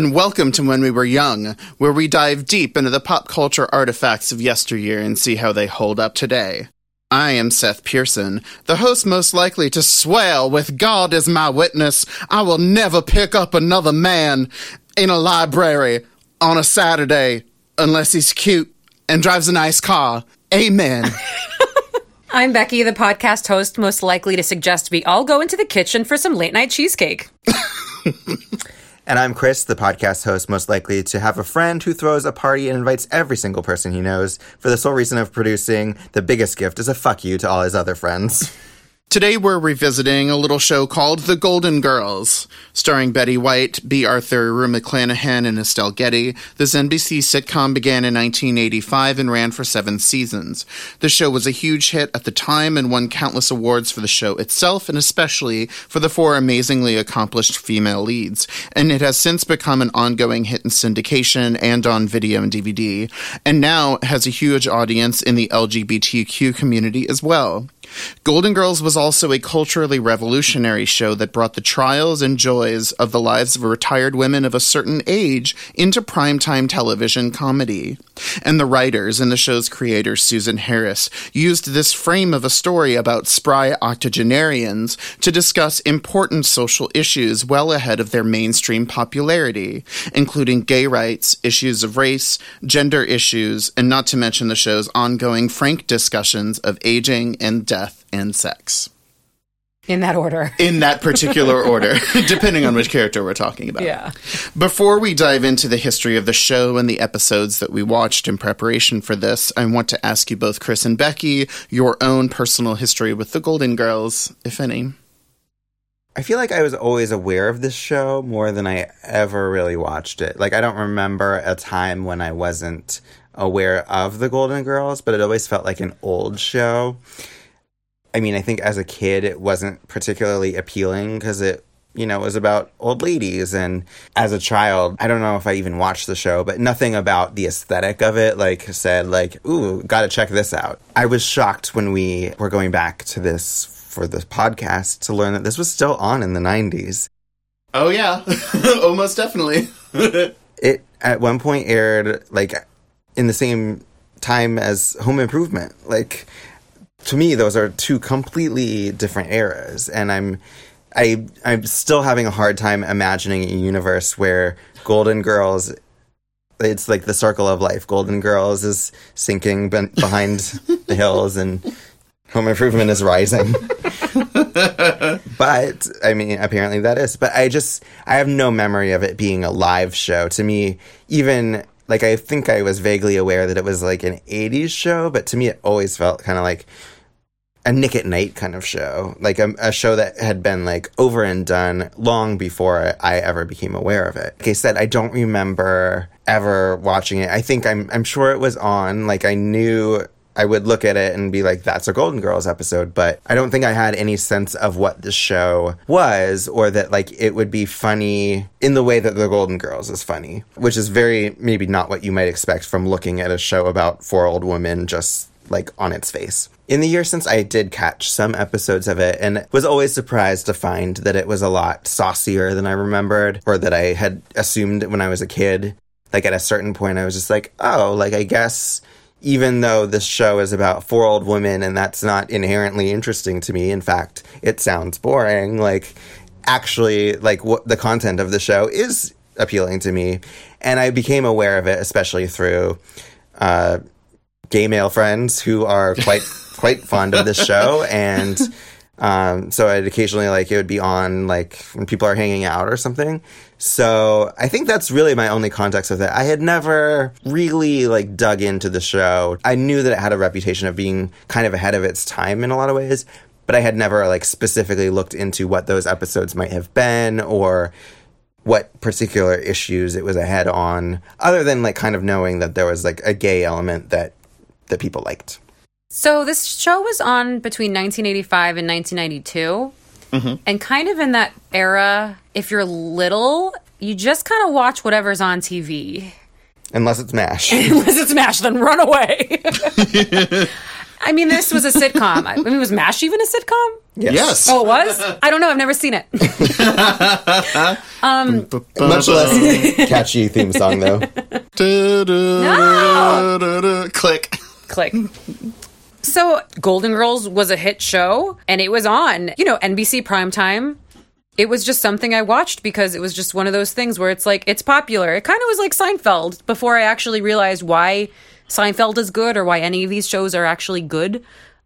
and welcome to When We Were Young, where we dive deep into the pop culture artifacts of yesteryear and see how they hold up today. I am Seth Pearson, the host most likely to swear with God as my witness, I will never pick up another man in a library on a Saturday unless he's cute and drives a nice car. Amen. I'm Becky, the podcast host most likely to suggest we all go into the kitchen for some late night cheesecake. And I'm Chris, the podcast host most likely to have a friend who throws a party and invites every single person he knows for the sole reason of producing the biggest gift as a fuck you to all his other friends. Today we're revisiting a little show called The Golden Girls, starring Betty White, Bea Arthur, Rue McClanahan, and Estelle Getty. This NBC sitcom began in 1985 and ran for seven seasons. The show was a huge hit at the time and won countless awards for the show itself and especially for the four amazingly accomplished female leads. And it has since become an ongoing hit in syndication and on video and DVD, and now has a huge audience in the LGBTQ community as well. Golden Girls was also a culturally revolutionary show that brought the trials and joys of the lives of retired women of a certain age into primetime television comedy. And the writers and the show's creator, Susan Harris, used this frame of a story about spry octogenarians to discuss important social issues well ahead of their mainstream popularity, including gay rights, issues of race, gender issues, and not to mention the show's ongoing frank discussions of aging and death and sex. In that order. In that particular order, depending on which character we're talking about. Yeah. Before we dive into the history of the show and the episodes that we watched in preparation for this, I want to ask you both, Chris and Becky, your own personal history with the Golden Girls, if any. I feel like I was always aware of this show more than I ever really watched it. Like, I don't remember a time when I wasn't aware of the Golden Girls, but it always felt like an old show. I mean, I think as a kid, it wasn't particularly appealing because it, you know, was about old ladies. And as a child, I don't know if I even watched the show, but nothing about the aesthetic of it, like, said, like, ooh, gotta check this out. I was shocked when we were going back to this for the podcast to learn that this was still on in the 90s. Oh, yeah. oh, most definitely. it at one point aired, like, in the same time as Home Improvement. Like, to me those are two completely different eras. And i'm i i'm still having a hard time imagining a universe where golden girls it's like the circle of life. Golden girls is sinking ben- behind the hills and home improvement is rising. But i mean apparently that is. But i just i have no memory of it being a live show. To me even like I think I was vaguely aware that it was like an 80s show, but to me it always felt kind of like a Nick at Night kind of show, like a, a, show that had been like over and done long before I ever became aware of it. Like I said, I don't remember ever watching it. I think I'm I'm sure it was on. Like I knew I would look at it and be like, that's a Golden Girls episode, but I don't think I had any sense of what the show was or that like it would be funny in the way that the Golden Girls is funny, which is very maybe not what you might expect from looking at a show about four old women just like on its face. In the year since I did catch some episodes of it and was always surprised to find that it was a lot saucier than I remembered or that I had assumed when I was a kid. Like at a certain point I was just like, "Oh, like I guess even though this show is about four old women and that's not inherently interesting to me, in fact, it sounds boring, like actually like what the content of the show is appealing to me and I became aware of it especially through uh, gay male friends who are quite quite fond of this show and um, so I'd occasionally like it would be on like when people are hanging out or something. So I think that's really my only context of it. I had never really like dug into the show. I knew that it had a reputation of being kind of ahead of its time in a lot of ways, but I had never like specifically looked into what those episodes might have been or what particular issues it was ahead on, other than like kind of knowing that there was like a gay element that that people liked. So this show was on between 1985 and 1992. Mm-hmm. And kind of in that era, if you're little, you just kind of watch whatever's on TV. Unless it's MASH. Unless it's MASH, then run away. I mean, this was a sitcom. I mean, was MASH even a sitcom? Yes. yes. Oh, it was? I don't know. I've never seen it. Much less catchy theme song though. no! Click. Click. So, Golden Girls was a hit show and it was on, you know, NBC primetime. It was just something I watched because it was just one of those things where it's like, it's popular. It kind of was like Seinfeld before I actually realized why Seinfeld is good or why any of these shows are actually good.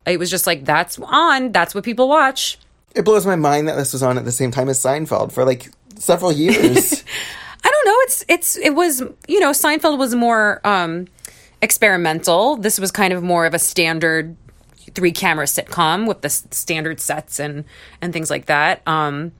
It was just like, that's on, that's what people watch. It blows my mind that this was on at the same time as Seinfeld for like several years. I don't know. It's it's it was you know Seinfeld was more um, experimental. This was kind of more of a standard three camera sitcom with the s- standard sets and and things like that. Um,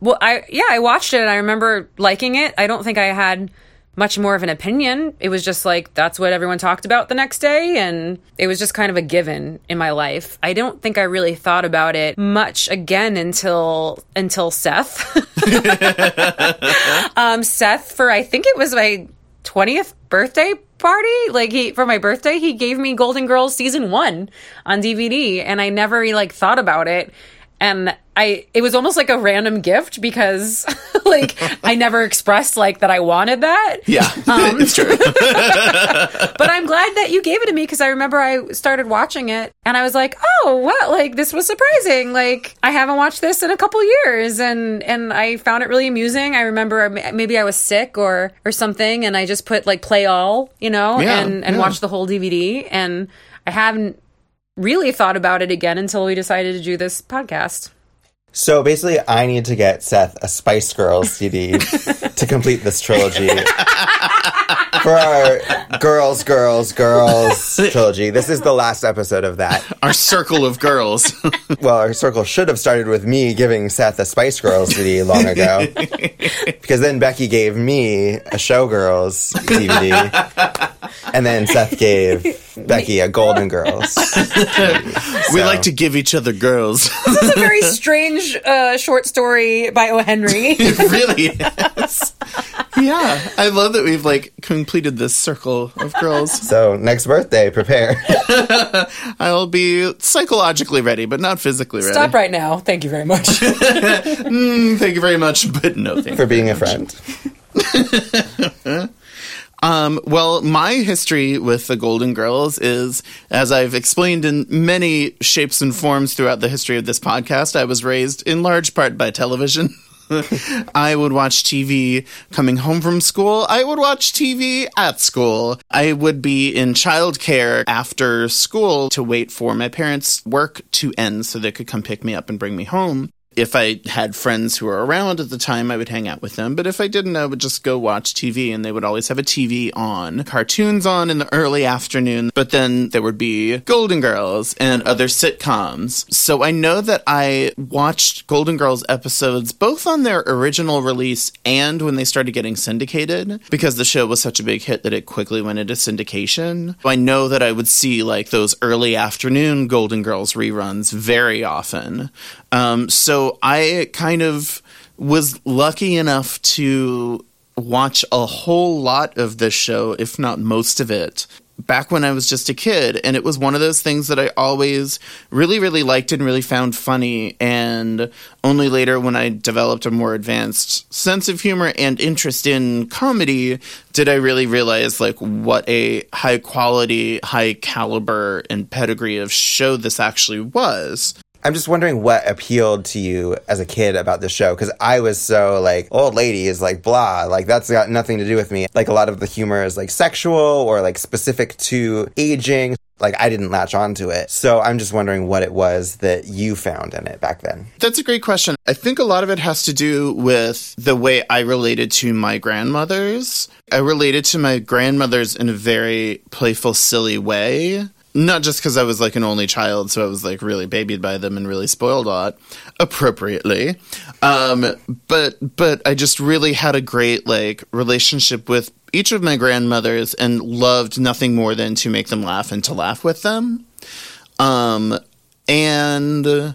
well, I yeah, I watched it. and I remember liking it. I don't think I had much more of an opinion. It was just like that's what everyone talked about the next day, and it was just kind of a given in my life. I don't think I really thought about it much again until until Seth. um, Seth for I think it was my twentieth birthday party. Like he for my birthday, he gave me Golden Girls season one on DVD, and I never like thought about it. And I, it was almost like a random gift because, like, I never expressed like that I wanted that. Yeah, um, it's true. But I'm glad that you gave it to me because I remember I started watching it and I was like, oh, what? Like, this was surprising. Like, I haven't watched this in a couple years, and and I found it really amusing. I remember maybe I was sick or or something, and I just put like play all, you know, Yeah, and and yeah. watched the whole DVD, and I haven't really thought about it again until we decided to do this podcast. so basically, I need to get Seth a Spice Girls CD to complete this trilogy. For our Girls, Girls, Girls trilogy. This is the last episode of that. Our circle of girls. Well, our circle should have started with me giving Seth a Spice Girls CD long ago. because then Becky gave me a Showgirls DVD. And then Seth gave Becky a Golden Girls. we like to give each other girls. This is a very strange uh, short story by O. Henry. it really is. Yeah, I love that we've like completed this circle of girls. So next birthday, prepare. I'll be psychologically ready, but not physically ready. Stop right now. Thank you very much. Thank you very much, but no thank for you. being a friend. Um, well, my history with the Golden Girls is, as I've explained in many shapes and forms throughout the history of this podcast, I was raised in large part by television. I would watch TV coming home from school. I would watch TV at school. I would be in childcare after school to wait for my parents' work to end so they could come pick me up and bring me home. If I had friends who were around at the time, I would hang out with them. But if I didn't, I would just go watch TV and they would always have a TV on, cartoons on in the early afternoon. But then there would be Golden Girls and other sitcoms. So I know that I watched Golden Girls episodes both on their original release and when they started getting syndicated because the show was such a big hit that it quickly went into syndication. I know that I would see like those early afternoon Golden Girls reruns very often. Um, so I kind of was lucky enough to watch a whole lot of this show, if not most of it, back when I was just a kid. And it was one of those things that I always really, really liked and really found funny. And only later, when I developed a more advanced sense of humor and interest in comedy, did I really realize like what a high quality, high caliber, and pedigree of show this actually was. I'm just wondering what appealed to you as a kid about the show because I was so like old lady is like blah like that's got nothing to do with me. Like a lot of the humor is like sexual or like specific to aging. Like I didn't latch onto it, so I'm just wondering what it was that you found in it back then. That's a great question. I think a lot of it has to do with the way I related to my grandmothers. I related to my grandmothers in a very playful, silly way. Not just because I was like an only child, so I was like really babied by them and really spoiled a lot, appropriately. Um, but but I just really had a great like relationship with each of my grandmothers and loved nothing more than to make them laugh and to laugh with them. Um, and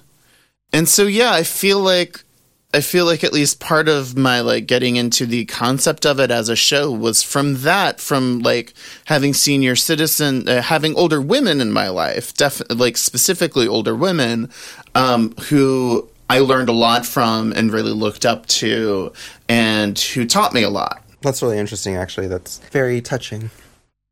and so yeah, I feel like I feel like at least part of my like getting into the concept of it as a show was from that, from like having senior citizen, uh, having older women in my life, def- like specifically older women, um, who I learned a lot from and really looked up to, and who taught me a lot. That's really interesting, actually. That's very touching.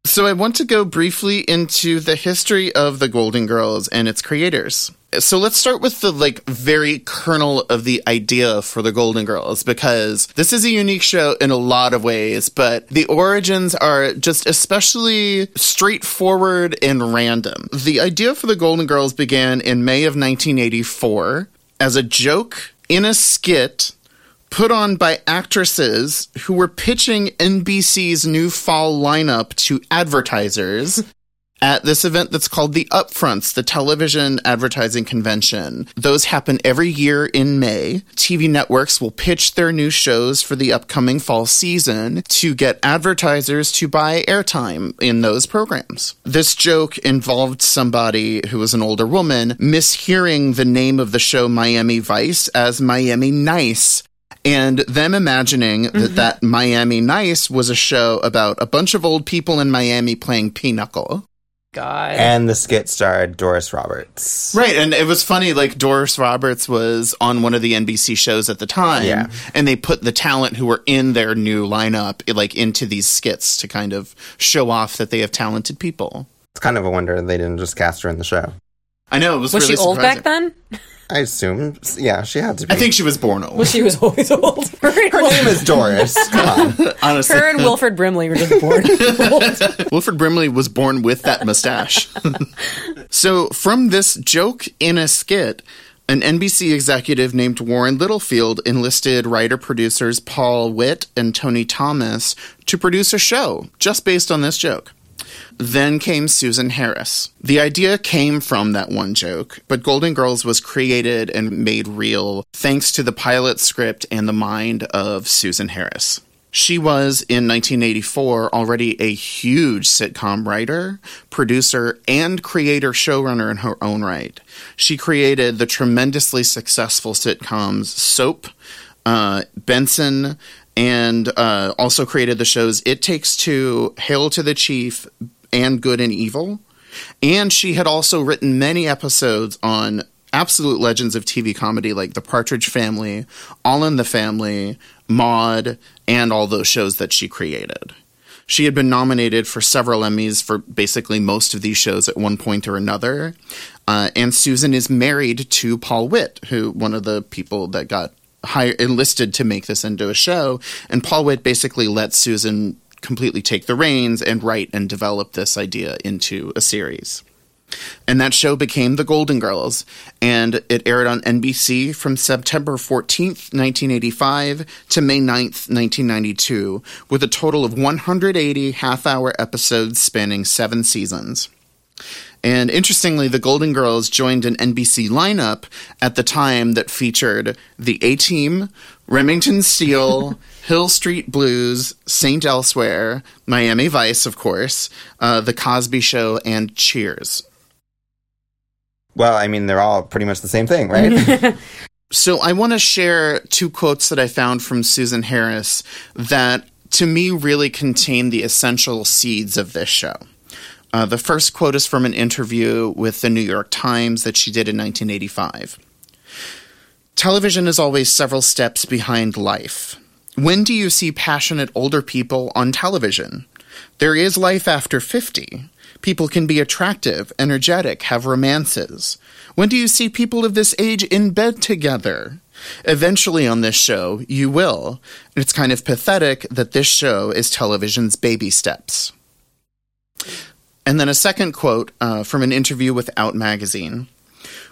So I want to go briefly into the history of the Golden Girls and its creators. So let's start with the like very kernel of the idea for the Golden Girls because this is a unique show in a lot of ways, but the origins are just especially straightforward and random. The idea for the Golden Girls began in May of 1984 as a joke in a skit put on by actresses who were pitching NBC's new fall lineup to advertisers at this event that's called the Upfronts, the television advertising convention. Those happen every year in May. TV networks will pitch their new shows for the upcoming fall season to get advertisers to buy airtime in those programs. This joke involved somebody who was an older woman mishearing the name of the show Miami Vice as Miami Nice and them imagining mm-hmm. that that Miami Nice was a show about a bunch of old people in Miami playing pinochle. God. And the skit starred Doris Roberts. Right, and it was funny. Like Doris Roberts was on one of the NBC shows at the time, yeah. and they put the talent who were in their new lineup like into these skits to kind of show off that they have talented people. It's kind of a wonder they didn't just cast her in the show. I know it was. Was really she old surprising. back then? I assume, yeah, she had to be. I think she was born old. Well, she was always old. her name is Doris. Come on. Honestly, Her and Wilford Brimley were just born old. Wilford Brimley was born with that mustache. so, from this joke in a skit, an NBC executive named Warren Littlefield enlisted writer producers Paul Witt and Tony Thomas to produce a show just based on this joke. Then came Susan Harris. The idea came from that one joke, but Golden Girls was created and made real thanks to the pilot script and the mind of Susan Harris. She was, in 1984, already a huge sitcom writer, producer, and creator showrunner in her own right. She created the tremendously successful sitcoms Soap, uh, Benson, and uh, also created the shows It Takes Two, Hail to the Chief, and Good and Evil. And she had also written many episodes on absolute legends of TV comedy like The Partridge Family, All in the Family, Maude, and all those shows that she created. She had been nominated for several Emmys for basically most of these shows at one point or another. Uh, and Susan is married to Paul Witt, who one of the people that got hired, enlisted to make this into a show. And Paul Witt basically let Susan completely take the reins and write and develop this idea into a series. And that show became The Golden Girls, and it aired on NBC from September 14th, 1985 to May 9th, 1992, with a total of 180 half hour episodes spanning seven seasons. And interestingly, the Golden Girls joined an NBC lineup at the time that featured the A Team, Remington Steele, Hill Street Blues, Saint Elsewhere, Miami Vice, of course, uh, The Cosby Show, and Cheers. Well, I mean, they're all pretty much the same thing, right? So I want to share two quotes that I found from Susan Harris that to me really contain the essential seeds of this show. Uh, the first quote is from an interview with the New York Times that she did in 1985. Television is always several steps behind life. When do you see passionate older people on television? There is life after 50. People can be attractive, energetic, have romances. When do you see people of this age in bed together? Eventually on this show, you will. It's kind of pathetic that this show is television's baby steps. And then a second quote uh, from an interview with Out Magazine.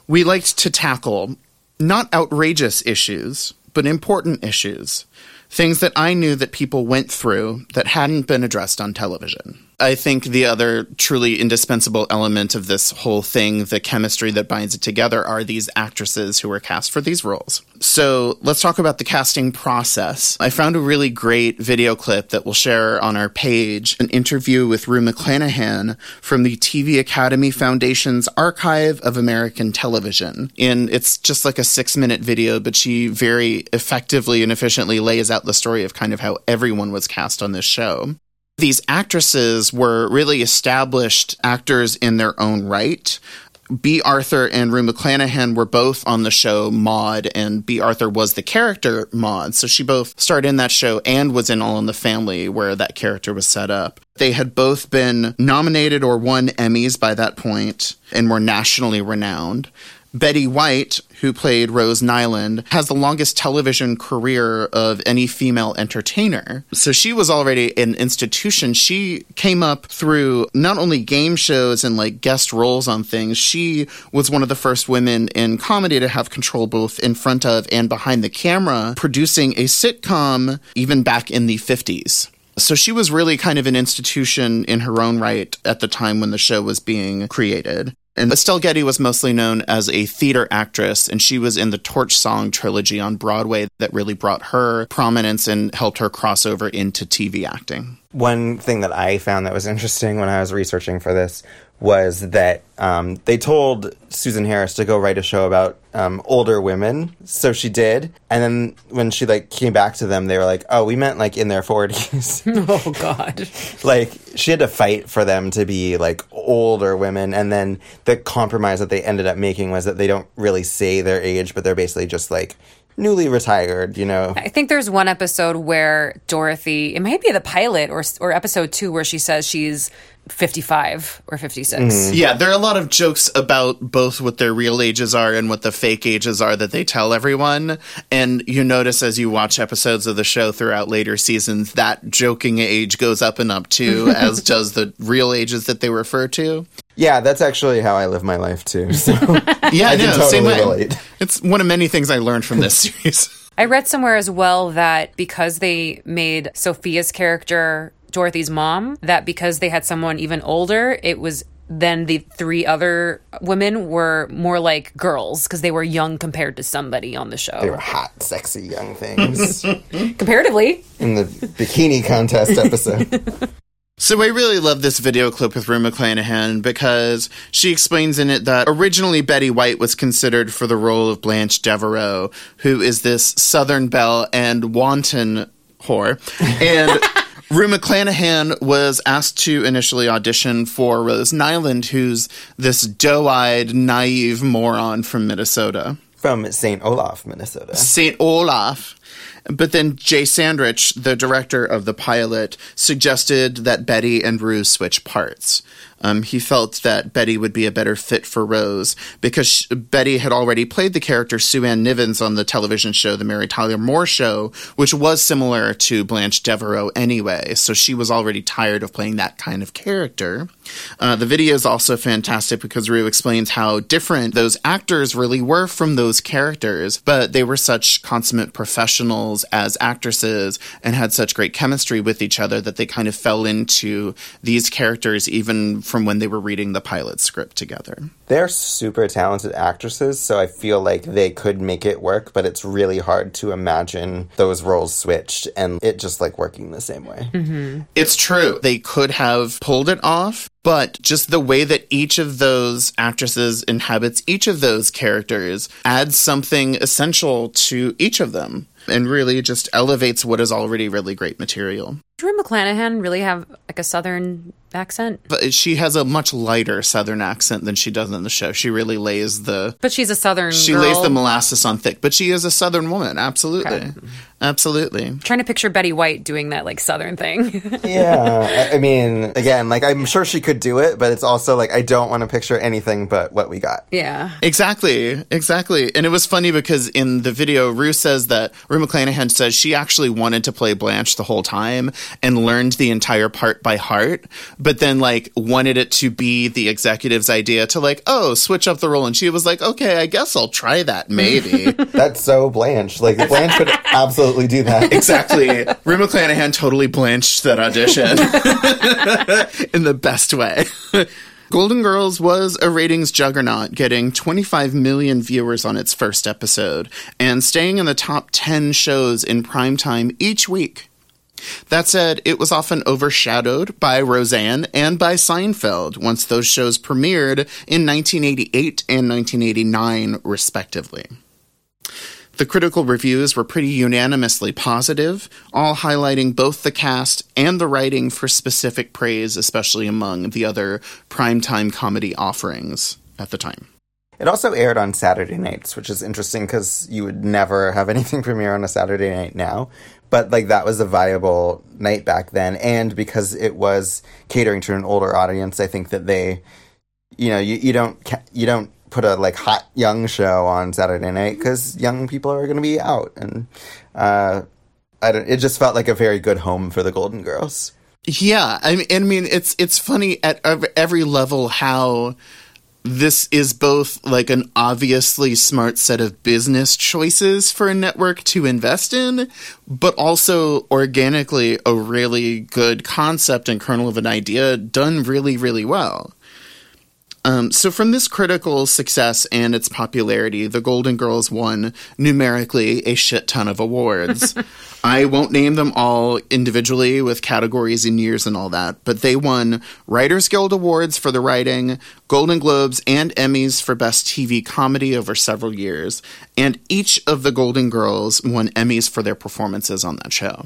We liked to tackle not outrageous issues, but important issues. Things that I knew that people went through that hadn't been addressed on television. I think the other truly indispensable element of this whole thing, the chemistry that binds it together, are these actresses who were cast for these roles. So let's talk about the casting process. I found a really great video clip that we'll share on our page an interview with Rue McClanahan from the TV Academy Foundation's Archive of American Television. And it's just like a six minute video, but she very effectively and efficiently lays out the story of kind of how everyone was cast on this show. These actresses were really established actors in their own right. Bea Arthur and Rue McClanahan were both on the show Maude, and Bea Arthur was the character Maude. So she both starred in that show and was in All in the Family, where that character was set up. They had both been nominated or won Emmys by that point and were nationally renowned. Betty White, who played Rose Nylund, has the longest television career of any female entertainer. So she was already an institution. She came up through not only game shows and like guest roles on things, she was one of the first women in comedy to have control both in front of and behind the camera, producing a sitcom even back in the 50s. So she was really kind of an institution in her own right at the time when the show was being created. And Estelle Getty was mostly known as a theater actress, and she was in the Torch Song trilogy on Broadway that really brought her prominence and helped her cross over into TV acting. One thing that I found that was interesting when I was researching for this was that um, they told Susan Harris to go write a show about um, older women, so she did. And then when she like came back to them, they were like, "Oh, we meant like in their 40s." Oh God. like she had to fight for them to be like older women, and then the compromise that they ended up making was that they don't really say their age, but they're basically just like newly retired, you know. I think there's one episode where Dorothy, it might be the pilot or or episode 2 where she says she's 55 or 56. Mm-hmm. Yeah, there are a lot of jokes about both what their real ages are and what the fake ages are that they tell everyone. And you notice as you watch episodes of the show throughout later seasons, that joking age goes up and up too, as does the real ages that they refer to. Yeah, that's actually how I live my life too. So Yeah, I no, can totally same way. relate. It's one of many things I learned from this series. I read somewhere as well that because they made Sophia's character Dorothy's mom, that because they had someone even older, it was then the three other women were more like girls because they were young compared to somebody on the show. They were hot, sexy young things Comparatively, in the bikini contest episode. So I really love this video clip with Rue McClanahan because she explains in it that originally Betty White was considered for the role of Blanche Devereaux, who is this Southern belle and wanton whore. And Rue McClanahan was asked to initially audition for Rose Nylund, who's this doe-eyed, naive moron from Minnesota. From St. Olaf, Minnesota. St. Olaf. But then Jay Sandrich, the director of the pilot, suggested that Betty and Rue switch parts. Um, he felt that Betty would be a better fit for Rose because sh- Betty had already played the character Sue Ann Nivens on the television show The Mary Tyler Moore Show, which was similar to Blanche Devereaux anyway. So she was already tired of playing that kind of character. Uh, the video is also fantastic because Rue explains how different those actors really were from those characters, but they were such consummate professionals as actresses and had such great chemistry with each other that they kind of fell into these characters even from when they were reading the pilot script together. They're super talented actresses, so I feel like they could make it work, but it's really hard to imagine those roles switched and it just like working the same way. It's true. They could have pulled it off, but just the way that each of those actresses inhabits each of those characters adds something essential to each of them and really just elevates what is already really great material. Drew McClanahan really have like a southern accent, But she has a much lighter southern accent than she does in the show. She really lays the but she's a southern. she girl. lays the molasses on thick, but she is a southern woman, absolutely. Okay. Absolutely. trying to picture Betty White doing that like southern thing. yeah, I, I mean, again, like I'm sure she could do it, but it's also like I don't want to picture anything but what we got. yeah. Exactly, exactly. And it was funny because in the video, Rue says that Rue McClanahan says she actually wanted to play Blanche the whole time, and learned the entire part by heart, but then like wanted it to be the executive's idea to like, oh, switch up the role. And she was like, okay, I guess I'll try that maybe. That's so Blanche. Like Blanche could absolutely do that. exactly. Rue McClanahan totally blanched that audition in the best way. Golden Girls was a ratings juggernaut, getting 25 million viewers on its first episode and staying in the top 10 shows in primetime each week. That said, it was often overshadowed by Roseanne and by Seinfeld once those shows premiered in 1988 and 1989, respectively. The critical reviews were pretty unanimously positive, all highlighting both the cast and the writing for specific praise, especially among the other primetime comedy offerings at the time. It also aired on Saturday nights, which is interesting because you would never have anything premiere on a Saturday night now. But like that was a viable night back then, and because it was catering to an older audience, I think that they, you know, you, you don't you don't put a like hot young show on Saturday night because young people are going to be out, and uh, I don't, it just felt like a very good home for the Golden Girls. Yeah, I mean, I mean, it's it's funny at every level how this is both like an obviously smart set of business choices for a network to invest in, but also organically a really good concept and kernel of an idea done really, really well. Um, so, from this critical success and its popularity, the Golden Girls won numerically a shit ton of awards. I won't name them all individually with categories and years and all that, but they won Writers Guild Awards for the writing, Golden Globes, and Emmys for Best TV Comedy over several years, and each of the Golden Girls won Emmys for their performances on that show.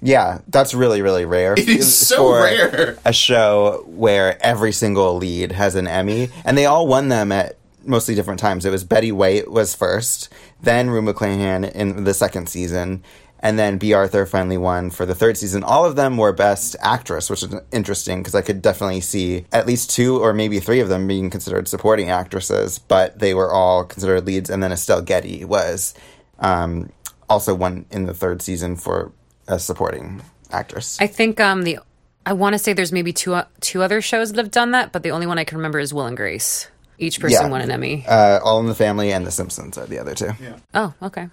Yeah, that's really really rare. It is so rare. A show where every single lead has an Emmy, and they all won them at mostly different times. It was Betty White was first, then Rue McClanahan in the second season, and then Bea Arthur finally won for the third season. All of them were Best Actress, which is interesting because I could definitely see at least two or maybe three of them being considered supporting actresses, but they were all considered leads. And then Estelle Getty was um, also won in the third season for a supporting actress. I think um, the I want to say there's maybe two uh, two other shows that have done that, but the only one I can remember is Will and Grace. Each person Yeah. won an Emmy. Uh, All in the Family and The Simpsons are the other two. Yeah. oh, okay.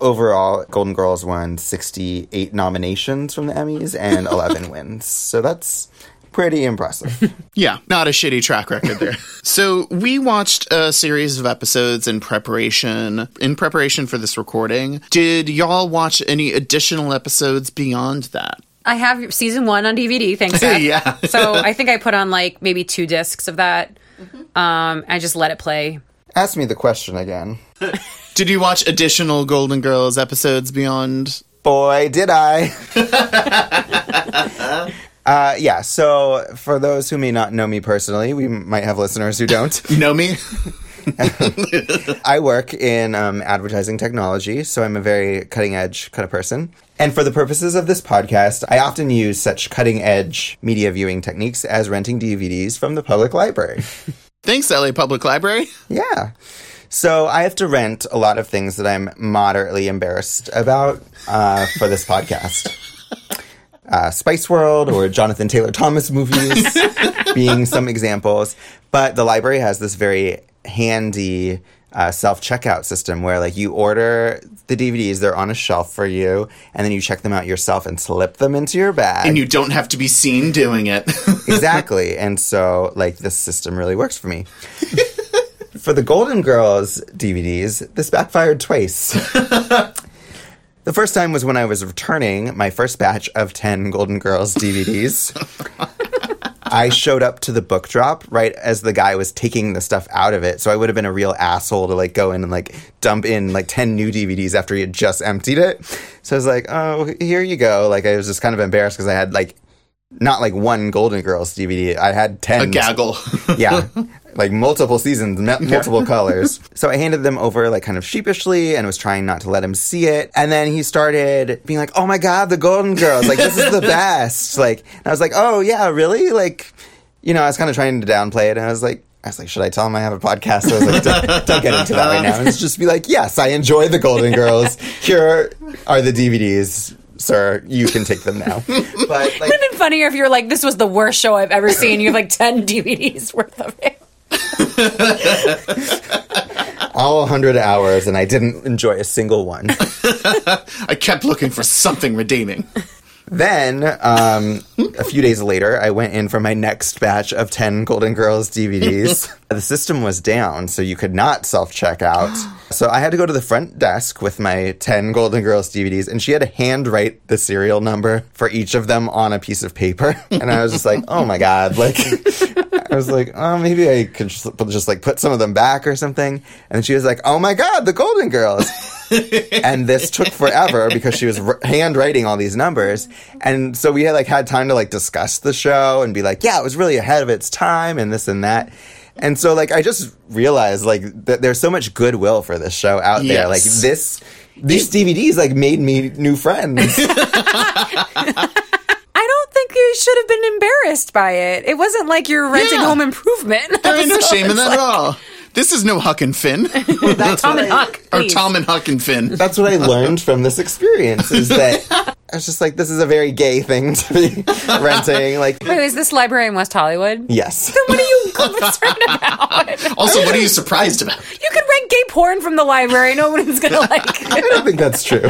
Overall, Golden Girls won 68 nominations from the Emmys and 11 wins. So that's pretty impressive. Yeah, not a shitty track record there. so we watched a series of episodes in preparation in preparation for this recording. Did y'all watch any additional episodes beyond that? I have season one on DVD. Thanks. Yeah. so I think I put on like maybe two discs of that. Um, I just let it play. Ask me the question again. Did you watch additional Golden Girls episodes beyond? Boy, did I. uh, yeah, so for those who may not know me personally, we might have listeners who don't. Know me? I work in um, advertising technology, so I'm a very cutting edge kind of person. And for the purposes of this podcast, I often use such cutting edge media viewing techniques as renting DVDs from the public library. Thanks, LA Public Library. yeah. So I have to rent a lot of things that I'm moderately embarrassed about uh, for this podcast. Uh, Spice World or Jonathan Taylor Thomas movies being some examples. But the library has this very handy uh, self checkout system where, like, you order the DVDs, they're on a shelf for you, and then you check them out yourself and slip them into your bag. And you don't have to be seen doing it. exactly. And so, like, this system really works for me. for the Golden Girls DVDs, this backfired twice. The first time was when I was returning my first batch of 10 Golden Girls DVDs. Oh, I showed up to the book drop right as the guy was taking the stuff out of it. So I would have been a real asshole to like go in and like dump in like 10 new DVDs after he had just emptied it. So I was like, oh, here you go. Like I was just kind of embarrassed because I had like not like one Golden Girls DVD. I had 10. a gaggle. yeah. Like multiple seasons, m- multiple colors. So I handed them over like kind of sheepishly and was trying not to let him see it. And then he started being like, "Oh my god, the Golden Girls! Like this is the best!" Like, and I was like, "Oh yeah, really?" Like, you know, I was kind of trying to downplay it, and I was like. I was like, should I tell him I have a podcast? So I was like, don't, don't get into that right now. And it's just be like, yes, I enjoy the Golden Girls. Here are the DVDs. Sir, you can take them now. but like, Would have been funnier if you were like, "This was the worst show I've ever seen." You have like ten DVDs worth of it. all 100 hours, and I didn't enjoy a single one. I kept looking for something redeeming. Then, um, a few days later, I went in for my next batch of 10 Golden Girls DVDs. The system was down, so you could not self check out. So I had to go to the front desk with my 10 Golden Girls DVDs, and she had to handwrite the serial number for each of them on a piece of paper. And I was just like, oh my God. Like, I was like, oh, maybe I could just, just like put some of them back or something. And she was like, oh my God, the Golden Girls. and this took forever because she was r- handwriting all these numbers and so we had like had time to like discuss the show and be like yeah it was really ahead of its time and this and that and so like i just realized like that there's so much goodwill for this show out there like this these dvds like made me new friends I don't think you should have been embarrassed by it. It wasn't like you're renting Yeah. Home Improvement. There ain't no So shame in that like- at all. This is no Huck and Finn. Tom and Huck. or. Tom and Huck and Finn. that's what i learned from this experience is that i was just like this is a very gay thing to be renting like Wait, is this library in West Hollywood? yes Then What are you concerned about? Also, what are you surprised about? You could rent gay porn from the library. No one's gonna like. I don't think that's true.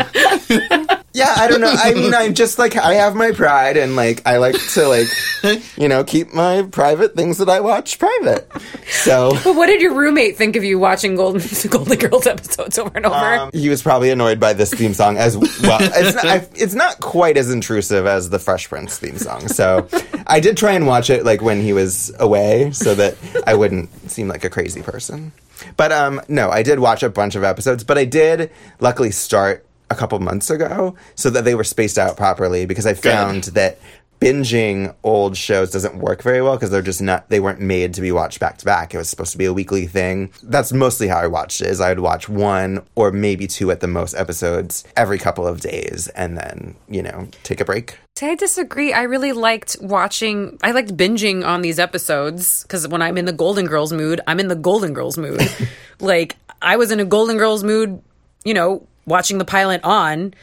Yeah, I don't know. I mean, I'm just like I have my pride, and like I like to like you know keep my private things that I watch private. So But what did your roommate think of you watching Golden Golden Girls episodes over and over? um, he was probably annoyed by this theme song as well. It's not, I, it's not quite as intrusive as the Fresh Prince theme song. So I did try and watch it like when he was away, so that I wouldn't seem like a crazy person. But um, no, I did watch a bunch of episodes, but I did luckily start a couple months ago so that they were spaced out properly because I found that binging old shows doesn't work very well because they're just not they weren't made to be watched back to back it was supposed to be a weekly thing that's mostly how i watched it is i would watch one or maybe two at the most episodes every couple of days and then you know take a break See, I disagree. I really liked watching. I liked binging on these episodes because when I'm in the Golden Girls mood, I'm in the Golden Girls mood. like I was in a Golden Girls mood, you know, watching the pilot on,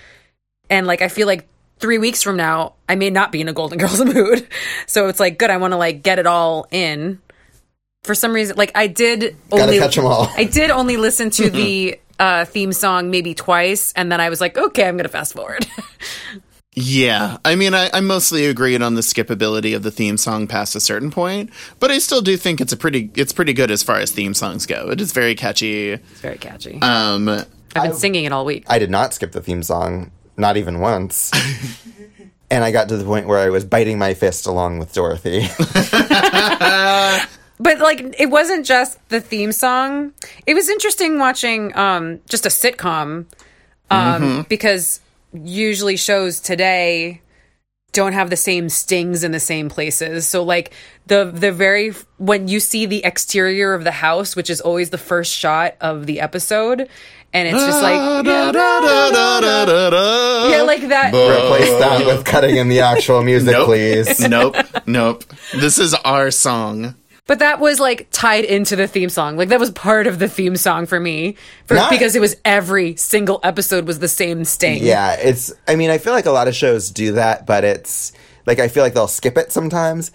and like I feel like three weeks from now I may not be in a Golden Girls mood. So it's like good. I want to like get it all in. For some reason, like I did Gotta only catch 'em all. I did only listen to the uh, theme song maybe twice, and then I was like, okay, I'm gonna fast forward. Yeah, I mean, I, I mostly agreed on the skippability of the theme song past a certain point, but I still do think it's a pretty it's pretty good as far as theme songs go. It is very catchy. It's very catchy. Um, I've been singing it all week. i did not skip the theme song not even once and i got to the point where i was biting my fist along with dorothy But like it wasn't just the theme song. It was interesting watching um just a sitcom um because usually shows today don't have the same stings in the same places. So like the the very when you see the exterior of the house, which is always the first shot of the episode, and it's just like yeah, yeah, like that. replace that with cutting in the actual music Nope. please nope, nope. This is our song. But that was like tied into the theme song. Like that was part of the theme song for me, for, Not- because it was every single episode was the same sting. Yeah, it's. I mean, I feel like a lot of shows do that, but it's like I feel like they'll skip it sometimes.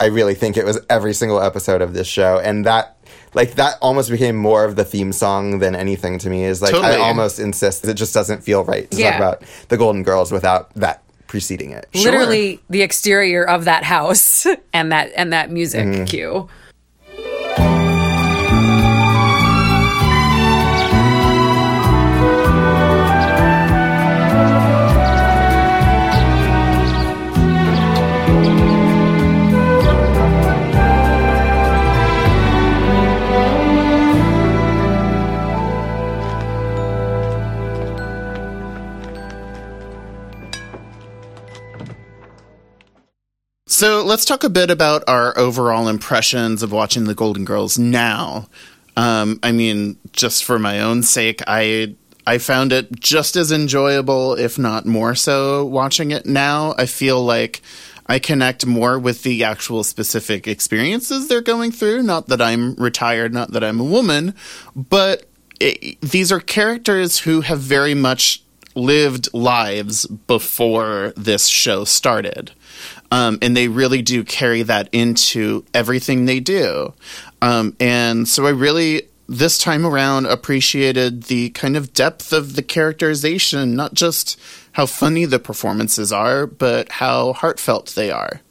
I really think it was every single episode of this show, and that like that almost became more of the theme song than anything to me. Is like Totally. I almost insist it just doesn't feel right to Yeah. talk about the Golden Girls without that preceding it. literally the exterior of that house and that and that music Mm-hmm. cue. So let's talk a bit about our overall impressions of watching the Golden Girls now. Um, I mean, just for my own sake, I I found it just as enjoyable, if not more so, watching it now. I feel like I connect more with the actual specific experiences they're going through. Not that I'm retired, not that I'm a woman, but it, these are characters who have very much lived lives before this show started. Um, and they really do carry that into everything they do. Um, and so I really, this time around, appreciated the kind of depth of the characterization, not just how funny the performances are, but how heartfelt they are.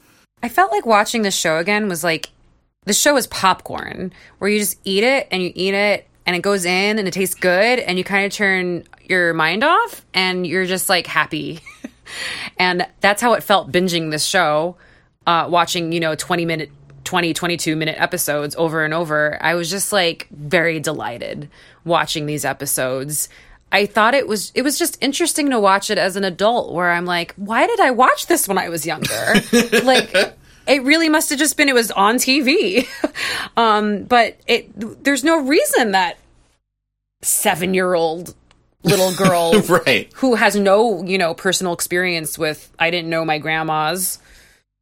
I felt like watching the show again was like the show is popcorn, where you just eat it and you eat it and it goes in and it tastes good and you kind of turn your mind off and you're just like happy. and that's how it felt binging this show, uh, watching, you know, 20 minute, 20, 22 minute episodes over and over. I was just like very delighted watching these episodes. I thought it was it was just interesting to watch it as an adult where I'm like, why did I watch this when I was younger? like it really must have just been it was on TV. um, but it there's no reason that 7-year-old little girl right. who has no, you know, personal experience with I didn't know my grandma's,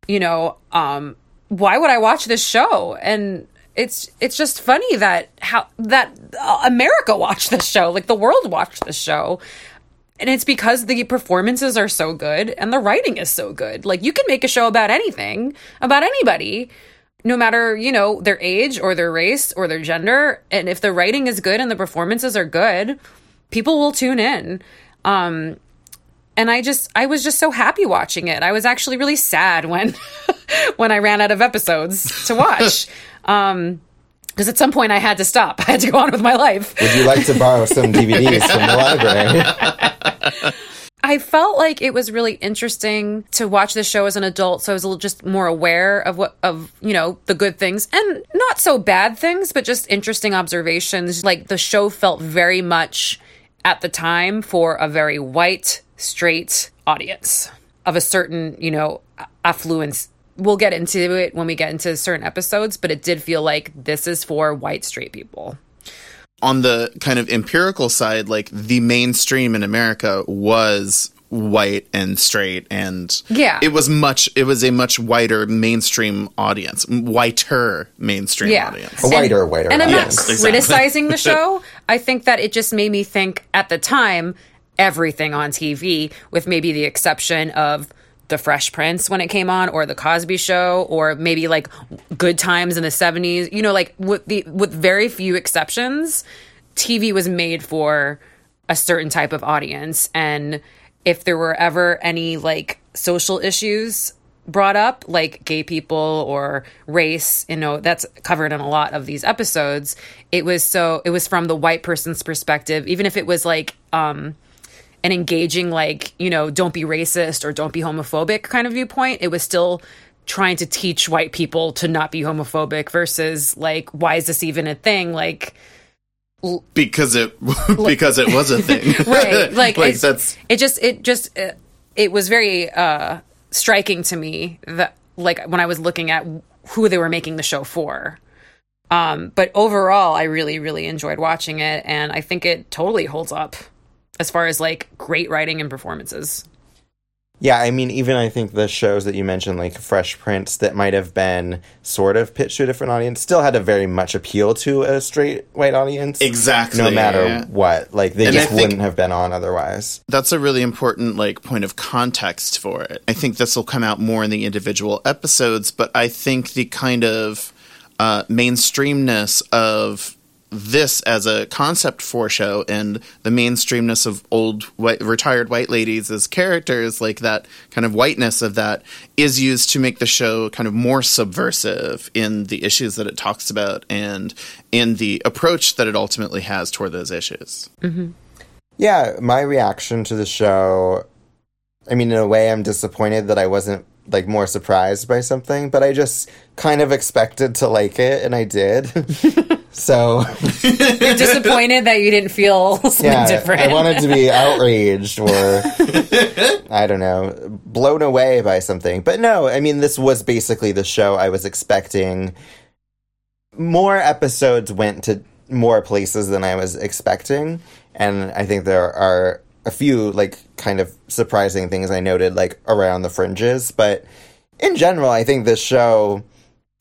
you know, um why would I watch this show? And it's it's just funny that how that uh, America watched this show, like the world watched this show. And it's because the performances are so good and the writing is so good. Like you can make a show about anything, about anybody, no matter, you know, their age or their race or their gender, and if the writing is good and the performances are good, people will tune in. Um and I just I was just so happy watching it. I was actually really sad when when I ran out of episodes to watch. Um, because at some point I had to stop. I had to go on with my life. Would you like to borrow some DVDs from the library? I felt like it was really interesting to watch this show as an adult, so I was a little just more aware of what of you know the good things and not so bad things, but just interesting observations. Like the show felt very much at the time for a very white, straight audience of a certain you know affluence we'll get into it when we get into certain episodes, but it did feel like this is for white straight people. On the kind of empirical side, like the mainstream in America was white and straight and yeah it was much it was a much whiter mainstream audience whiter mainstream yeah. audience a whiter and, whiter and i'm audience. not criticizing the show i think that it just made me think at the time everything on tv with maybe the exception of the Fresh Prince when it came on, or The Cosby Show, or maybe like Good Times in the seventies. You know, like with the with very few exceptions, TV was made for a certain type of audience, and if there were ever any like social issues brought up, like gay people or race, you know, that's covered in a lot of these episodes. It was so it was from the white person's perspective, even if it was like um an engaging like you know don't be racist or don't be homophobic kind of viewpoint it was still trying to teach white people to not be homophobic versus like why is this even a thing like because it because it was a thing right like, like that's it just it just it, it was very uh striking to me that like when i was looking at who they were making the show for um but overall i really really enjoyed watching it and i think it totally holds up as far as like great writing and performances. Yeah, I mean, even I think the shows that you mentioned, like Fresh Prince, that might have been sort of pitched to a different audience, still had a very much appeal to a straight white audience. Exactly. No matter yeah. what. Like, they And just I wouldn't have been on otherwise. That's a really important like point of context for it. I think this will come out more in the individual episodes, but I think the kind of uh, mainstreamness of this as a concept for show and the mainstreamness of old white, retired white ladies as characters like that kind of whiteness of that is used to make the show kind of more subversive in the issues that it talks about and in the approach that it ultimately has toward those issues. Mm-hmm. Yeah, my reaction to the show, I mean, in a way, I'm disappointed that I wasn't like more surprised by something, but I just kind of expected to like it, and I did. so You're disappointed that you didn't feel something yeah, different. I wanted to be outraged or I don't know, blown away by something. But no, I mean, this was basically the show I was expecting. More episodes went to more places than I was expecting, and I think there are a few like kind of surprising things I noted like around the fringes, but in general, I think this show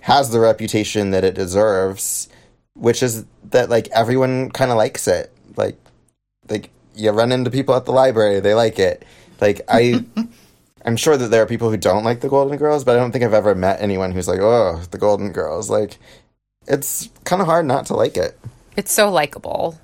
has the reputation that it deserves, which is that like everyone kind of likes it. Like like you run into people at the library, they like it. Like I I'm sure that there are people who don't like the Golden Girls, but I don't think I've ever met anyone who's like, "Oh, the Golden Girls." Like it's kind of hard not to like it. It's so likable.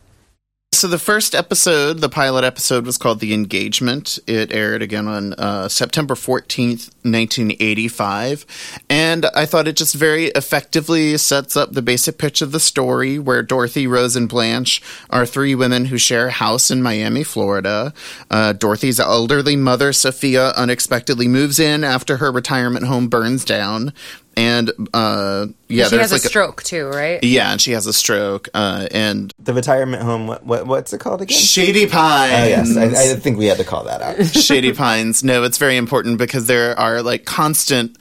So the first episode, the pilot episode, was called "The Engagement." It aired again on uh, September fourteenth, nineteen eighty-five, and I thought it just very effectively sets up the basic pitch of the story, where Dorothy, Rose, and Blanche are three women who share a house in Miami, Florida. Uh, Dorothy's elderly mother, Sophia, unexpectedly moves in after her retirement home burns down and uh, yeah, she has a like stroke too, right? Yeah, and she has a stroke, uh, and the retirement home. What, what what's it called again? Shady Pines. Oh yes, I, I think we had to call that out. Shady Pines. No, it's very important because there are like constant.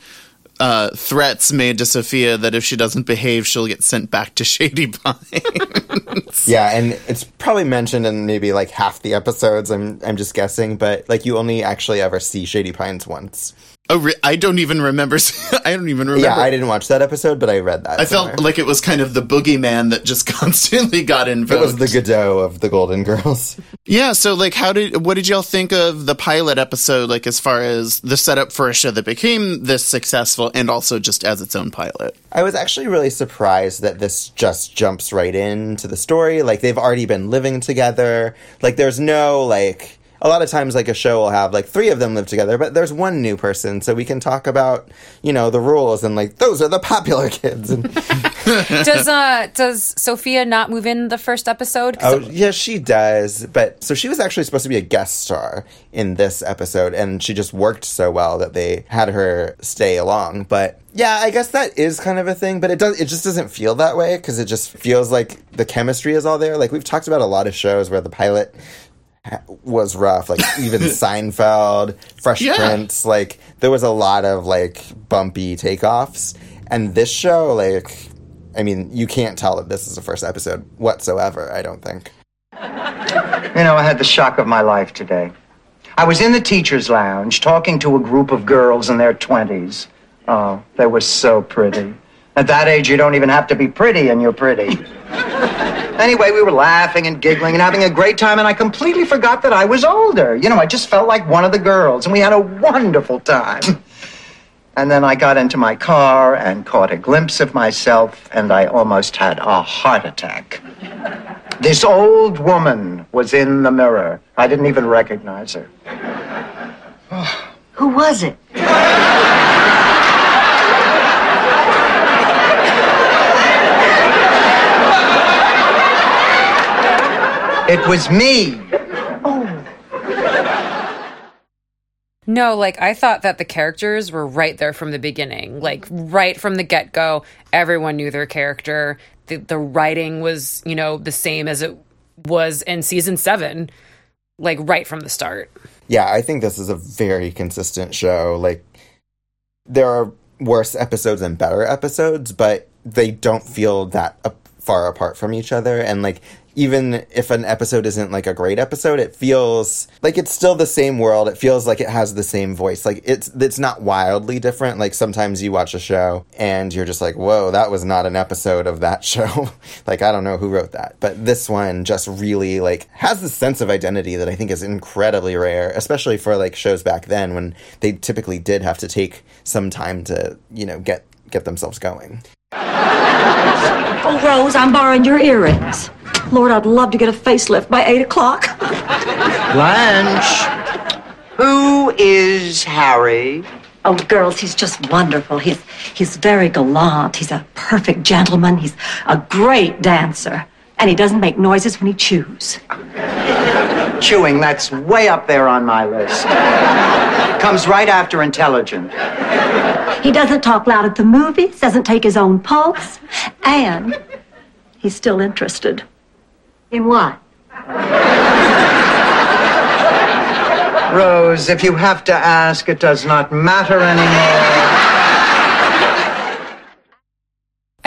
Uh, threats made to Sophia that if she doesn't behave, she'll get sent back to Shady Pines. yeah, and it's probably mentioned in maybe like half the episodes. I'm I'm just guessing, but like you only actually ever see Shady Pines once. Oh, re- I don't even remember. I don't even remember. Yeah, I didn't watch that episode, but I read that. I somewhere. felt like it was kind of the boogeyman that just constantly got invoked. It was the Godot of the Golden Girls. Yeah. So, like, how did what did y'all think of the pilot episode? Like, as far as the setup for a show that became this successful, and also just as its own pilot. I was actually really surprised that this just jumps right into the story. Like, they've already been living together. Like, there's no like a lot of times like a show will have like three of them live together but there's one new person so we can talk about you know the rules and like those are the popular kids and does uh does sophia not move in the first episode oh yeah she does but so she was actually supposed to be a guest star in this episode and she just worked so well that they had her stay along but yeah, I guess that is kind of a thing, but it does it just doesn't feel that way because it just feels like the chemistry is all there. Like we've talked about a lot of shows where the pilot was rough. Like even Seinfeld, Fresh yeah. Prince, like there was a lot of like bumpy takeoffs. And this show, like, I mean, you can't tell that this is the first episode whatsoever. I don't think. You know, I had the shock of my life today. I was in the teachers' lounge talking to a group of girls in their twenties. Oh, they were so pretty. At that age, you don't even have to be pretty, and you're pretty. Anyway, we were laughing and giggling and having a great time, and I completely forgot that I was older. You know, I just felt like one of the girls, and we had a wonderful time. And then I got into my car and caught a glimpse of myself, and I almost had a heart attack. This old woman was in the mirror. I didn't even recognize her. Who was it? It was me. Oh. No, like I thought that the characters were right there from the beginning. Like right from the get go, everyone knew their character. The, the writing was, you know, the same as it was in season seven, like right from the start. Yeah, I think this is a very consistent show. Like, there are worse episodes and better episodes, but they don't feel that far apart from each other. And like, even if an episode isn't like a great episode, it feels like it's still the same world. It feels like it has the same voice. Like it's it's not wildly different. Like sometimes you watch a show and you're just like, "Whoa, that was not an episode of that show." like I don't know who wrote that, but this one just really like has the sense of identity that I think is incredibly rare, especially for like shows back then when they typically did have to take some time to, you know, get get themselves going. Oh, Rose, I'm borrowing your earrings. Lord, I'd love to get a facelift by 8 o'clock. Blanche, who is Harry? Oh, girls, he's just wonderful. He's, he's very gallant. He's a perfect gentleman. He's a great dancer. And he doesn't make noises when he chews. Chewing, that's way up there on my list. Comes right after intelligent. He doesn't talk loud at the movies, doesn't take his own pulse, and he's still interested. In what? Rose, if you have to ask, it does not matter anymore.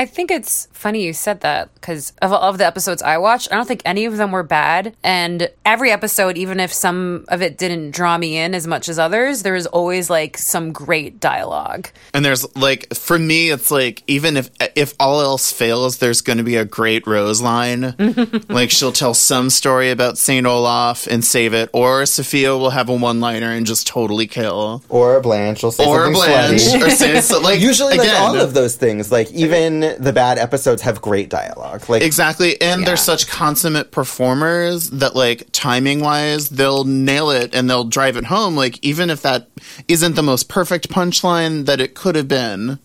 I I think it's funny you said that because of, all of the episodes I watched, I don't think any of them were bad. And every episode, even if some of it didn't draw me in as much as others, there was always like some great dialogue. And there's like for me, it's like even if if all else fails, there's going to be a great Rose line. like she'll tell some story about Saint Olaf and save it, or Sophia will have a one liner and just totally kill. Or Blanche will say Or something Blanche, slutty. or say so, like Usually, like all of those things, like even the bad episodes have great dialogue. Like Exactly. And Yeah. they're such consummate performers that like timing wise, they'll nail it and they'll drive it home. Like even if that isn't the most perfect punchline that it could have been.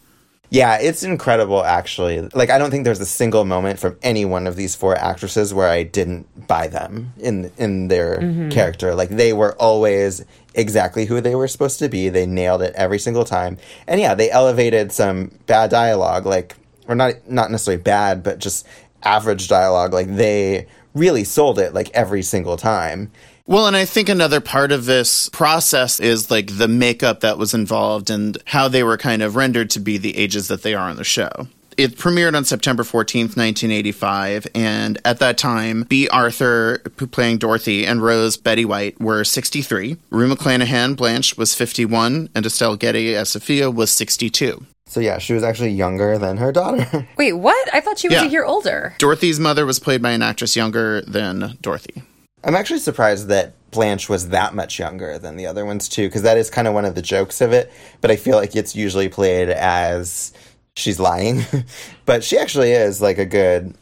Yeah, it's incredible actually. Like I don't think there's a single moment from any one of these four actresses where I didn't buy them in in their mm-hmm. character. Like they were always exactly who they were supposed to be. They nailed it every single time. And yeah, they elevated some bad dialogue like or not not necessarily bad, but just average dialogue. Like they really sold it like every single time. Well, and I think another part of this process is like the makeup that was involved and how they were kind of rendered to be the ages that they are on the show. It premiered on September 14th, 1985, and at that time, Bea Arthur, playing Dorothy, and Rose, Betty White, were 63. Rue McClanahan, Blanche, was 51, and Estelle Getty, as Sophia, was 62. So yeah, she was actually younger than her daughter. Wait, what? I thought she was Yeah. a year older. Dorothy's mother was played by an actress younger than Dorothy. I'm actually surprised that Blanche was that much younger than the other ones too, because that is kind of one of the jokes of it. But I feel like it's usually played as she's lying, but she actually is like a good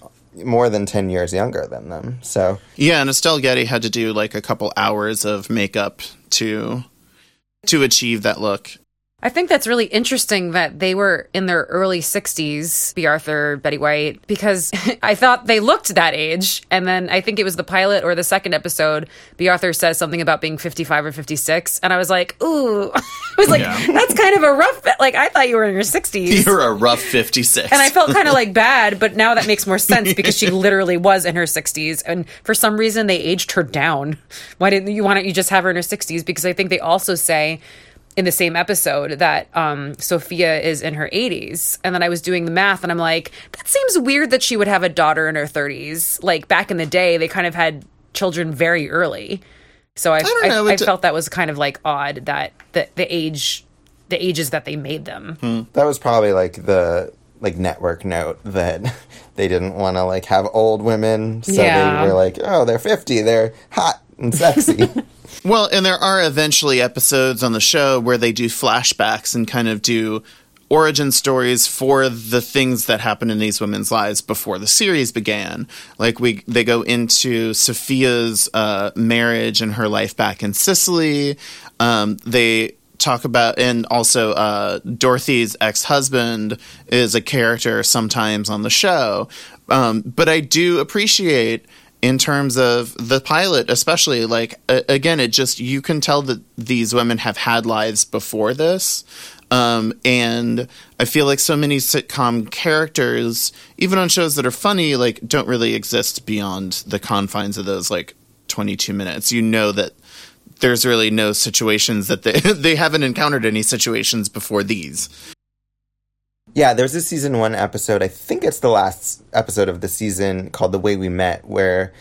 more than ten years younger than them. So Yeah, and Estelle Getty had to do like a couple hours of makeup to to achieve that look. I think that's really interesting that they were in their early 60s, Bea Arthur, Betty White, because I thought they looked that age. And then I think it was the pilot or the second episode, Bea Arthur says something about being 55 or 56. And I was like, ooh, I was like, that's kind of a rough, like, I thought you were in your 60s. You're a rough 56. And I felt kind of like bad, but now that makes more sense because she literally was in her 60s. And for some reason, they aged her down. Why didn't you, why don't you just have her in her 60s? Because I think they also say in the same episode that um, Sophia is in her 80s. And then I was doing the math and I'm like, that seems weird that she would have a daughter in her 30s. Like back in the day, they kind of had children very early. So I, don't I, know, I, it- felt that was kind of like odd that the, the age, the ages that they made them. that was probably like the like network note that they didn't want to like have old women, so Yeah. they were like, oh, they're fifty, they're hot and sexy. well, and there are eventually episodes on the show where they do flashbacks and kind of do origin stories for the things that happened in these women's lives before the series began. Like we they go into Sophia's uh, marriage and her life back in Sicily. Um, they talk about and also uh, Dorothy's ex-husband is a character sometimes on the show. Um, but I do appreciate in terms of the pilot especially like again it just you can tell that these women have had lives before this. Um, and i feel like so many sitcom characters even on shows that are funny like don't really exist beyond the confines of those like 22 minutes. You know that there's really no situations that they they haven't encountered any situations before these Yeah, there's a season one episode. I think it's the last episode of the season called "The Way We Met," where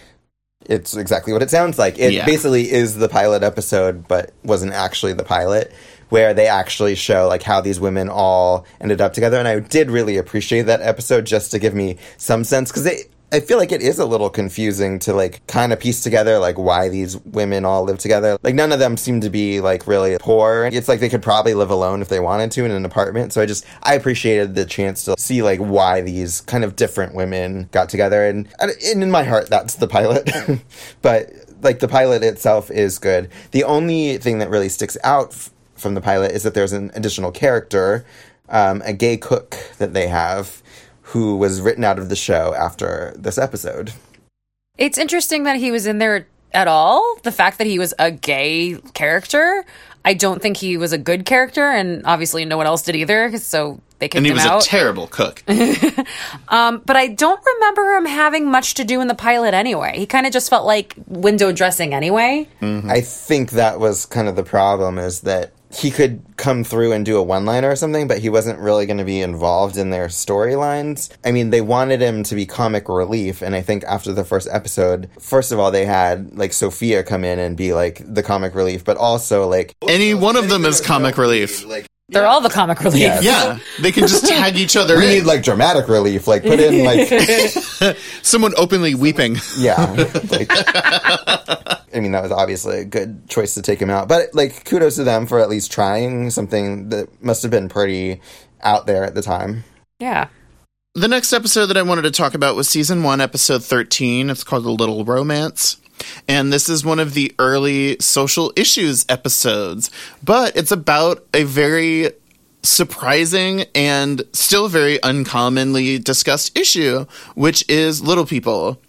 it's exactly what it sounds like. It Yeah. basically is the pilot episode, but wasn't actually the pilot. Where they actually show like how these women all ended up together, and I did really appreciate that episode just to give me some sense because I feel like it is a little confusing to like kind of piece together like why these women all live together. Like none of them seem to be like really poor. It's like they could probably live alone if they wanted to in an apartment. So I just I appreciated the chance to see like why these kind of different women got together and, and in my heart that's the pilot. but like the pilot itself is good. The only thing that really sticks out f- from the pilot is that there's an additional character, um, a gay cook that they have who was written out of the show after this episode. It's interesting that he was in there at all. The fact that he was a gay character, I don't think he was a good character, and obviously no one else did either. So they kicked him and he was out. a terrible cook um, but I don't remember him having much to do in the pilot anyway. He kind of just felt like window dressing anyway. I think that was kind of the problem is that he could come through and do a one liner or something, but he wasn't really going to be involved in their storylines. I mean, they wanted him to be comic relief, and I think after the first episode, first of all, they had like Sophia come in and be like the comic relief, but also like Any one of them is comic relief. They're all the comic relief. Yeah, they can just tag each other we in. need like dramatic relief, like put in like Someone openly weeping. yeah. Like, I mean, that was obviously a good choice to take him out, but like kudos to them for at least trying something that must have been pretty out there at the time. Yeah. The next episode that I wanted to talk about was season one, episode 13. It's called A Little Romance. And this is one of the early social issues episodes, but it's about a very surprising and still very uncommonly discussed issue, which is little people.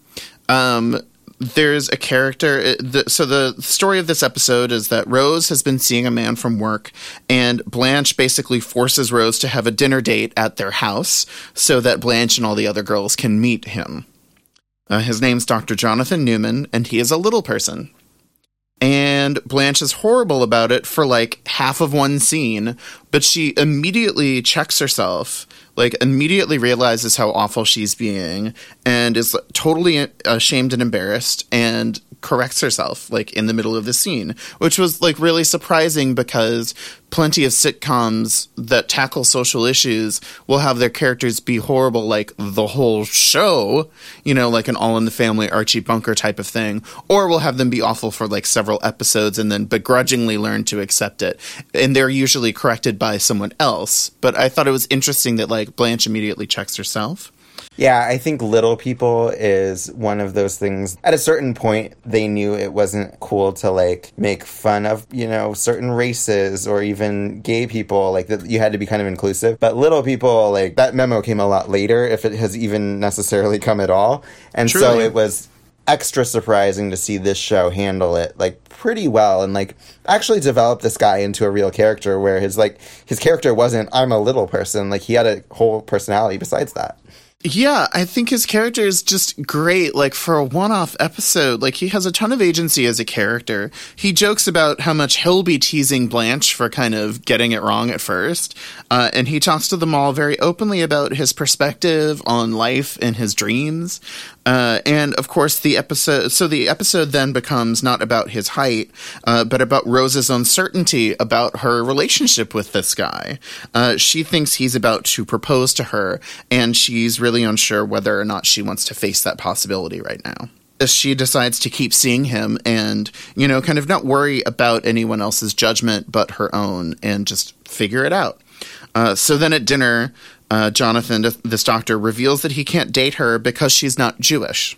Um, there's a character. so the story of this episode is that Rose has been seeing a man from work, and Blanche basically forces Rose to have a dinner date at their house so that Blanche and all the other girls can meet him. Uh, his name's Dr. Jonathan Newman, and he is a little person. And Blanche is horrible about it for like half of one scene, but she immediately checks herself, like immediately realizes how awful she's being, and is totally ashamed and embarrassed, and corrects herself like in the middle of the scene, which was like really surprising because plenty of sitcoms that tackle social issues will have their characters be horrible like the whole show, you know, like an all in the family Archie Bunker type of thing, or we'll have them be awful for like several episodes and then begrudgingly learn to accept it. And they're usually corrected by someone else. But I thought it was interesting that like Blanche immediately checks herself. Yeah, I think Little People is one of those things. At a certain point, they knew it wasn't cool to like make fun of, you know, certain races or even gay people. Like that you had to be kind of inclusive. But Little People, like that memo came a lot later, if it has even necessarily come at all. And so it was extra surprising to see this show handle it like pretty well and like actually develop this guy into a real character where his like his character wasn't I'm a little person like he had a whole personality besides that. Yeah, I think his character is just great. Like for a one-off episode, like he has a ton of agency as a character. He jokes about how much he'll be teasing Blanche for kind of getting it wrong at first, uh, and he talks to them all very openly about his perspective on life and his dreams. Uh, and of course, the episode. So the episode then becomes not about his height, uh, but about Rose's uncertainty about her relationship with this guy. Uh, she thinks he's about to propose to her, and she's really unsure whether or not she wants to face that possibility right now. She decides to keep seeing him and, you know, kind of not worry about anyone else's judgment but her own and just figure it out. Uh, so then at dinner, uh, Jonathan, this doctor, reveals that he can't date her because she's not Jewish.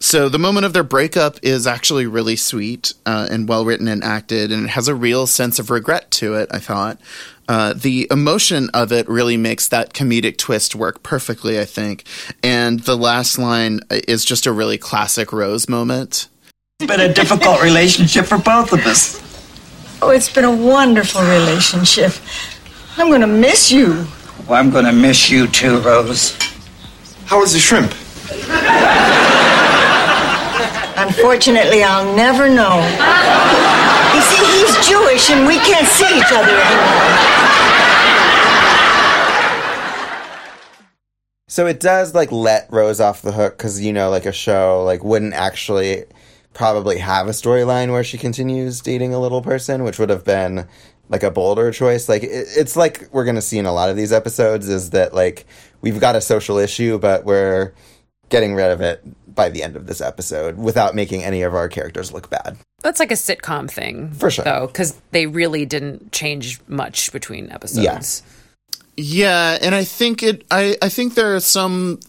So the moment of their breakup is actually really sweet uh, and well written and acted, and it has a real sense of regret to it. I thought uh, the emotion of it really makes that comedic twist work perfectly. I think, and the last line is just a really classic Rose moment. It's been a difficult relationship for both of us. Oh, it's been a wonderful relationship. I'm going to miss you. Well, I'm going to miss you too, Rose. How was the shrimp? Unfortunately, I'll never know. You see, he's Jewish and we can't see each other anymore. So it does like let Rose off the hook because you know, like a show like wouldn't actually probably have a storyline where she continues dating a little person, which would have been like a bolder choice. Like it, it's like we're gonna see in a lot of these episodes is that like we've got a social issue, but we're getting rid of it by the end of this episode without making any of our characters look bad. That's like a sitcom thing. For sure. Though, because they really didn't change much between episodes. Yeah. Yeah, and I think it. I I think there are some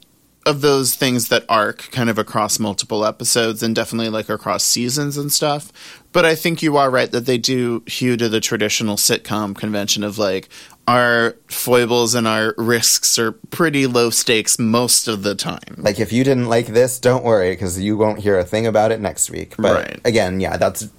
of those things that arc kind of across multiple episodes and definitely like across seasons and stuff. But I think you are right that they do hew to the traditional sitcom convention of like our foibles and our risks are pretty low stakes most of the time. Like if you didn't like this, don't worry because you won't hear a thing about it next week. But Right. again, yeah, that's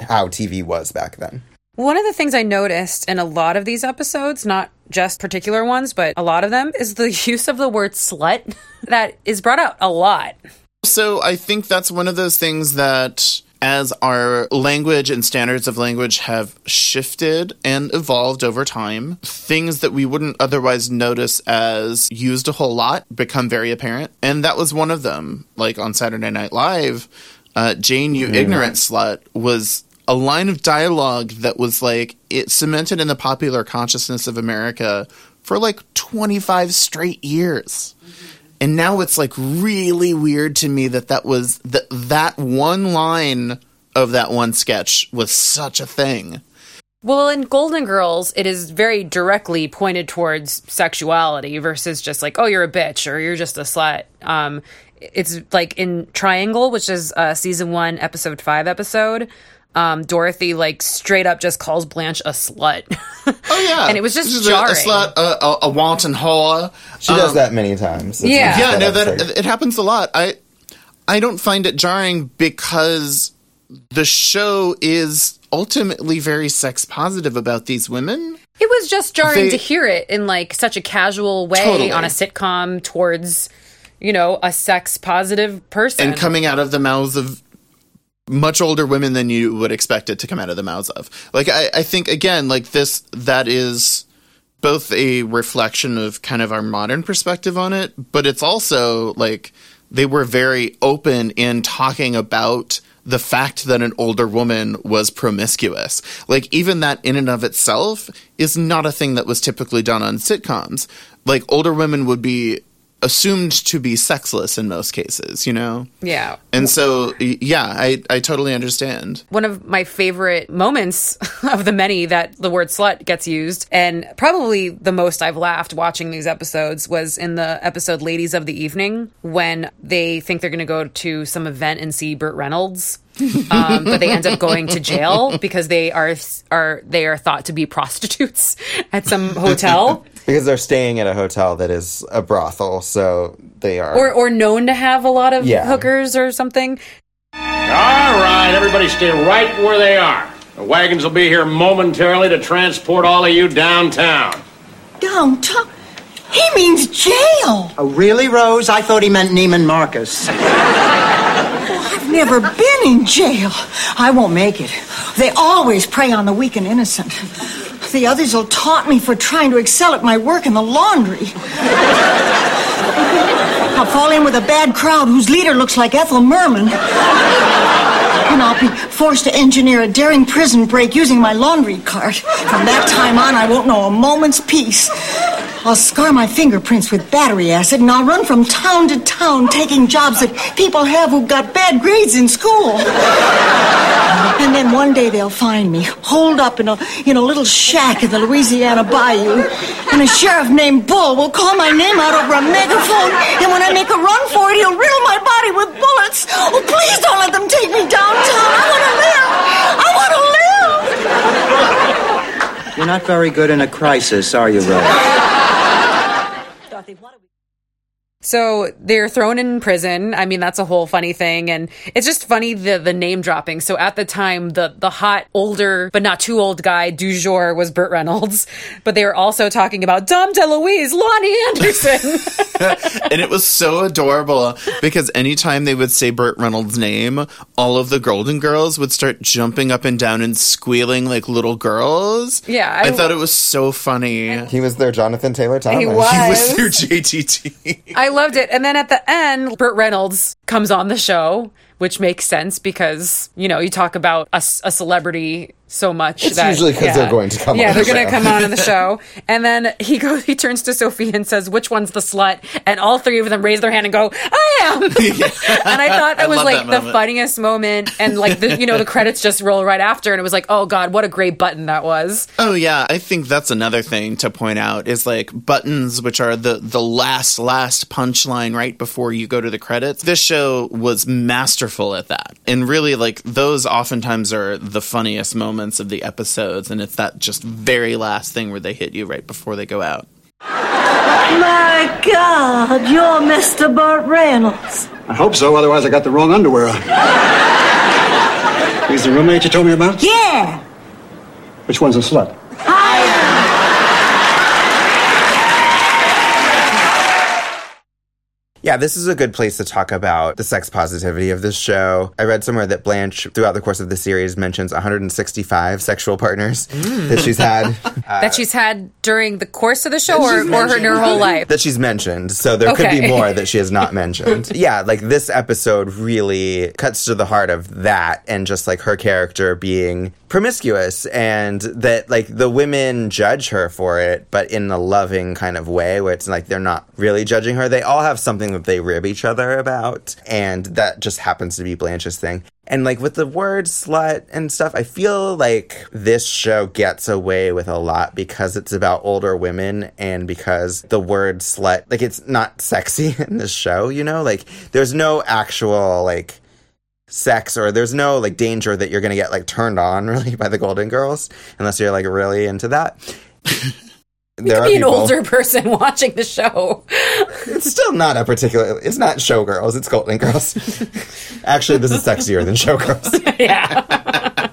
how TV was back then. One of the things I noticed in a lot of these episodes, not just particular ones, but a lot of them, is the use of the word slut that is brought out a lot. So I think that's one of those things that as our language and standards of language have shifted and evolved over time, things that we wouldn't otherwise notice as used a whole lot become very apparent. And that was one of them. Like on Saturday Night Live, uh, Jane, you ignorant slut, was a line of dialogue that was like, it cemented in the popular consciousness of America for like 25 straight years. And now it's like really weird to me that that was that that one line of that one sketch was such a thing. Well, in Golden Girls, it is very directly pointed towards sexuality versus just like, oh, you're a bitch or you're just a slut. Um, it's like in Triangle, which is uh, season one, episode five episode. Um, Dorothy like straight up just calls Blanche a slut. Oh yeah, And it was just This is a- jarring. A, slut, a, a, a wanton whore. She does that many times. It's Yeah. not Yeah, no, absurd. that it happens a lot. I I don't find it jarring because the show is ultimately very sex positive about these women. It was just jarring They- to hear it in like such a casual way Totally. on a sitcom towards, you know, a sex positive person. and coming out of the mouths of much older women than you would expect it to come out of the mouths of. Like I, I think again, like this that is both a reflection of kind of our modern perspective on it, but it's also like they were very open in talking about the fact that an older woman was promiscuous. Like even that in and of itself is not a thing that was typically done on sitcoms. Like older women would be assumed to be sexless in most cases, you know? yeah. And so, yeah, I, I totally understand. one of my favorite moments of the many that the word slut gets used, and probably the most I've laughed watching these episodes was in the episode Ladies of the Evening when they think they're going to go to some event and see Burt Reynolds. um, but they end up going to jail because they are are they are thought to be prostitutes at some hotel because they're staying at a hotel that is a brothel, so they are. or or known to have a lot of Yeah. hookers or something. All right, everybody stay right where they are. The wagons will be here momentarily to transport all of you downtown. Downtown? He means jail. Oh, really, Rose? I thought he meant Neiman Marcus. Oh, I've never been in jail. I won't make it. They always prey on the weak and innocent. The others will taunt me for trying to excel at my work in the laundry. I'll fall in with a bad crowd whose leader looks like Ethel Merman. And I'll be forced to engineer a daring prison break using my laundry cart. From that time on, I won't know a moment's peace. I'll scar my fingerprints with battery acid and I'll run from town to town taking jobs that people have who got bad grades in school. And then one day they'll find me, holed up in a, in a little shack in the Louisiana bayou. And a sheriff named Bull will call my name out over a megaphone. And when I make a run for it, he'll riddle my body with bullets. Oh, please don't let them take me downtown. I want to live. I want to live. You're not very good in a crisis, are you, Rose? So they're thrown in prison. I mean, that's a whole funny thing, and it's just funny the the name dropping. So at the time, the the hot older but not too old guy du jour was Burt Reynolds, but they were also talking about Dom DeLuise, Loni Anderson. and it was so adorable because anytime they would say Burt Reynolds' name, all of the Golden Girls would start jumping up and down and squealing like little girls. Yeah, I, I- thought it was so funny. he was their Jonathan Taylor Thomas. He was. He was their JTT. I loved it. And then at the end, Burt Reynolds comes on the show, which makes sense because you know you talk about a celebrity so much. It's that, usually 'cause they're going to come on Yeah, on they're the going to come on in the show, and then he goes. He turns to Sophie and says, "Which one's the slut?" And all three of them raise their hand and go, "I am." and I thought that I was like that the funniest moment, and like the you know the credits just roll right after, and it was like, "Oh God, what a great button that was." Oh yeah, I think that's another thing to point out is like buttons, which are the the last last punchline right before you go to the credits. This show was masterful at that, and really like those oftentimes are the funniest moments of the episodes, and it's that just very last thing where they hit you right before they go out. My God, you're Mr. Burt Reynolds. I hope so, otherwise I got the wrong underwear on. He's the roommate you told me about? Yeah. Which one's a slut? Yeah, this is a good place to talk about the sex positivity of this show. I read somewhere that Blanche, throughout the course of the series, mentions 165 sexual partners mm. that she's had. Uh, that she's had during the course of the show or, or her, her whole life. that she's mentioned. So there could be more that she has not mentioned. yeah, like this episode really cuts to the heart of that and just like her character being promiscuous and that like the women judge her for it, but in a loving kind of way where it's like they're not really judging her. They all have something that they rib each other about. And that just happens to be Blanche's thing. And like with the word slut and stuff, I feel like this show gets away with a lot because it's about older women and because the word slut, like it's not sexy in this show, you know? Like there's no actual like sex or there's no like danger that you're gonna get like turned on really by the Golden Girls unless you're like really into that. there could Be an older person watching the show. It's still not a particular. It's not Showgirls. It's Golden Girls. Actually, this is sexier than Showgirls. yeah.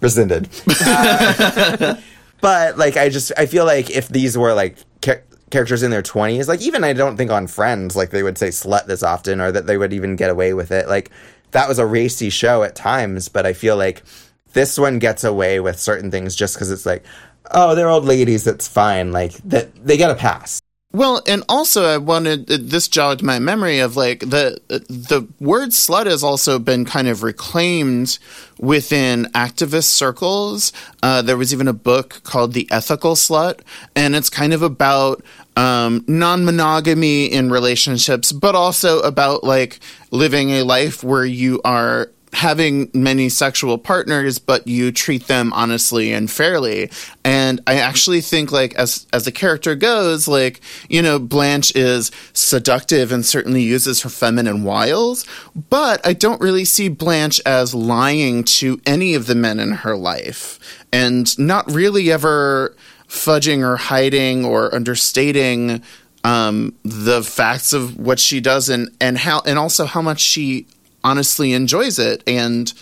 rescinded. Uh, but like, I just I feel like if these were like cha- characters in their twenties, like even I don't think on Friends like they would say slut this often, or that they would even get away with it. Like that was a racy show at times, but I feel like this one gets away with certain things just because it's like, oh, they're old ladies. That's fine. Like that they get a pass. Well, and also I wanted this jogged my memory of like the the word slut has also been kind of reclaimed within activist circles. Uh, there was even a book called The Ethical Slut, and it's kind of about um, non monogamy in relationships, but also about like living a life where you are having many sexual partners but you treat them honestly and fairly. And i actually think like as as the character goes like you know blanche is seductive and certainly uses her feminine wiles but i don't really see blanche as lying to any of the men in her life and not really ever fudging or hiding or understating um, the facts of what she does and and how and also how much she honestly enjoys it and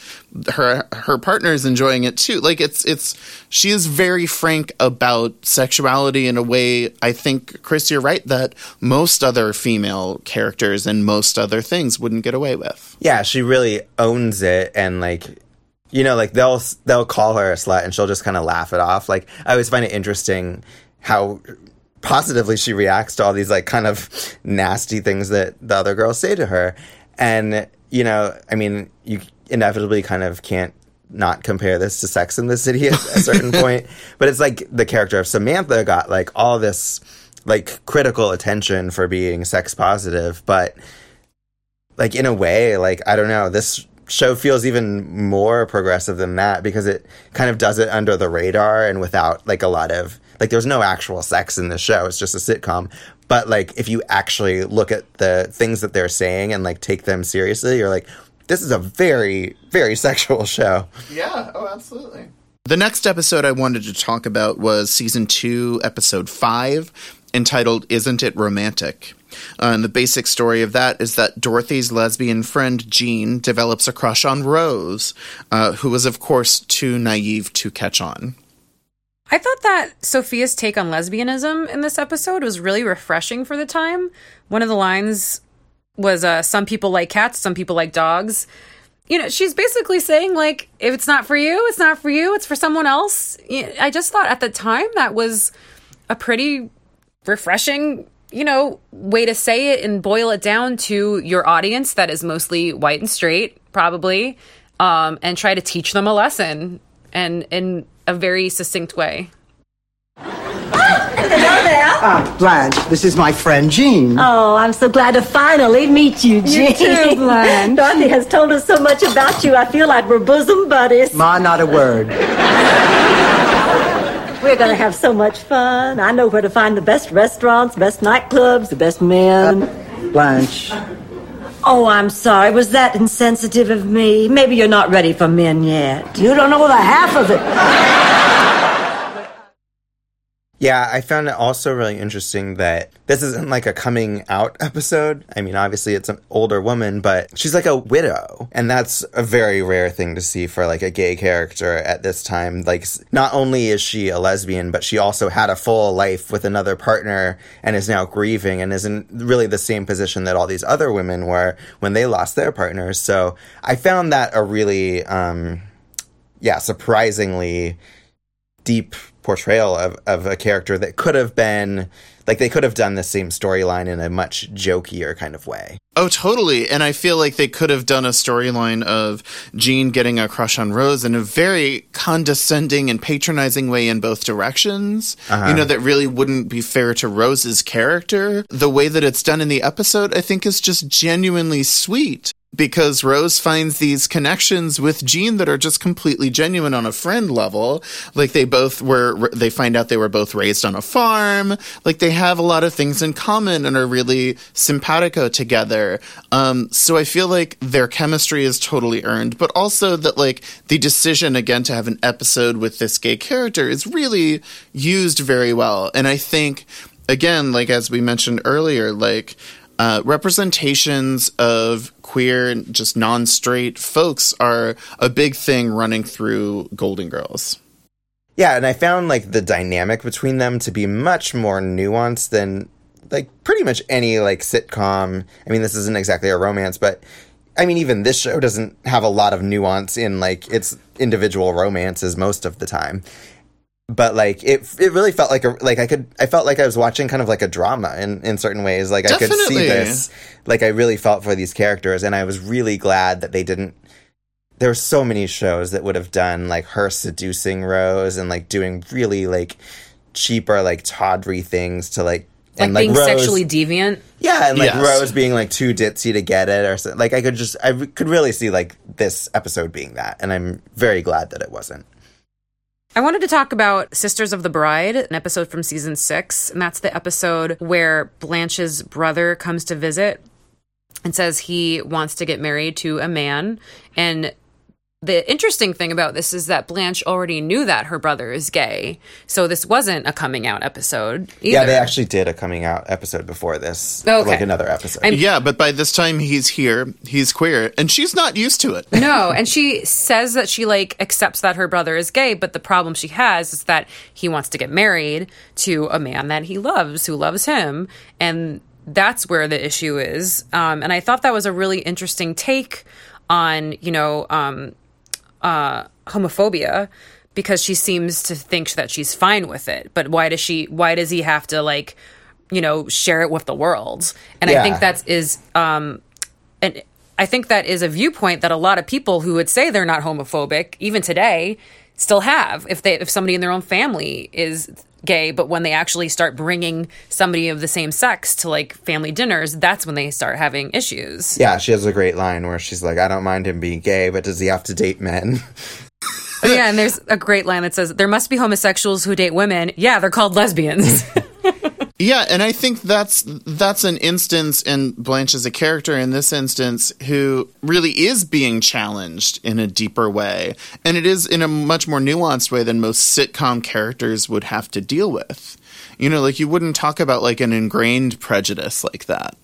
her her partner is enjoying it too like it's it's she is very frank about sexuality in a way i think chris you're right that most other female characters and most other things wouldn't get away with Yeah, she really owns it and like you know, like they'll they'll call her a slut and she'll just kind of laugh it off. Like I always find it interesting how positively she reacts to all these like kind of nasty things that the other girls say to her. And you know, I mean, you inevitably kind of can't not compare this to Sex in the City at a certain point, but it's like the character of Samantha got like all this like critical attention for being sex positive, but like in a way, like I don't know, this show feels even more progressive than that because it kind of does it under the radar and without like a lot of like there's no actual sex in the show. It's just a sitcom. But like if you actually look at the things that they're saying and like take them seriously, you're like, this is a very, very sexual show. yeah oh absolutely the next episode i wanted to talk about was season 2 episode 5 entitled isn't it romantic uh, and the basic story of that is that Dorothy's lesbian friend Jean develops a crush on Rose, uh, who was, of course, too naive to catch on. I thought that Sophia's take on lesbianism in this episode was really refreshing for the time. One of the lines was uh, some people like cats, some people like dogs. You know, she's basically saying like if it's not for you, it's not for you, it's for someone else. I just thought at the time that was a pretty refreshing, you know, way to say it and boil it down to your audience that is mostly white and straight, probably, um, and try to teach them a lesson and in a very succinct way. Hello there. Ah, Blanche, this is my friend Jean. Oh, I'm so glad to finally meet you, Jean. You too, Blanche. Dorothy has told us so much about you. I feel like we're bosom buddies. Ma, not a word. We're going to have so much fun. I know where to find the best restaurants, best nightclubs, the best men. Blanche. Oh, I'm sorry. Was that insensitive of me? Maybe you're not ready for men yet. You don't know the half of it. Yeah, I found it also really interesting that this isn't like a coming out episode. I mean, obviously it's an older woman, but she's like a widow. And that's a very rare thing to see for like a gay character at this time. Like, not only is she a lesbian, but she also had a full life with another partner and is now grieving and is in really the same position that all these other women were when they lost their partners. So I found that a really, um, yeah, surprisingly deep portrayal of, of a character that could have been like they could have done the same storyline in a much jokier kind of way. Oh, totally. And I feel like they could have done a storyline of Jean getting a crush on Rose in a very condescending and patronizing way in both directions. Uh-huh. You know, that really wouldn't be fair to Rose's character. The way that it's done in the episode, I think, is just genuinely sweet. Because Rose finds these connections with Jean that are just completely genuine on a friend level. Like they both were, they find out they were both raised on a farm. Like they have a lot of things in common and are really simpatico together. Um, so I feel like their chemistry is totally earned, but also that like the decision again to have an episode with this gay character is really used very well. And I think, again, like as we mentioned earlier, like, uh, representations of queer just non-straight folks are a big thing running through Golden Girls. Yeah, and I found like the dynamic between them to be much more nuanced than like pretty much any like sitcom. I mean, this isn't exactly a romance, but I mean, even this show doesn't have a lot of nuance in like its individual romances most of the time. But like it, it really felt like a like I could I felt like I was watching kind of like a drama in in certain ways. Like I could see this. Like I really felt for these characters, and I was really glad that they didn't there were so many shows that would have done like her seducing Rose and like doing really like cheaper like tawdry things to like Like and being Rose, sexually deviant. yeah and like Yes. Rose being like too ditzy to get it or something like I could just I could really see like this episode being that and I'm very glad that it wasn't I wanted to talk about Sisters of the Bride, an episode from season six. And that's the episode where Blanche's brother comes to visit and says he wants to get married to a man. And the interesting thing about this is that Blanche already knew that her brother is gay. So this wasn't a coming out episode. Either. yeah they actually did a coming out episode before this Okay. like another episode Yeah, but by this time he's here, he's queer, and she's not used to it. No, and she says that she like accepts that her brother is gay, but the problem she has is that he wants to get married to a man that he loves, who loves him, and that's where the issue is. Um, and I thought that was a really interesting take on you know um, uh, homophobia because she seems to think that she's fine with it, but why does she? Why does he have to like you know share it with the world? And I think that is um, and I think that is a viewpoint that a lot of people who would say they're not homophobic, even today, still have. If they if somebody in their own family is gay, but when they actually start bringing somebody of the same sex to like family dinners, that's when they start having issues. yeah she has a great line where she's like I don't mind him being gay but does he have to date men yeah, and there's a great line that says there must be homosexuals who date women. Yeah, they're called lesbians. Yeah, and I think that's that's an instance, and Blanche is a character in this instance who really is being challenged in a deeper way, and it is in a much more nuanced way than most sitcom characters would have to deal with. You know, like you wouldn't talk about like an ingrained prejudice like that.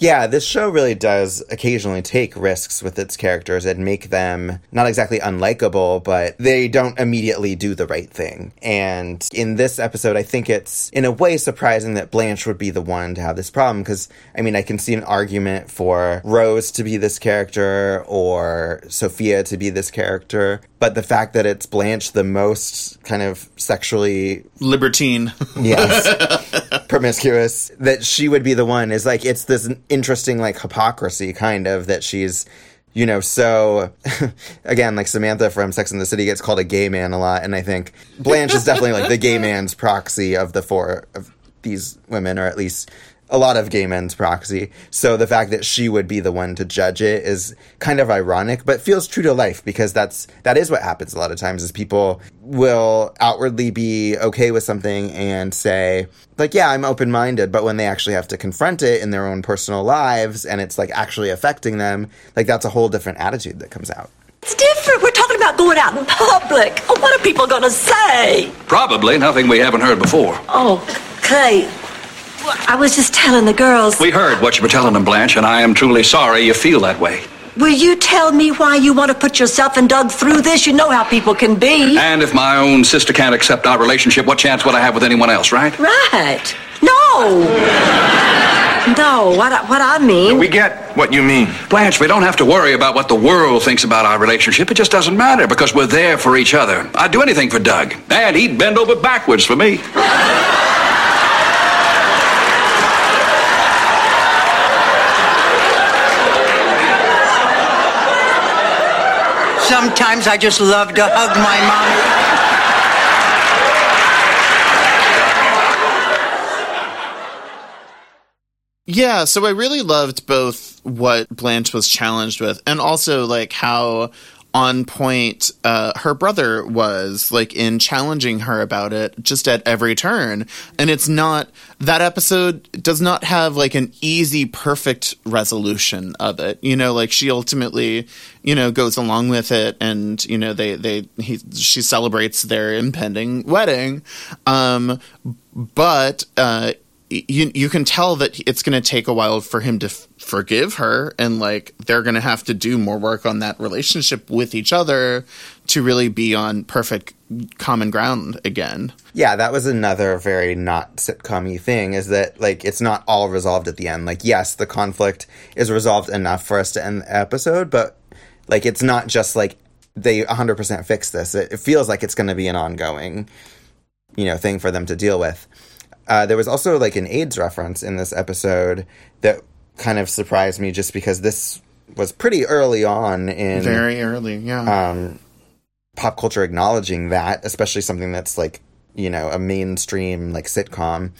Yeah, this show really does occasionally take risks with its characters and make them not exactly unlikable, but they don't immediately do the right thing. And in this episode, I think it's in a way surprising that Blanche would be the one to have this problem because, I mean, I can see an argument for Rose to be this character or Sophia to be this character, but the fact that it's Blanche the most kind of sexually Libertine. yes promiscuous that she would be the one is like it's this interesting like hypocrisy kind of that she's you know so again like samantha from sex and the city gets called a gay man a lot and i think blanche is definitely like the gay man's proxy of the four of these women or at least a lot of gay men's proxy. So the fact that she would be the one to judge it is kind of ironic, but feels true to life because that's that is what happens a lot of times is people will outwardly be okay with something and say like yeah, I'm open-minded, but when they actually have to confront it in their own personal lives and it's like actually affecting them, like that's a whole different attitude that comes out. It's different. We're talking about going out in public. Oh, what are people going to say? Probably nothing we haven't heard before. Oh, Clay. Well, I was just telling the girls. We heard what you were telling them, Blanche, and I am truly sorry you feel that way. Will you tell me why you want to put yourself and Doug through this? You know how people can be. And if my own sister can't accept our relationship, what chance would I have with anyone else, right? Right. No. No, what I, what I mean. We get what you mean. Blanche, we don't have to worry about what the world thinks about our relationship. It just doesn't matter because we're there for each other. I'd do anything for Doug, and he'd bend over backwards for me. Sometimes I just love to hug my mommy. Yeah, so I really loved both what Blanche was challenged with and also like how on point uh, her brother was like in challenging her about it just at every turn. And it's not that episode does not have like an easy perfect resolution of it. You know like she ultimately you know goes along with it and you know they they he, she celebrates their impending wedding. Um but uh you you can tell that it's going to take a while for him to f- forgive her and like they're going to have to do more work on that relationship with each other to really be on perfect common ground again. Yeah, that was another very not sitcom thing is that like it's not all resolved at the end. Like yes, the conflict is resolved enough for us to end the episode, but like it's not just like they 100% fix this. It, it feels like it's going to be an ongoing you know thing for them to deal with. Uh, there was also like an AIDS reference in this episode that kind of surprised me just because this was pretty early on in Very early, yeah. um, pop culture acknowledging that, especially something that's like you know a mainstream like sitcom,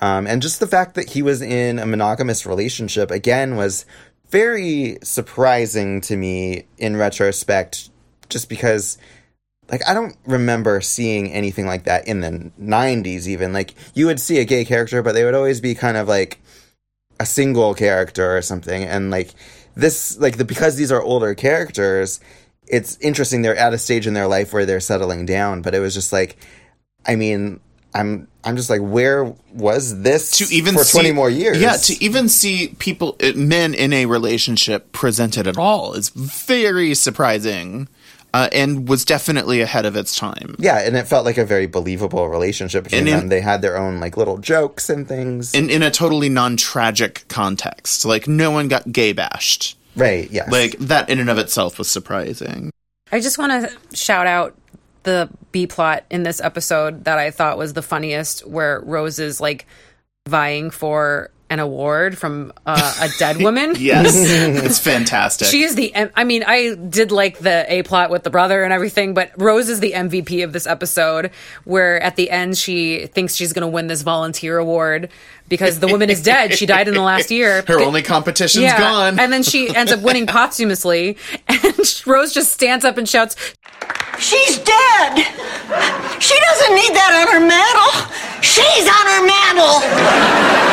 um, and just the fact that he was in a monogamous relationship again was very surprising to me in retrospect, just because like I don't remember seeing anything like that in the 90s even. Like you would see a gay character but they would always be kind of like a single character or something. And like this like the because these are older characters it's interesting they're at a stage in their life where they're settling down but it was just like I mean I'm I'm just like where was this to even for 20 more years? Yeah, to even see people uh, men in a relationship presented at all is very surprising. Uh, and was definitely ahead of its time. yeah and it felt like a very believable relationship between And in- them they had their own like little jokes and things In in a totally non-tragic context. Like no one got gay bashed. right yes Like that in and of itself was surprising. I just want to shout out the B plot in this episode that I thought was the funniest, where Rose is like vying for an award from uh, a dead woman. Yes. it's fantastic. She is the. I mean, I did like the A plot with the brother and everything, but Rose is the MVP of this episode. Where at the end she thinks she's going to win this volunteer award because the woman is dead. She died in the last year. Her only competition's gone. and then she ends up winning posthumously. And Rose just stands up and shouts, She's dead. She doesn't need that on her mantle. She's on her mantle.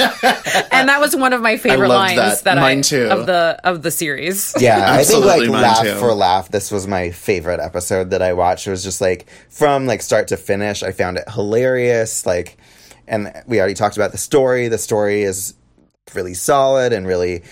and that was one of my favorite loved lines that. that, Mine I too. of the of the series. Yeah, I think like laugh too. for laugh, this was my favorite episode that I watched. It was just like from like start to finish, I found it hilarious. Like, and we already talked about the story. The story is really solid and really,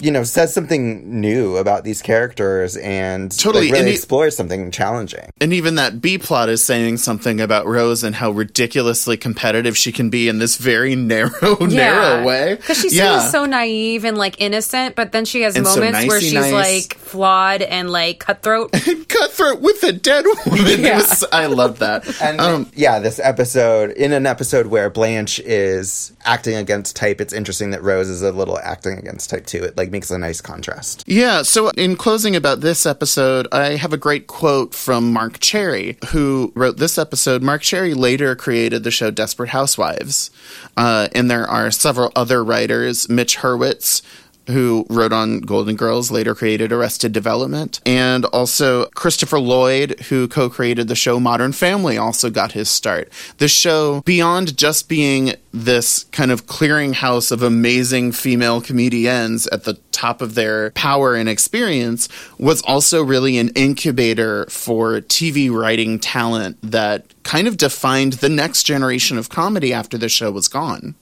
you know, says something new about these characters and Totally, like, really and it- explores something challenging. And even that B plot is saying something about Rose and how ridiculously competitive she can be in this very narrow, narrow way. Because she yeah. seems so naive and like innocent, but then she has And so moments where she's nice. like flawed and like cutthroat. cutthroat with a dead woman. It Yeah. was- I love that. And Um, yeah, this episode, in an episode where Blanche is acting against type, it's interesting that Rose is a little acting against type too. It like makes a nice contrast. Yeah, so in closing about this episode, I have a great quote from Marc Cherry, who wrote this episode. Marc Cherry later created the show Desperate Housewives. Uh, and there are several other writers, Mitch Hurwitz, who wrote on Golden Girls, later created Arrested Development. And also Christopher Lloyd, who co created the show Modern Family, also got his start. The show, beyond just being this kind of clearinghouse of amazing female comedians at the top of their power and experience, was also really an incubator for TV writing talent that kind of defined the next generation of comedy after the show was gone.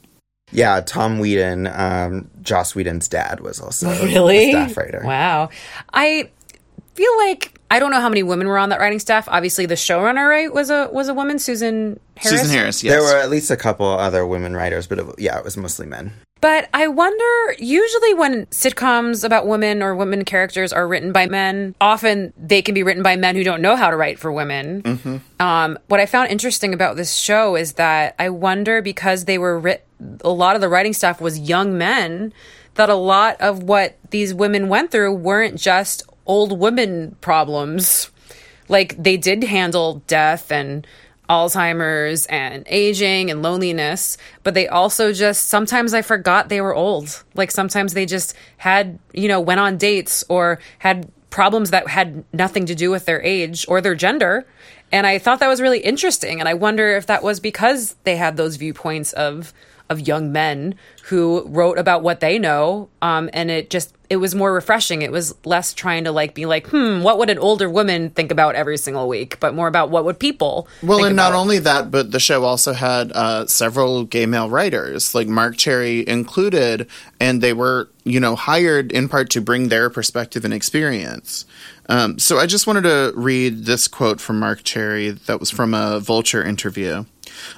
Yeah, Tom Whedon, um, Joss Whedon's dad, was also Really? a staff writer. Wow. I feel like I don't know how many women were on that writing staff. Obviously, the showrunner right was a was a woman, Susan Harris. Susan Harris, yes. There were at least a couple other women writers, but it, yeah, it was mostly men. But I wonder, usually when sitcoms about women or women characters are written by men, often they can be written by men who don't know how to write for women. Mm-hmm. Um, what I found interesting about this show is that I wonder because they were writ- a lot of the writing staff was young men, that a lot of what these women went through weren't just old woman problems. Like they did handle death and Alzheimer's and aging and loneliness, but they also just sometimes I forgot they were old. Like sometimes they just had, you know, went on dates or had problems that had nothing to do with their age or their gender. And I thought that was really interesting. And I wonder if that was because they had those viewpoints of of young men who wrote about what they know. Um, and it just it was more refreshing. It was less trying to like be like, hmm, what would an older woman think about every single week, but more about what would people. Well, and not only that, but the show also had uh, several gay male writers, like Marc Cherry included, and they were, you know, hired in part to bring their perspective and experience. Um, so I just wanted to read this quote from Marc Cherry that was from a Vulture interview.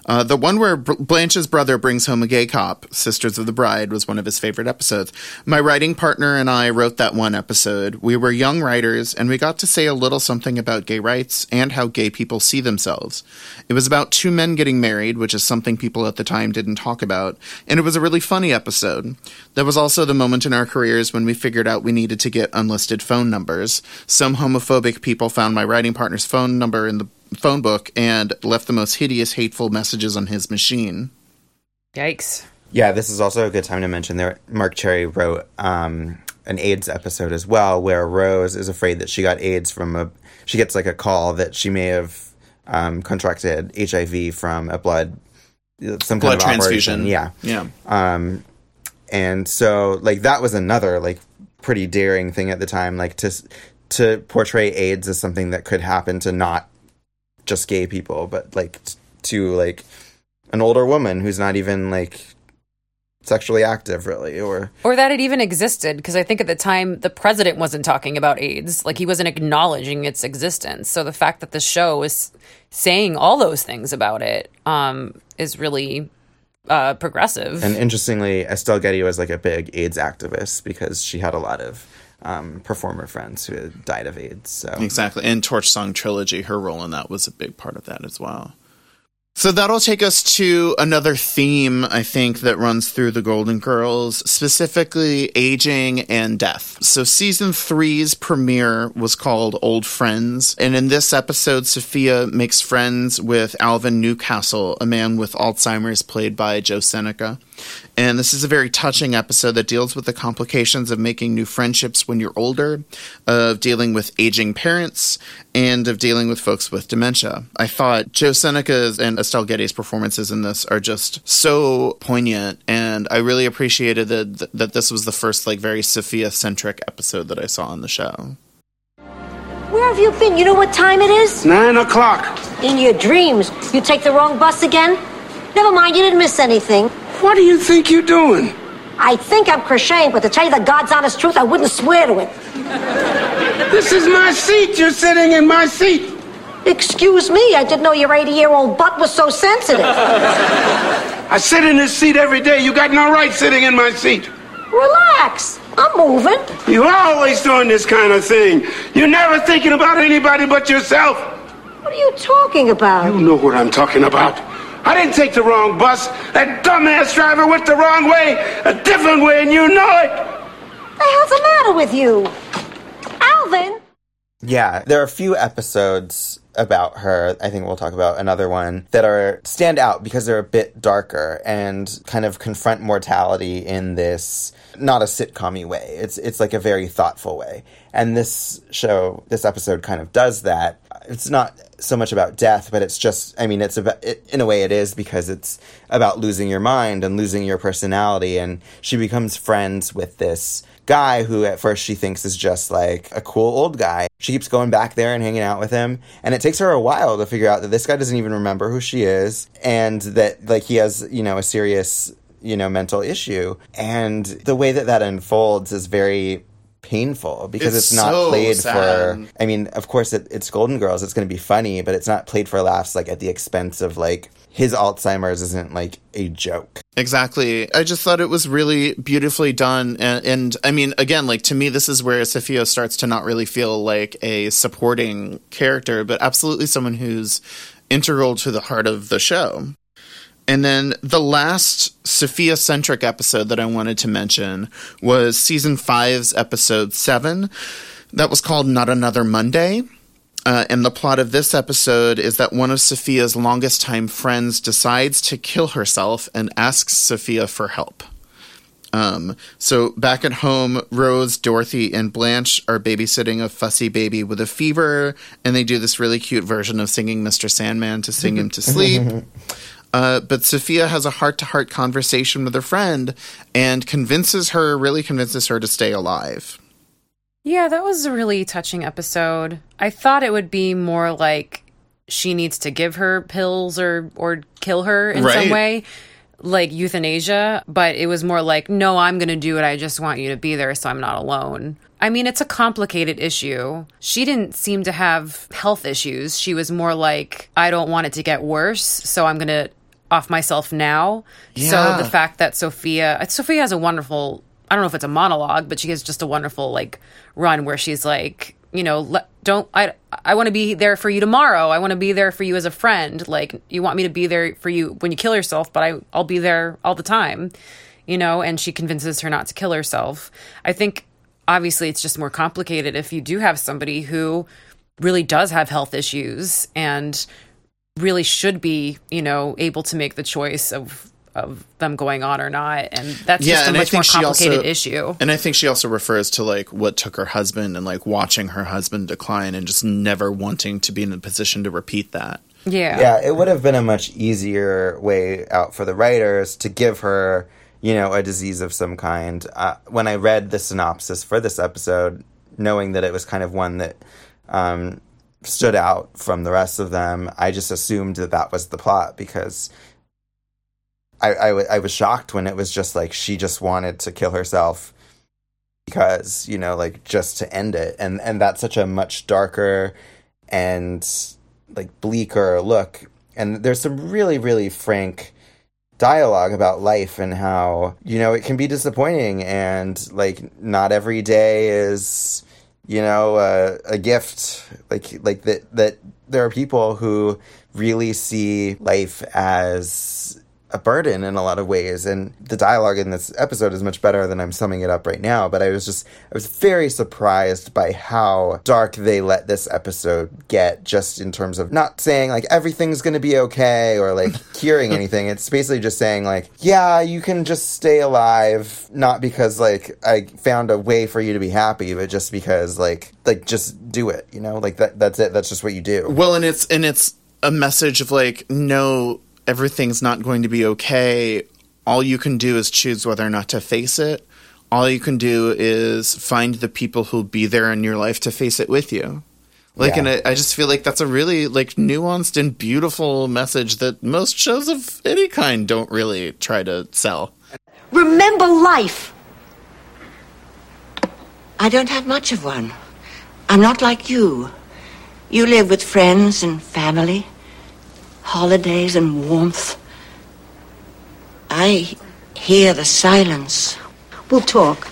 Uh, the one where Blanche's brother brings home a gay cop, Sisters of the Bride, was one of his favorite episodes. My writing partner and I wrote that one episode. We were young writers, and we got to say a little something about gay rights and how gay people see themselves. It was about two men getting married, which is something people at the time didn't talk about, and it was a really funny episode. That was also the moment in our careers when we figured out we needed to get unlisted phone numbers. Some homophobic people found my writing partner's phone number in the phone book and left the most hideous, hateful messages on his machine. Yikes. Yeah, this is also a good time to mention that Marc Cherry wrote um, an AIDS episode as well, where Rose is afraid that she got AIDS from a. She gets like a call that she may have um, contracted HIV from a blood some Blood kind of transfusion. operation. Yeah, Yeah. Um, and so like that was another like pretty daring thing at the time, like to to portray AIDS as something that could happen to not just gay people, but like t- to like an older woman who's not even like sexually active really or Or that it even existed, because I think at the time the president wasn't talking about AIDS. Like he wasn't acknowledging its existence. So the fact that the show is saying all those things about it um, is really uh, progressive. and interestingly Estelle Getty was like a big AIDS activist because she had a lot of um, performer friends who had died of AIDS so Exactly. And Torch Song Trilogy, her role in that was a big part of that as well. So that'll take us to another theme, I think, that runs through the Golden Girls, specifically aging and death. So season three's premiere was called Old Friends. And in this episode, Sophia makes friends with Alvin Newcastle, a man with Alzheimer's played by Joe Seneca. And this is a very touching episode that deals with the complications of making new friendships when you're older, of dealing with aging parents, and of dealing with folks with dementia. I thought Joe Seneca's and Estelle Getty's performances in this are just so poignant, and I really appreciated that, that this was the first, like, very Sophia centric episode that I saw on the show. Where have you been? You know what time it is? Nine o'clock. In your dreams. You take the wrong bus again? Never mind, you didn't miss anything. What do you think you're doing? I think I'm crocheting, but to tell you the God's honest truth, I wouldn't swear to it. This is my seat. You're sitting in my seat. Excuse me, I didn't know your 80 year old butt was so sensitive. I sit in this seat every day. You got no right sitting in my seat. Relax, I'm moving. You're always doing this kind of thing. You're never thinking about anybody but yourself. What are you talking about? You know what I'm talking about. I didn't take the wrong bus. That dumbass driver went the wrong way, a different way, and you know it. The hell's the matter with you? Alvin? Yeah, there are a few episodes about her. I think we'll talk about another one that are stand out because they're a bit darker and kind of confront mortality in this not a sitcom way. It's it's like a very thoughtful way. And this show, this episode kind of does that. It's not so much about death, but it's just I mean, it's about it, in a way it is because it's about losing your mind and losing your personality and she becomes friends with this guy who at first she thinks is just like a cool old guy. She keeps going back there and hanging out with him, and it takes her a while to figure out that this guy doesn't even remember who she is and that like he has, you know, a serious, you know, mental issue. And the way that that unfolds is very painful because It's it's, not so played sad. for I mean, of course it, it's Golden Girls, it's going to be funny, but it's not played for laughs like at the expense of like his Alzheimer's isn't like a joke. Exactly. I just thought it was really beautifully done. And, and I mean, again, like to me, this is where Sophia starts to not really feel like a supporting character, but absolutely someone who's integral to the heart of the show. And then the last Sophia centric episode that I wanted to mention was season five's episode seven. That was called Not Another Monday. Uh, and the plot of this episode is that one of Sophia's longest time friends decides to kill herself and asks Sophia for help. Um, so back at home, Rose, Dorothy, and Blanche are babysitting a fussy baby with a fever, and they do this really cute version of singing Mr. Sandman to sing him to sleep. Uh, but Sophia has a heart to heart conversation with her friend and convinces her, really convinces her to stay alive. Yeah, that was a really touching episode. I thought it would be more like she needs to give her pills or or kill her in Right. some way, like euthanasia, but it was more like, "No, I'm going to do it. I just want you to be there so I'm not alone." I mean, it's a complicated issue. She didn't seem to have health issues. She was more like, "I don't want it to get worse, so I'm going to off myself now." Yeah. So the fact that Sophia, uh, Sophia has a wonderful I don't know if it's a monologue, but she has just a wonderful like run where she's like, you know, le- don't I I want to be there for you tomorrow. I want to be there for you as a friend. Like you want me to be there for you when you kill yourself, but I I'll be there all the time. You know, and she convinces her not to kill herself. I think obviously it's just more complicated if you do have somebody who really does have health issues and really should be, you know, able to make the choice of of them going on or not and that's just a and much more complicated issue. And I think she also refers to like what took her husband and like watching her husband decline and just never wanting to be in a position to repeat that. Yeah. Yeah, it would have been a much easier way out for the writers to give her, you know, a disease of some kind. Uh, when I read the synopsis for this episode, knowing that it was kind of one that um, stood out from the rest of them, I just assumed that that was the plot because I, I, w- I was shocked when it was just like she just wanted to kill herself because you know like just to end it. And and that's such a much darker and like bleaker look. And there's some really really frank dialogue about life and how you know it can be disappointing and like not every day is you know uh, a gift like like that that there are people who really see life as a burden in a lot of ways and the dialogue in this episode is much better than I'm summing it up right now but I was just I was very surprised by how dark they let this episode get just in terms of not saying like everything's going to be okay or like curing anything. It's basically just saying like yeah you can just stay alive not because like I found a way for you to be happy but just because like like just do it you know? Like that that's it. That's just what you do. Well, and it's and it's a message of like no everything's not going to be okay. All you can do is choose whether or not to face it. All you can do is find the people who'll be there in your life to face it with you. Like, Yeah. and I, I just feel like that's a really like nuanced and beautiful message that most shows of any kind don't really try to sell. Remember life. I don't have much of one. I'm not like you. You live with friends and family, holidays and warmth. I hear the silence. We'll talk.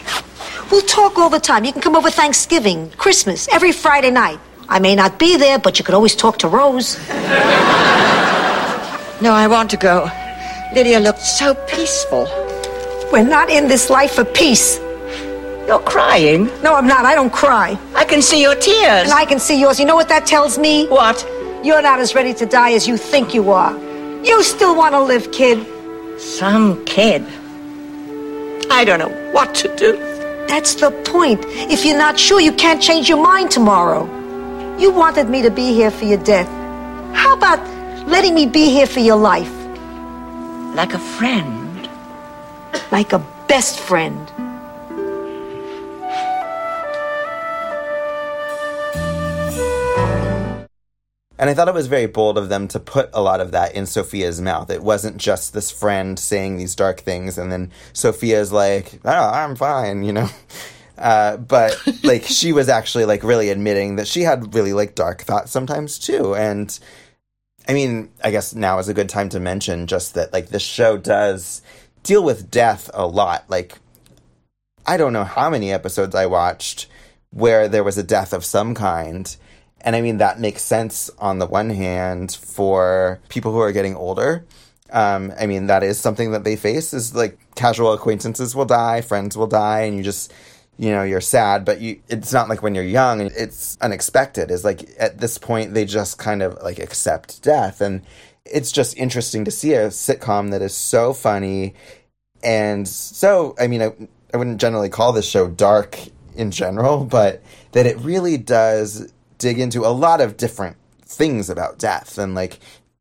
We'll talk all the time. You can come over Thanksgiving, Christmas, every Friday night. I may not be there, but you could always talk to Rose. No, I want to go. Lydia looked so peaceful. We're not in this life for peace. You're crying. No, I'm not. I don't cry. I can see your tears. And I can see yours. You know what that tells me? What? You're not as ready to die as you think you are. You still want to live, kid. Some kid. I don't know what to do. That's the point. If you're not sure, you can't change your mind tomorrow. You wanted me to be here for your death. How about letting me be here for your life? Like a friend. Like a best friend. And I thought it was very bold of them to put a lot of that in Sophia's mouth. It wasn't just this friend saying these dark things, and then Sophia's like, "Oh, I'm fine," you know. Uh, but like she was actually like really admitting that she had really like dark thoughts sometimes too. And I mean, I guess now is a good time to mention just that like this show does deal with death a lot. Like I don't know how many episodes I watched where there was a death of some kind. And I mean, that makes sense on the one hand for people who are getting older. Um, I mean, that is something that they face is like casual acquaintances will die, friends will die, and you just, you know, you're sad, but you, it's not like when you're young, it's unexpected. Is like at this point, they just kind of like accept death. And it's just interesting to see a sitcom that is so funny and so, I mean, I, I wouldn't generally call this show dark in general, but that it really does dig into a lot of different things about death and like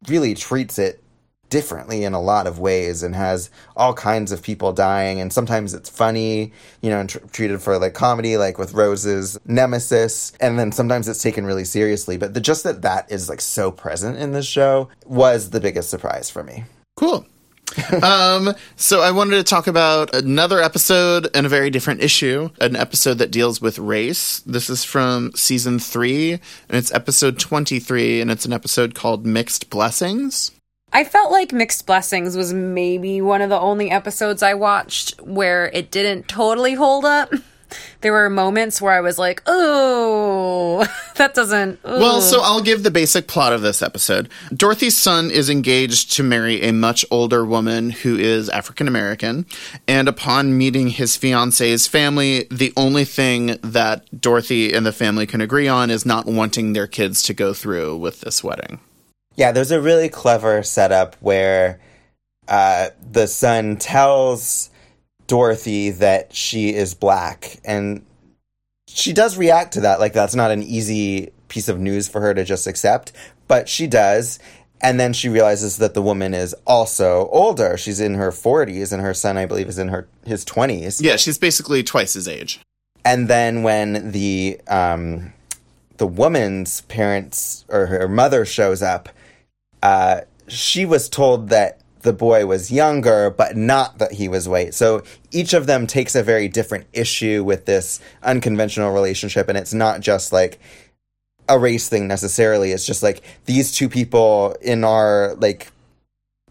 really treats it differently in a lot of ways and has all kinds of people dying. And sometimes it's funny you know and tr- treated for like comedy like with rose's nemesis. And then sometimes it's taken really seriously. But the, just that that is like so present in this show was the biggest surprise for me. Cool. Um, so I wanted to talk about another episode and a very different issue, an episode that deals with race. This is from season three, and it's episode 23, and it's an episode called Mixed Blessings. I felt like Mixed Blessings was maybe one of the only episodes I watched where it didn't totally hold up. There were moments where I was like, oh, that doesn't. ooh." Well, so I'll give the basic plot of this episode. Dorothy's son is engaged to marry a much older woman who is African American, and upon meeting his fiance's family, the only thing that Dorothy and the family can agree on is not wanting their kids to go through with this wedding. Yeah, there's a really clever setup where uh, the son tells Dorothy that she is black, and she does react to that. Like, that's not an easy piece of news for her to just accept, but she does. And then she realizes that the woman is also older. She's in her 40s, and her son, I believe, is in her his 20s. Yeah, she's basically twice his age. And then when the um, the woman's parents or her mother shows up, uh, she was told that the boy was younger, but not that he was white. So each of them takes a very different issue with this unconventional relationship, and it's not just like a race thing necessarily. It's just like these two people in our like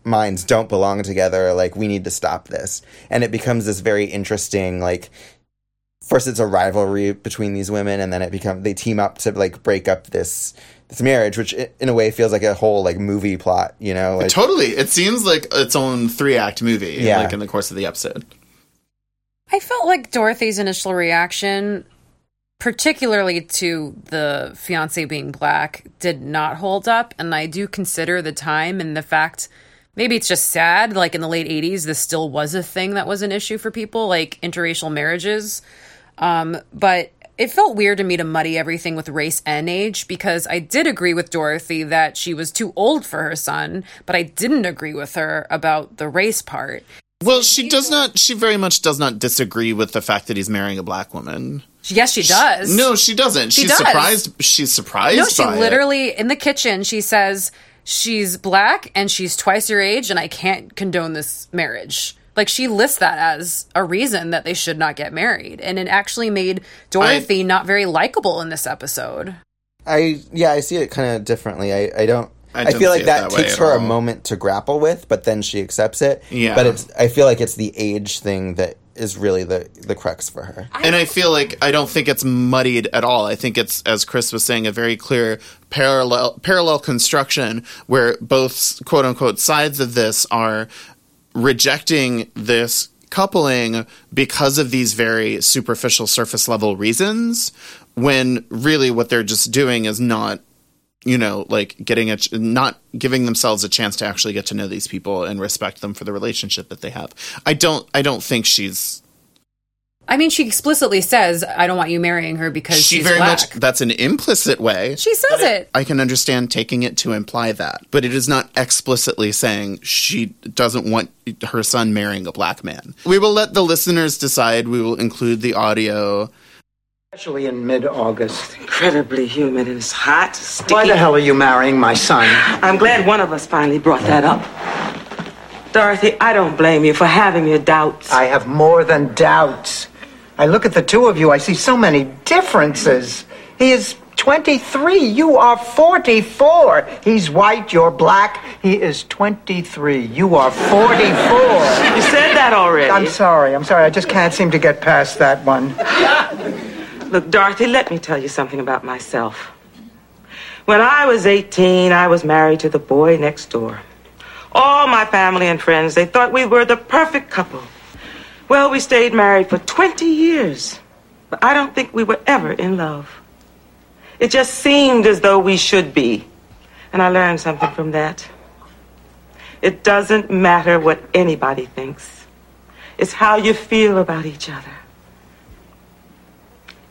minds don't belong together. Like we need to stop this, and it becomes this very interesting like first it's a rivalry between these women and then it become they team up to like break up this this marriage which in a way feels like a whole like movie plot you know like totally. It seems like its own three act movie, Yeah. like in the course of the episode. I felt like Dorothy's initial reaction, particularly to the fiance being black, did not hold up. And I do consider the time and the fact maybe it's just sad. Like in the late 80s, this still was a thing that was an issue for people, like interracial marriages. Um, but it felt weird to me to muddy everything with race and age because I did agree with Dorothy that she was too old for her son, but I didn't agree with her about the race part. Well, she does not. She very much does not disagree with the fact that he's marrying a black woman. Yes, she does. No, she doesn't. She she's does. surprised. She's surprised. No, she by it. literally in the kitchen. She says she's black and she's twice your age, and I can't condone this marriage. Like she lists that as a reason that they should not get married, and it actually made Dorothy not very likable in this episode. i yeah i see it kind of differently i i don't I I, feel like that, that takes at her a moment to grapple with, but then she accepts it. Yeah. But it's I feel like it's the age thing that is really the the crux for her. and I feel like I don't think it's muddied at all. I think it's, as Chris was saying, a very clear parallel parallel construction where both quote unquote sides of this are rejecting this coupling because of these very superficial surface level reasons when really what they're just doing is not you know like getting a ch- not giving themselves a chance to actually get to know these people and respect them for the relationship that they have. I don't i don't think she's I mean, she explicitly says, "I don't want you marrying her because she she's very black." much that's an implicit way She says it. I can understand taking it to imply that, but it is not explicitly saying she doesn't want her son marrying a black man. We will let the listeners decide. We will include the audio. Especially in mid August. Incredibly humid and it's hot, sticky. Why the hell are you marrying my son? I'm glad one of us finally brought that up. Dorothy, I don't blame you for having your doubts. I have more than doubts. I look at the two of you, I see so many differences. He is 23, you are 44. He's white, you're black. He is 23, you are 44. You said that already. I'm sorry, I'm sorry, I just can't seem to get past that one. Look, Dorothy, let me tell you something about myself. When I was 18, I was married to the boy next door. All my family and friends, they thought we were the perfect couple. Well, we stayed married for 20 years, but I don't think we were ever in love. It just seemed as though we should be. And I learned something from that. It doesn't matter what anybody thinks. It's how you feel about each other.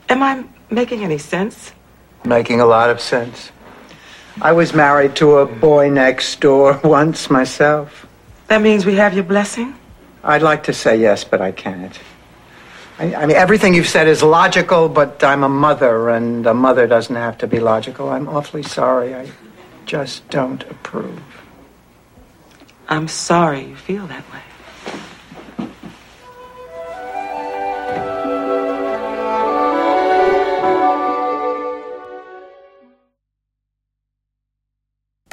Am I making any sense? Making a lot of sense. I was married to a boy next door once myself. That means we have your blessing? I'd like to say yes, but I can't. I, I mean, everything you've said is logical, but I'm a mother, and a mother doesn't have to be logical. I'm awfully sorry. I just don't approve. I'm sorry you feel that way.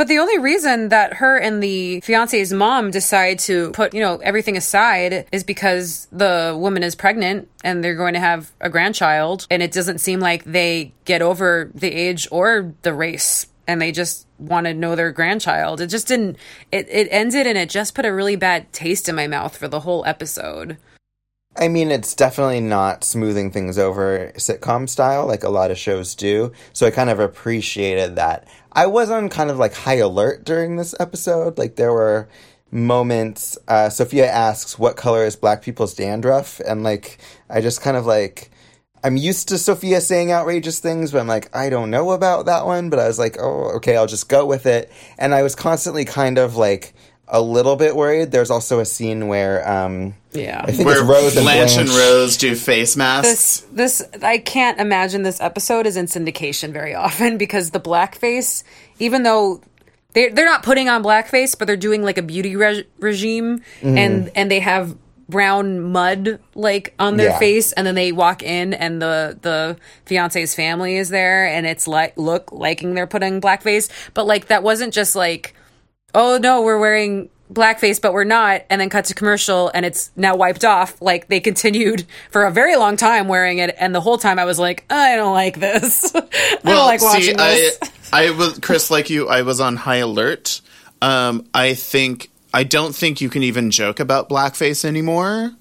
But the only reason that her and the fiance's mom decide to put, you know, everything aside is because the woman is pregnant and they're going to have a grandchild. And it doesn't seem like they get over the age or the race and they just want to know their grandchild. It just didn't, it, it ended and it just put a really bad taste in my mouth for the whole episode. I mean, it's definitely not smoothing things over sitcom style like a lot of shows do. So I kind of appreciated that. I was on kind of like high alert during this episode. Like there were moments. Uh, Sophia asks, "What color is black people's dandruff?" And like I just kind of like. I'm used to Sophia saying outrageous things, but I'm like, I don't know about that one. But I was like, oh, okay, I'll just go with it. And I was constantly kind of like a little bit worried. There's also a scene where, um, Yeah. I think Where it's Rose and Blanche Blanche. and Rose do face masks. This this I can't imagine this episode is in syndication very often because the blackface, even though they they're not putting on blackface, but they're doing like a beauty re- regime, Mhm. and and they have brown mud like on their Yeah. face, and then they walk in, and the the fiance's family is there, and it's like look liking they're putting blackface, but like that wasn't just like oh no, we're wearing blackface, but we're not, and then cut to commercial and it's now wiped off. Like they continued for a very long time wearing it, and the whole time I was like, I don't like this. I don't like watching this. I, I was Chris, like you, I was on high alert. Um, I think I don't think you can even joke about blackface anymore.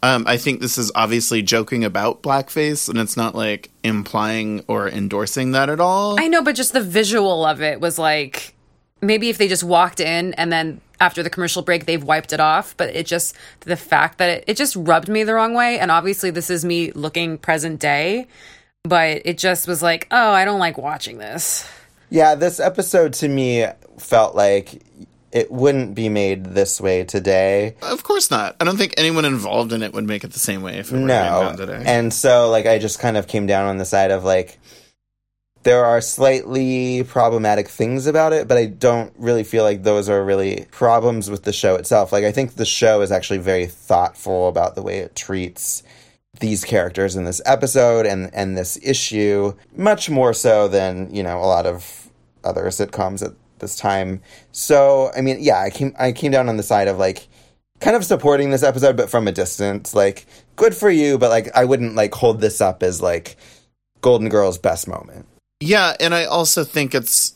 Um, I think this is obviously joking about blackface, and it's not like implying or endorsing that at all. I know, but just the visual of it was like maybe if they just walked in and then after the commercial break they've wiped it off but it just the fact that it, it just rubbed me the wrong way and obviously this is me looking present day but it just was like oh i don't like watching this Yeah, this episode to me felt like it wouldn't be made this way today. Of course not. I don't think anyone involved in it would make it the same way if it were No. done today. And so, like, I just kind of came down on the side of, like, there are slightly problematic things about it, but I don't really feel like those are really problems with the show itself. Like, I think the show is actually very thoughtful about the way it treats these characters in this episode and, and this issue, much more so than, you know, a lot of other sitcoms at this time. So, I mean, yeah, I came I came down on the side of like kind of supporting this episode but from a distance. Like, good for you, but like I wouldn't like hold this up as like Golden Girl's best moment. Yeah, and I also think it's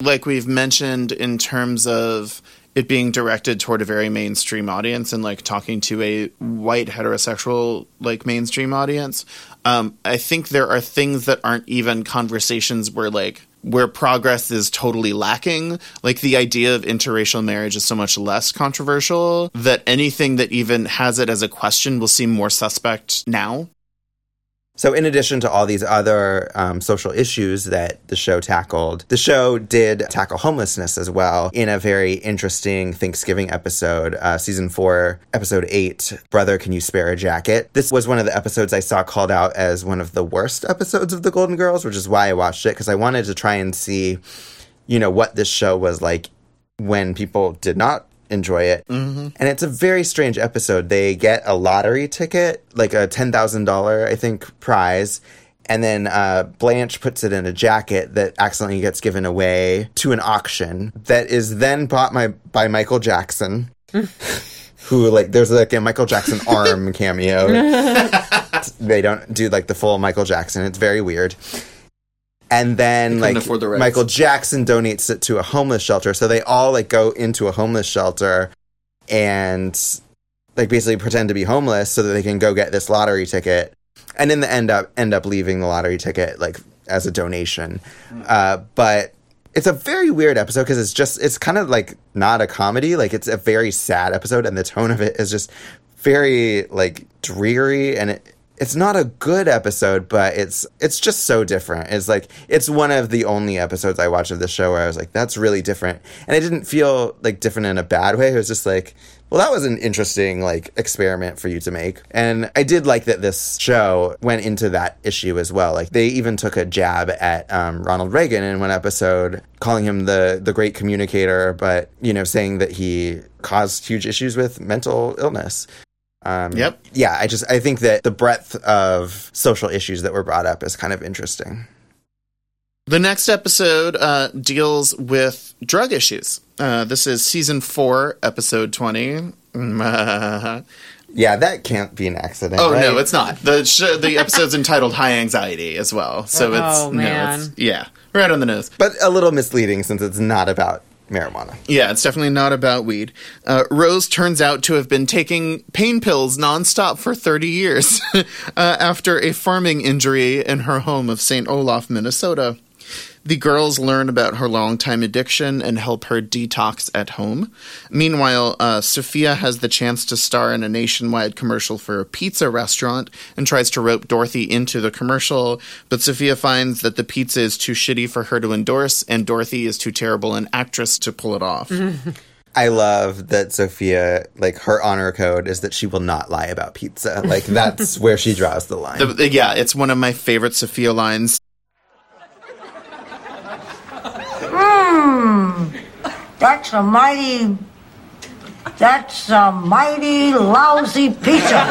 like we've mentioned in terms of it being directed toward a very mainstream audience and like talking to a white heterosexual like mainstream audience. Um, I think there are things that aren't even conversations where like where progress is totally lacking. Like the idea of interracial marriage is so much less controversial that anything that even has it as a question will seem more suspect now. So, in addition to all these other um, social issues that the show tackled, the show did tackle homelessness as well in a very interesting Thanksgiving episode, uh, season four, episode eight Brother, Can You Spare a Jacket? This was one of the episodes I saw called out as one of the worst episodes of The Golden Girls, which is why I watched it, because I wanted to try and see, you know, what this show was like when people did not enjoy it. Mm-hmm. And it's a very strange episode. They get a lottery ticket, like a $10,000, I think, prize. And then uh, Blanche puts it in a jacket that accidentally gets given away to an auction that is then bought my, by Michael Jackson. who like there's like a Michael Jackson arm cameo. they don't do like the full Michael Jackson. It's very weird. And then like the. Michael Jackson donates it to a homeless shelter. So they all like go into a homeless shelter and like basically pretend to be homeless so that they can go get this lottery ticket. And in the end up end up leaving the lottery ticket like as a donation. Uh, but it's a very weird episode because it's just it's kind of like not a comedy. Like it's a very sad episode and the tone of it is just very like dreary and it it's not a good episode, but it's it's just so different. It's like it's one of the only episodes I watched of the show where I was like, that's really different. And it didn't feel like different in a bad way. It was just like, well, that was an interesting like experiment for you to make. And I did like that this show went into that issue as well. Like they even took a jab at um, Ronald Reagan in one episode, calling him the the great communicator, but you know, saying that he caused huge issues with mental illness. Um, Yep. Yeah, I just I think that the breadth of social issues that were brought up is kind of interesting. The next episode uh, deals with drug issues. Uh, this is season four, episode 20. Mm, Yeah, that can't be an accident. Oh right? no, it's not. The sh- the episode's entitled "High Anxiety" as well, so it's Oh, no, man. it's yeah, right on the nose. but a little misleading since it's not about marijuana. Yeah, it's definitely not about weed. Uh, Rose turns out to have been taking pain pills nonstop for 30 years uh, after a farming injury in her home of St. Olaf, Minnesota. The girls learn about her longtime addiction and help her detox at home. Meanwhile, uh, Sophia has the chance to star in a nationwide commercial for a pizza restaurant and tries to rope Dorothy into the commercial, but Sophia finds that the pizza is too shitty for her to endorse, and Dorothy is too terrible an actress to pull it off. I love that Sophia, like her honor code is that she will not lie about pizza. Like that's where she draws the line. The- yeah, it's one of my favorite Sophia lines. Mmm. That's a mighty. That's a mighty lousy pizza.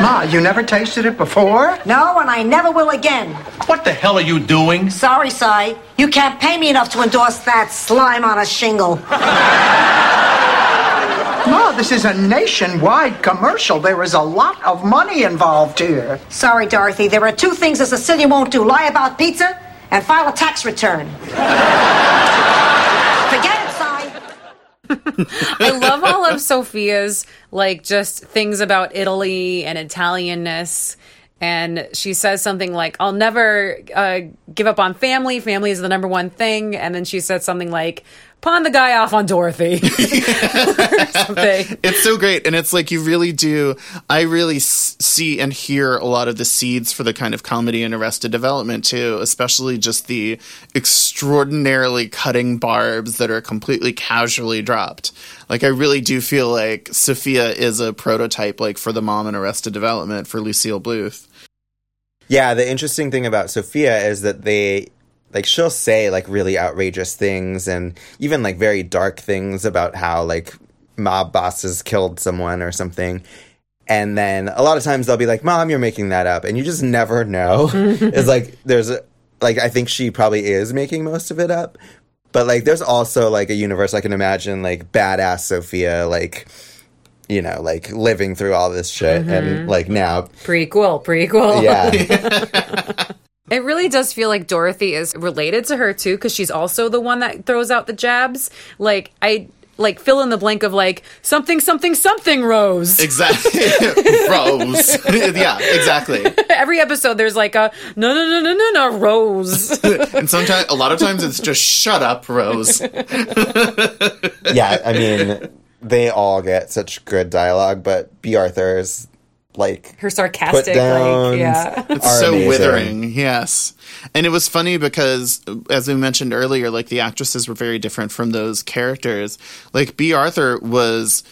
Ma, you never tasted it before? No, and I never will again. What the hell are you doing? Sorry, Cy. You can't pay me enough to endorse that slime on a shingle. Ma, this is a nationwide commercial. There is a lot of money involved here. Sorry, Dorothy. There are two things a Sicilian won't do lie about pizza and file a tax return. Forget it, Cy. I love all of Sophia's like just things about Italy and Italianness. And she says something like, "I'll never uh, give up on family. Family is the number one thing." And then she said something like, "Pawn the guy off on Dorothy." or something. It's so great, and it's like you really do. I really s- see and hear a lot of the seeds for the kind of comedy in Arrested Development too, especially just the extraordinarily cutting barbs that are completely casually dropped. Like I really do feel like Sophia is a prototype, like for the mom in Arrested Development for Lucille Bluth. Yeah, the interesting thing about Sophia is that they like she'll say like really outrageous things and even like very dark things about how like mob bosses killed someone or something. And then a lot of times they'll be like, "Mom, you're making that up." And you just never know. it's like there's a like I think she probably is making most of it up. But like there's also like a universe I can imagine like badass Sophia like you know, like living through all this shit Mhm. and like now prequel, prequel. yeah. It really does feel like Dorothy is related to her too, because she's also the one that throws out the jabs. Like I like fill in the blank of like something something something Rose. Exactly. Rose. yeah, exactly. Every episode there's like a no no no no no no Rose. and sometimes a lot of times it's just shut up, Rose. yeah, I mean, they all get such good dialogue, but Bea Arthur's like her sarcastic put downs like yeah. It's so amazing. withering, yes. And it was funny because as we mentioned earlier, like the actresses were very different from those characters. Like Bea Arthur was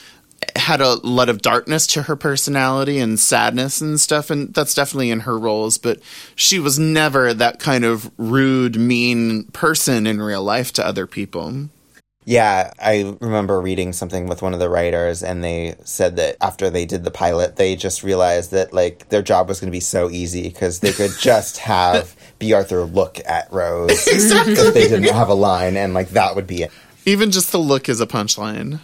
had a lot of darkness to her personality and sadness and stuff and that's definitely in her roles but she was never that kind of rude mean person in real life to other people yeah, I remember reading something with one of the writers, and they said that after they did the pilot, they just realized that like their job was going to be so easy because they could just have Bea Arthur look at Rose exactly. if they didn't have a line, and like that would be it. Even just the look is a punchline.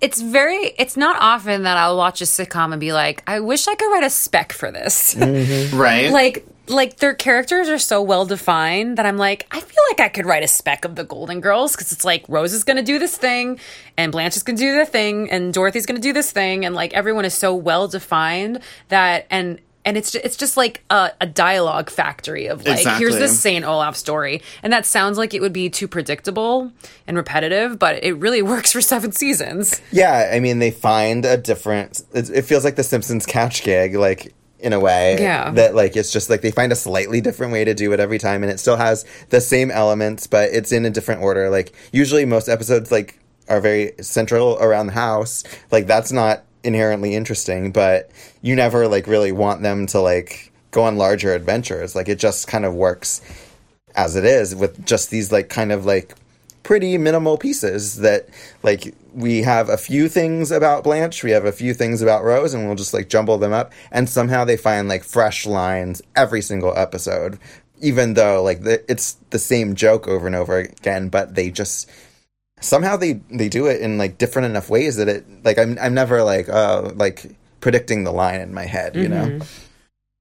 It's very. It's not often that I'll watch a sitcom and be like, "I wish I could write a spec for this." Mm-hmm. right? Like like their characters are so well defined that I'm like, I feel like I could write a spec of the Golden Girls because it's like Rose is going to do this thing, and Blanche is going to do the thing, and Dorothy's going to do this thing, and like everyone is so well defined that and and it's just, it's just like a, a dialogue factory of like exactly. here's this Saint Olaf story, and that sounds like it would be too predictable and repetitive, but it really works for seven seasons. Yeah, I mean they find a different. It, it feels like the Simpsons catch gig, like in a way. Yeah. That like it's just like they find a slightly different way to do it every time and it still has the same elements, but it's in a different order. Like usually most episodes like are very central around the house. Like that's not inherently interesting, but you never like really want them to like go on larger adventures. Like it just kind of works as it is with just these like kind of like pretty minimal pieces that like we have a few things about Blanche, we have a few things about Rose, and we'll just like jumble them up. And somehow they find like fresh lines every single episode, even though like the, it's the same joke over and over again. But they just somehow they they do it in like different enough ways that it like I'm I'm never like uh like predicting the line in my head, you mm-hmm. know.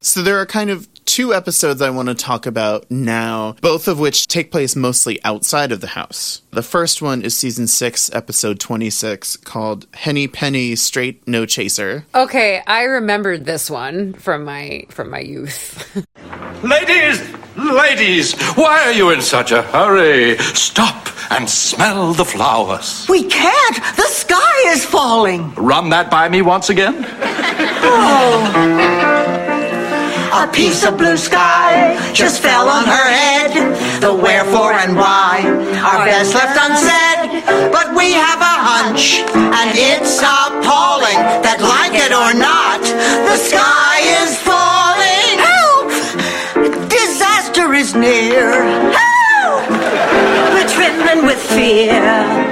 So there are kind of two episodes I want to talk about now, both of which take place mostly outside of the house. The first one is season 6, episode 26, called Henny Penny Straight No Chaser. Okay, I remembered this one from my from my youth. ladies, ladies, why are you in such a hurry? Stop and smell the flowers. We can't. The sky is falling. Run that by me once again. oh a piece of blue sky just fell on her head. The wherefore and why are best left unsaid. But we have a hunch, and it's appalling that, like it or not, the sky is falling. Help! Disaster is near. Help! We're trembling with fear.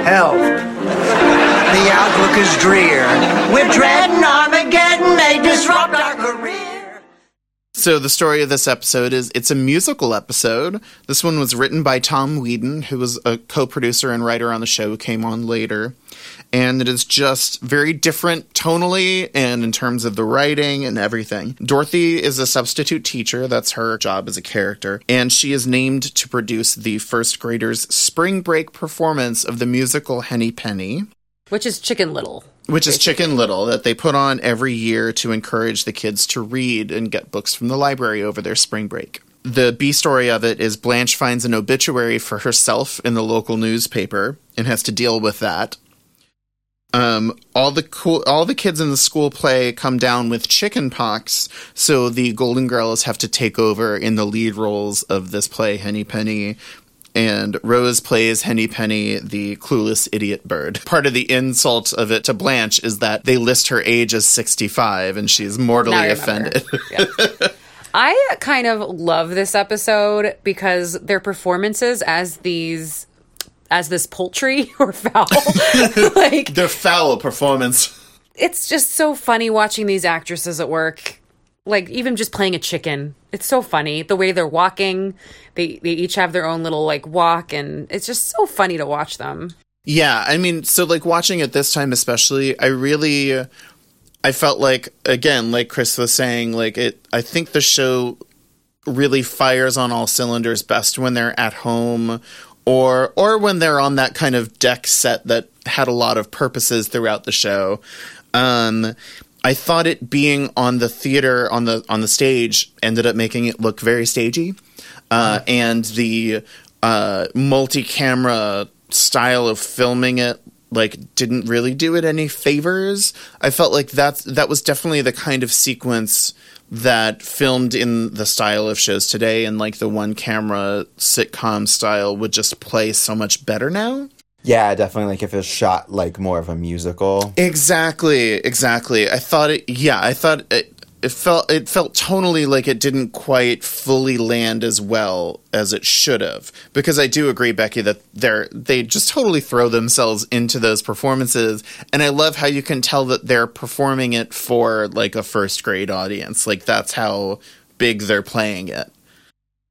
Help! The outlook is drear. We're dreading Armageddon may disrupt our career. So the story of this episode is it's a musical episode. This one was written by Tom Whedon, who was a co-producer and writer on the show, who came on later. And it is just very different tonally and in terms of the writing and everything. Dorothy is a substitute teacher. That's her job as a character. And she is named to produce the first graders' spring break performance of the musical Henny Penny. Which is Chicken Little. Which is Chicken Little that they put on every year to encourage the kids to read and get books from the library over their spring break. The B story of it is Blanche finds an obituary for herself in the local newspaper and has to deal with that. Um, all the cool, all the kids in the school play come down with chicken pox, so the Golden Girls have to take over in the lead roles of this play, Henny Penny, and Rose plays Henny Penny, the clueless idiot bird. Part of the insult of it to Blanche is that they list her age as 65 and she's mortally offended. I kind of love this episode because their performances as these as this poultry or fowl like their foul performance. It's just so funny watching these actresses at work like even just playing a chicken it's so funny the way they're walking they they each have their own little like walk and it's just so funny to watch them yeah i mean so like watching it this time especially i really i felt like again like chris was saying like it i think the show really fires on all cylinders best when they're at home or or when they're on that kind of deck set that had a lot of purposes throughout the show. Um, I thought it being on the theater on the on the stage ended up making it look very stagey, uh, and the uh, multi-camera style of filming it like didn't really do it any favors. I felt like that that was definitely the kind of sequence that filmed in the style of shows today and like the one camera sitcom style would just play so much better now. Yeah, definitely. Like if it's shot like more of a musical. Exactly, exactly. I thought it. Yeah, I thought it. It felt it felt tonally like it didn't quite fully land as well as it should have. Because I do agree, Becky, that they're they just totally throw themselves into those performances, and I love how you can tell that they're performing it for like a first grade audience. Like that's how big they're playing it.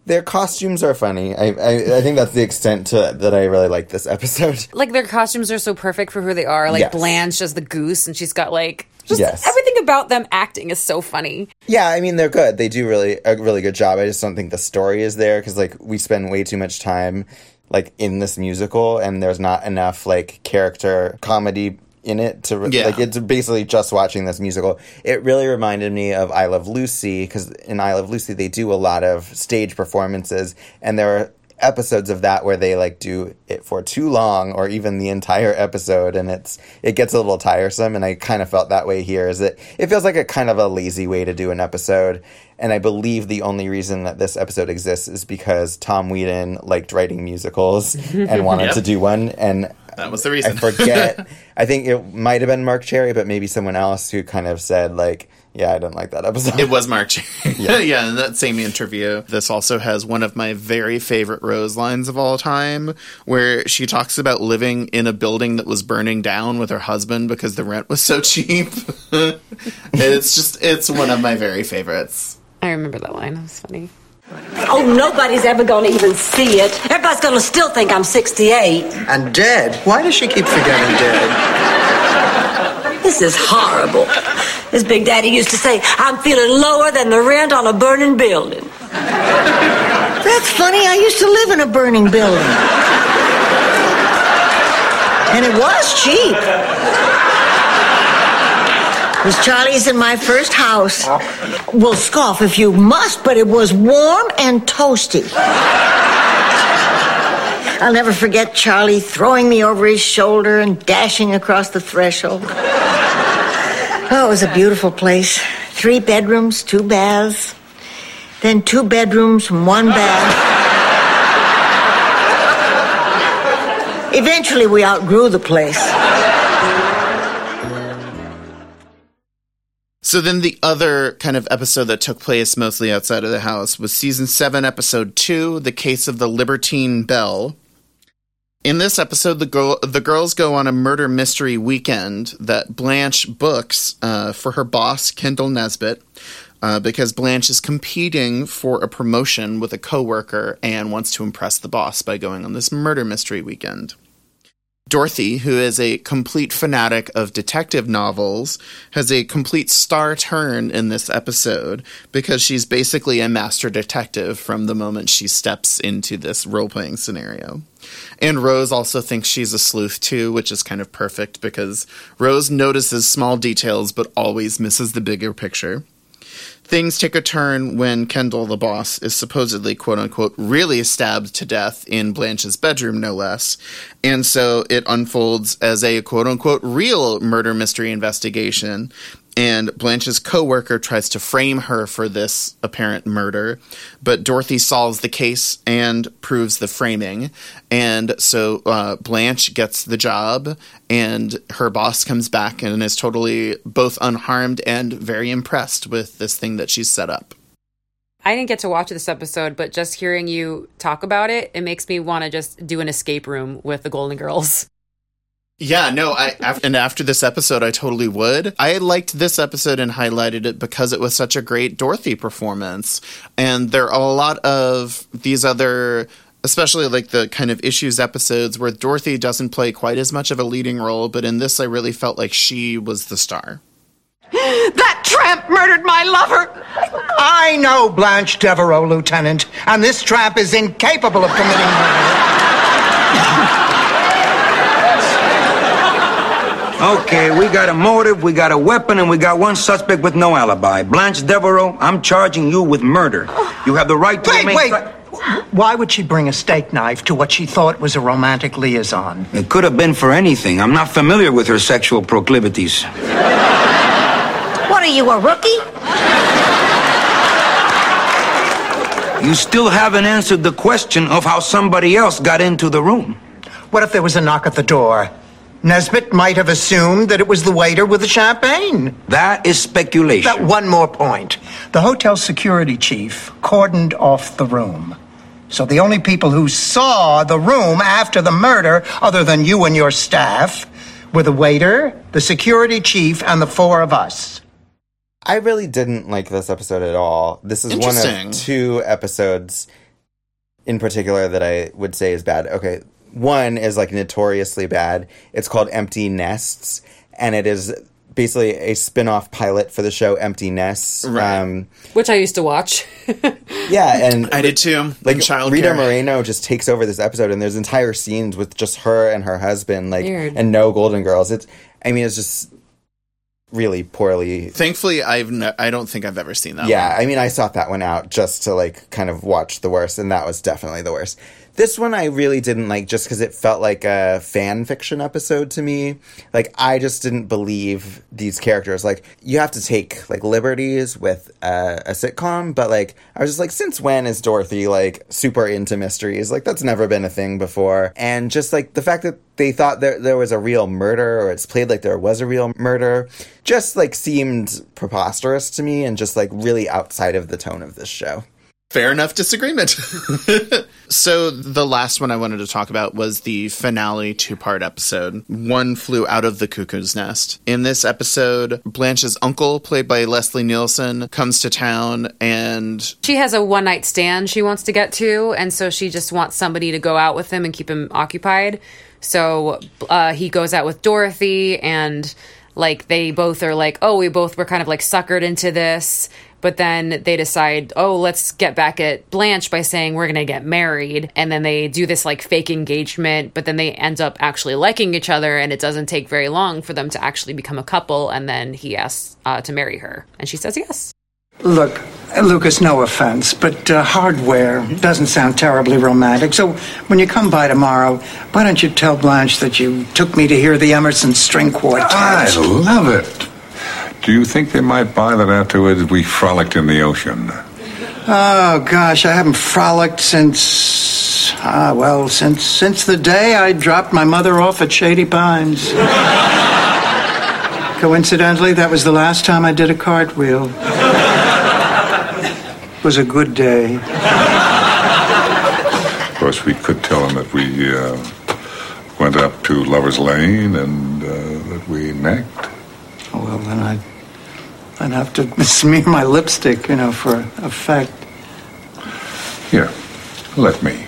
Their costumes are funny. I, I I think that's the extent to that I really like this episode. Like their costumes are so perfect for who they are. Like Yes. Blanche as the goose, and she's got like just Yes. everything about them acting is so funny. Yeah, I mean they're good. They do really a really good job. I just don't think the story is there because like we spend way too much time like in this musical, and there's not enough like character comedy in it to Yeah. like it's basically just watching this musical. It really reminded me of I Love Lucy because in I Love Lucy they do a lot of stage performances, and there are episodes of that where they like do it for too long or even the entire episode and it's it gets a little tiresome and I kind of felt that way here is that it feels like a kind of a lazy way to do an episode and I believe the only reason that this episode exists is because Tom Whedon liked writing musicals and wanted Yep. to do one and That was the reason. I forget I think it might have been Marc Cherry but maybe someone else who kind of said like yeah I didn't like that episode It was Marc Cherry. yeah. in that same interview. This also has one of my very favorite Rose lines of all time, where she talks about living in a building that was burning down with her husband because the rent was so cheap. it's just, it's one of my very favorites. I remember that line. It was funny. Oh, nobody's ever going to even see it. Everybody's going to still think I'm 68. And dead. Why does she keep forgetting dead? This is horrible. As Big Daddy used to say, I'm feeling lower than the rent on a burning building. That's funny. I used to live in a burning building. And it was cheap. It was Charlie's in my first house. Well, scoff if you must, but it was warm and toasty. I'll never forget Charlie throwing me over his shoulder and dashing across the threshold. Oh, it was a beautiful place. Three bedrooms, two baths, then two bedrooms one bath. Eventually, we outgrew the place. So then the other kind of episode that took place mostly outside of the house was season 7 episode 2, The Case of the Libertine Belle. In this episode the girl, the girls go on a murder mystery weekend that Blanche books uh, for her boss Kendall Nesbitt. Uh, because Blanche is competing for a promotion with a coworker and wants to impress the boss by going on this murder mystery weekend. Dorothy, who is a complete fanatic of detective novels, has a complete star turn in this episode because she's basically a master detective from the moment she steps into this role playing scenario. And Rose also thinks she's a sleuth too, which is kind of perfect because Rose notices small details but always misses the bigger picture. Things take a turn when Kendall, the boss, is supposedly, quote unquote, really stabbed to death in Blanche's bedroom, no less. And so it unfolds as a, quote unquote, real murder mystery investigation. And Blanche's coworker tries to frame her for this apparent murder, but Dorothy solves the case and proves the framing. And so uh, Blanche gets the job, and her boss comes back and is totally both unharmed and very impressed with this thing that she's set up. I didn't get to watch this episode, but just hearing you talk about it, it makes me want to just do an escape room with the Golden Girls. Yeah, no, I af- and after this episode, I totally would. I liked this episode and highlighted it because it was such a great Dorothy performance, and there are a lot of these other, especially like the kind of issues episodes where Dorothy doesn't play quite as much of a leading role, but in this, I really felt like she was the star. That tramp murdered my lover. I know Blanche Devereaux, Lieutenant, and this tramp is incapable of committing murder. Okay, we got a motive, we got a weapon, and we got one suspect with no alibi. Blanche Devereaux, I'm charging you with murder. You have the right to Wait, remain wait. si- Why would she bring a steak knife to what she thought was a romantic liaison? It could have been for anything. I'm not familiar with her sexual proclivities. What are you, a rookie? You still haven't answered the question of how somebody else got into the room. What if there was a knock at the door? Nesbitt might have assumed that it was the waiter with the champagne. That is speculation. That one more point. The hotel security chief cordoned off the room. So the only people who saw the room after the murder, other than you and your staff, were the waiter, the security chief, and the four of us. I really didn't like this episode at all. This is one of two episodes in particular that I would say is bad. Okay, one is like notoriously bad. It's called Empty Nests, and it is basically a spin-off pilot for the show Empty Nests. Um, Which I used to watch. yeah, and I did too. Like in childcare. Rita Moreno just takes over this episode, and there's entire scenes with just her and her husband, like, Weird. and no Golden Girls. It's, I mean, it's just really poorly Thankfully, I've no, I don't think I've ever seen that. yeah, one. I mean, I sought that one out just to like kind of watch the worst, and that was definitely the worst. This one I really didn't like just because it felt like a fan fiction episode to me. Like, I just didn't believe these characters. Like, you have to take like liberties with uh, a sitcom, but like, I was just like, since when is Dorothy like super into mysteries? Like, that's never been a thing before. And just like the fact that they thought there, there was a real murder or it's played like there was a real murder just like seemed preposterous to me and just like really outside of the tone of this show. Fair enough disagreement. so, the last one I wanted to talk about was the finale two part episode One Flew Out of the Cuckoo's Nest. In this episode, Blanche's uncle, played by Leslie Nielsen, comes to town and She has a one night stand she wants to get to, and so she just wants somebody to go out with him and keep him occupied. So uh, he goes out with Dorothy, and like they both are like, oh, we both were kind of like suckered into this. But then they decide, oh, let's get back at Blanche by saying we're going to get married. And then they do this like fake engagement, but then they end up actually liking each other. And it doesn't take very long for them to actually become a couple. And then he asks uh, to marry her. And she says yes. Look, Lucas, no offense, but uh, hardware doesn't sound terribly romantic. So when you come by tomorrow, why don't you tell Blanche that you took me to hear the Emerson String Quartet? I love it. Do you think they might buy that afterwards we frolicked in the ocean? Oh gosh, I haven't frolicked since ah well since since the day I dropped my mother off at Shady Pines. Coincidentally, that was the last time I did a cartwheel. It was a good day. Of course, we could tell them that we uh, went up to Lover's Lane and uh, that we necked. Well, then I'd, I'd have to smear my lipstick, you know, for effect. Here, let me.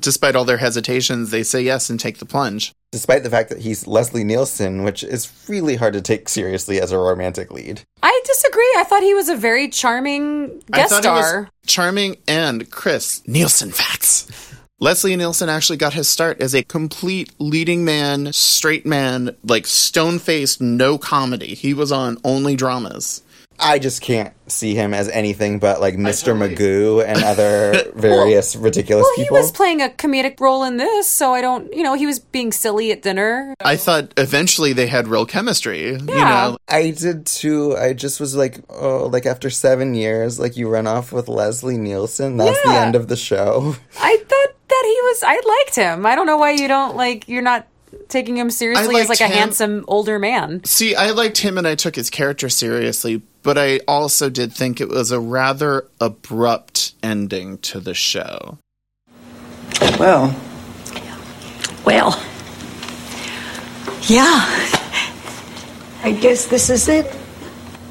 Despite all their hesitations, they say yes and take the plunge. Despite the fact that he's Leslie Nielsen, which is really hard to take seriously as a romantic lead. I disagree. I thought he was a very charming I guest thought he was star. charming and Chris Nielsen facts. Leslie Nielsen actually got his start as a complete leading man, straight man, like stone faced, no comedy. He was on only dramas. I just can't see him as anything but like Mr. Magoo and other various ridiculous Well, he was playing a comedic role in this, so I don't, you know, he was being silly at dinner. I thought eventually they had real chemistry. You know, I did too. I just was like, oh, like after seven years, like you run off with Leslie Nielsen. That's the end of the show. I thought that he was, I liked him. I don't know why you don't, like, you're not taking him seriously as liked like a him. handsome older man. See, I liked him and I took his character seriously, but I also did think it was a rather abrupt ending to the show. Well, Well, yeah. I guess this is it.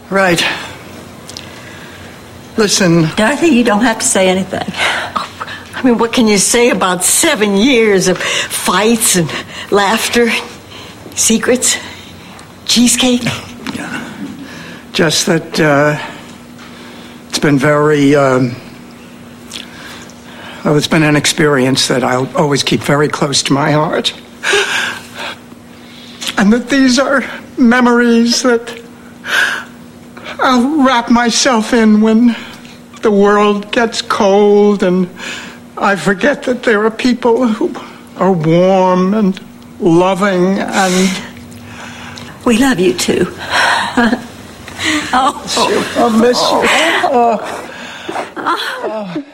right. Listen, Dorothy, you don't have to say anything. I mean, what can you say about seven years of fights and laughter, secrets, cheesecake? Just that uh, it's been very. Um, well, it's been an experience that I'll always keep very close to my heart. And that these are memories that I'll wrap myself in when the world gets cold and I forget that there are people who are warm and loving and. We love you too. oh, I'll miss you. Oh.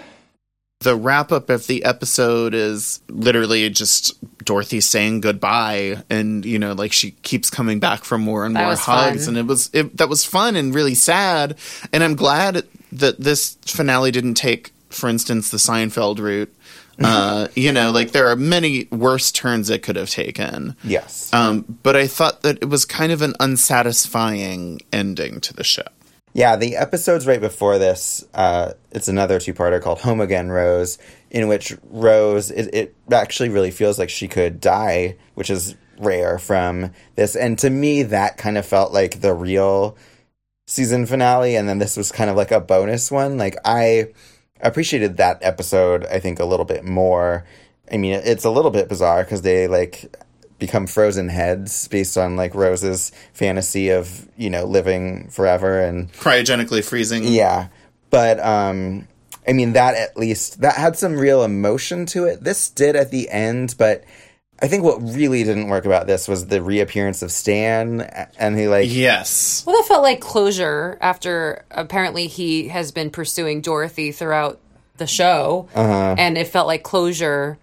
The wrap up of the episode is literally just Dorothy saying goodbye, and you know, like she keeps coming back for more and That more hugs, fun. and it was it, that was fun and really sad. And I'm glad that this finale didn't take, for instance, the Seinfeld route. Uh, you know, like there are many worse turns it could have taken. Yes. Um, but I thought that it was kind of an unsatisfying ending to the show. Yeah, the episodes right before this, uh, it's another two-parter called "Home Again, Rose," in which Rose, it, it actually really feels like she could die, which is rare from this. And to me, that kind of felt like the real season finale, and then this was kind of like a bonus one. Like I appreciated that episode, I think, a little bit more. I mean, it's a little bit bizarre because they like become frozen heads based on like Rose's fantasy of you know living forever and Cryogenically freezing. yeah. But um I mean that at least that had some real emotion to it. This did at the end, but I think what really didn't work about this was the reappearance of Stan and he like Yes. Well, that felt like closure after apparently he has been pursuing Dorothy throughout the show, Uh-huh. and it felt like closure.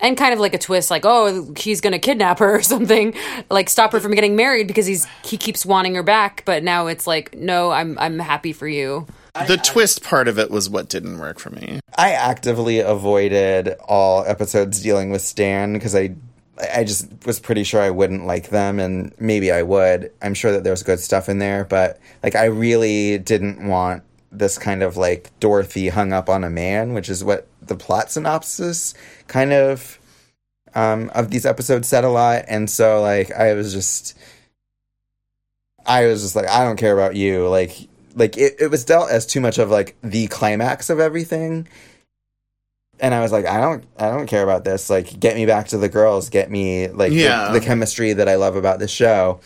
And kind of like a twist, like oh, he's gonna kidnap her or something, like stop her from getting married because he's he keeps wanting her back. But now it's like, no, I'm I'm happy for you. The twist part of it was what didn't work for me. I actively avoided all episodes dealing with Stan because I I just was pretty sure I wouldn't like them and maybe I would. I'm sure that there's good stuff in there, but like I really didn't want this kind of like Dorothy hung up on a man, which is what the plot synopsis kind of um of these episodes said a lot and so like I was just I was just like I don't care about you like like it, it was dealt as too much of like the climax of everything and I was like, I don't, I don't care about this. Like, get me back to the girls. Get me like the- Yeah. the, chemistry that I love about this show.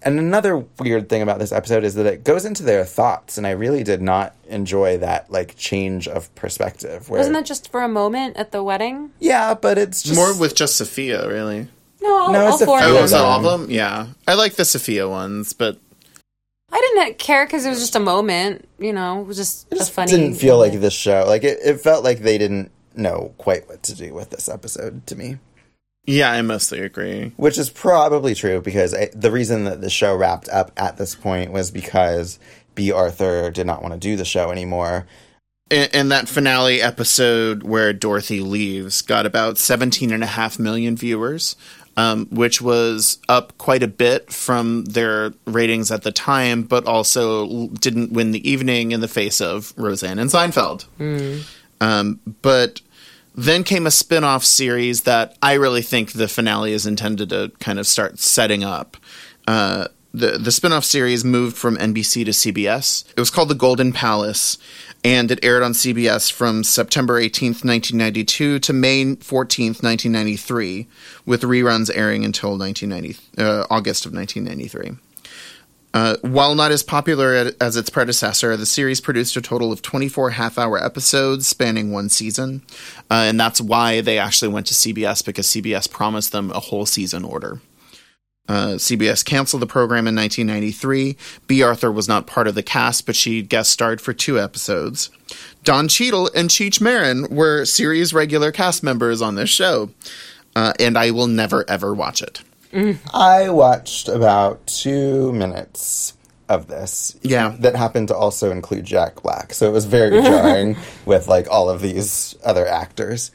And another weird thing about this episode is that it goes into their thoughts, and I really did not enjoy that like change of perspective. Where Wasn't that just for a moment at the wedding? yeah, but it's just More with just Sophia, really. No, all, No, all it's a four of Oh, them. was that all of them? Yeah. I like the Sophia ones, but I didn't care because it was just a moment. You know, it was just, a funny. It didn't feel like this show. Like it, it felt like they didn't know quite what to do with this episode to me. yeah, I mostly agree. Which is probably true because I, the reason that the show wrapped up at this point was because Bea Arthur did not want to do the show anymore. And, and that finale episode where Dorothy leaves got about 17 and a half million viewers, um, which was up quite a bit from their ratings at the time, but also didn't win the evening in the face of Roseanne and Seinfeld. Um, but then came a spin off series that I really think the finale is intended to kind of start setting up. Uh, the, the spin off series moved from NBC to CBS. It was called The Golden Palace, and it aired on CBS from September 18th, 1992 to May 14th, 1993, with reruns airing until 1990, uh, August of 1993. Uh, while not as popular as its predecessor, the series produced a total of 24 half hour episodes spanning one season. Uh, and that's why they actually went to CBS because CBS promised them a whole season order. Uh, CBS canceled the program in 1993. Bea Arthur was not part of the cast, but she guest starred for two episodes. Don Cheadle and Cheech Marin were series regular cast members on this show. Uh, and I will never ever watch it. I watched about two minutes of this. Yeah. That happened to also include Jack Black. So it was very jarring with like all of these other actors.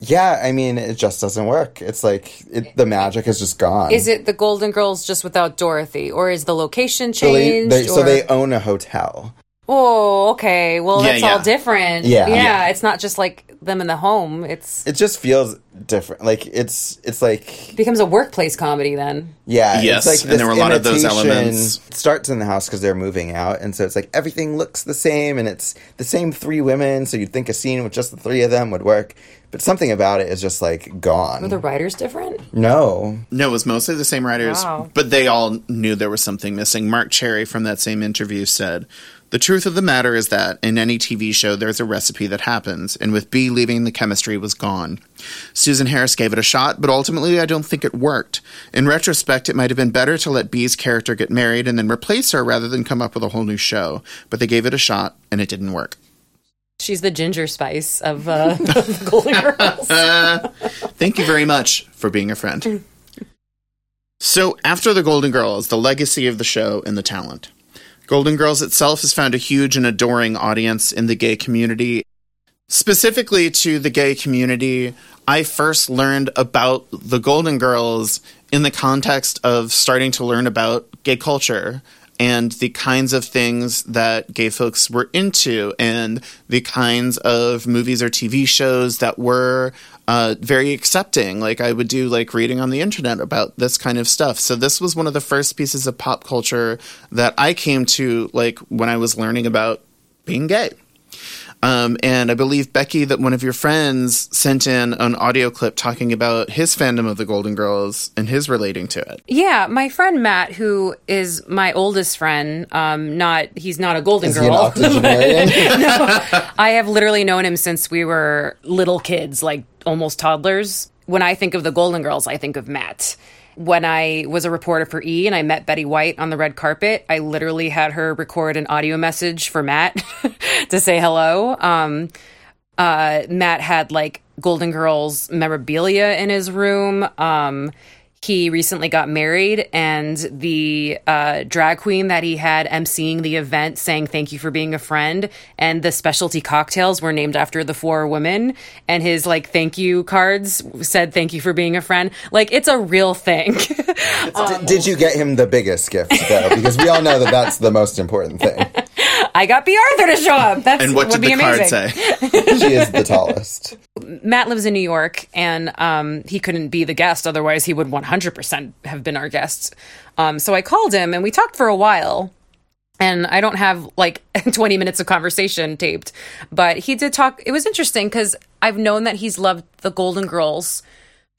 Yeah, I mean, it just doesn't work. It's like it, the magic is just gone. Is it the Golden Girls just without Dorothy, or is the location So they, changed? they, so or- they own a hotel. Oh, okay. Well, Yeah, that's yeah. all different. Yeah. yeah. Yeah. It's not just like them in the home. It's It just feels different. Like it's it's like it becomes a workplace comedy then. Yeah, Yes, it's like and there were a lot of those elements. Starts in the house because they're moving out, and so it's like everything looks the same, and it's the same three women. So you'd think a scene with just the three of them would work, but something about it is just like gone. Were the writers different? no, No, it was mostly the same writers, Wow. but they all knew there was something missing. Marc Cherry from that same interview said, The truth of the matter is that in any TV show, there's a recipe that happens, and with Bea leaving, the chemistry was gone. Susan Harris gave it a shot, but ultimately, I don't think it worked. In retrospect, it might have been better to let Bea's character get married and then replace her rather than come up with a whole new show, but they gave it a shot, and it didn't work. She's the ginger spice of uh, the Golden Girls. Thank you very much for being a friend. So, after the Golden Girls, the legacy of the show and the talent. Golden Girls itself has found a huge and adoring audience in the gay community. Specifically to the gay community, I first learned about the Golden Girls in the context of starting to learn about gay culture and the kinds of things that gay folks were into and the kinds of movies or TV shows that were uh, very accepting. Like I would do like reading on the internet about this kind of stuff. So this was one of the first pieces of pop culture that I came to like when I was learning about being gay. Um, and I believe Becky that one of your friends sent in an audio clip talking about his fandom of the Golden Girls and his relating to it. Yeah, my friend Matt, who is my oldest friend, um, not he's not a Golden Is he an Girl. octogenarian? no, I have literally known him since we were little kids, like almost toddlers. When I think of the Golden Girls, I think of Matt. When I was a reporter for E and I met Betty White on the red carpet, I literally had her record an audio message for Matt to say hello. Um, uh, Matt had like Golden Girls memorabilia in his room. Um, he recently got married, and the uh, drag queen that he had emceeing the event saying thank you for being a friend, and the specialty cocktails were named after the four women, and his like thank you cards said thank you for being a friend. Like it's a real thing. Did, did you get him the biggest gift though? Because we all know that that's the most important thing. I got Bea Arthur to show up. That's And what would did be the card amazing. say? She is the tallest. Matt lives in New York, and um, he couldn't be the guest. Otherwise, he would 100% have been our guest. Um, so I called him, and we talked for a while. And I don't have like 20 minutes of conversation taped, but he did talk. It was interesting because I've known that he's loved the Golden Girls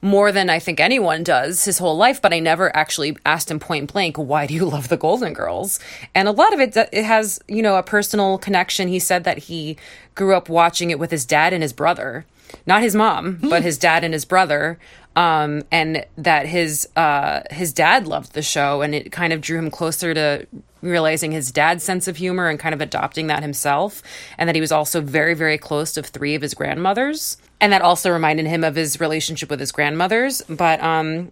more than I think anyone does his whole life, but I never actually asked him point blank, why do you love the Golden Girls? And a lot of it, it has, you know, a personal connection. He said that he grew up watching it with his dad and his brother, not his mom, but his dad and his brother. Um, and that his, uh, his dad loved the show and it kind of drew him closer to realizing his dad's sense of humor and kind of adopting that himself. And that he was also very, very close to three of his grandmothers. And that also reminded him of his relationship with his grandmothers. But um,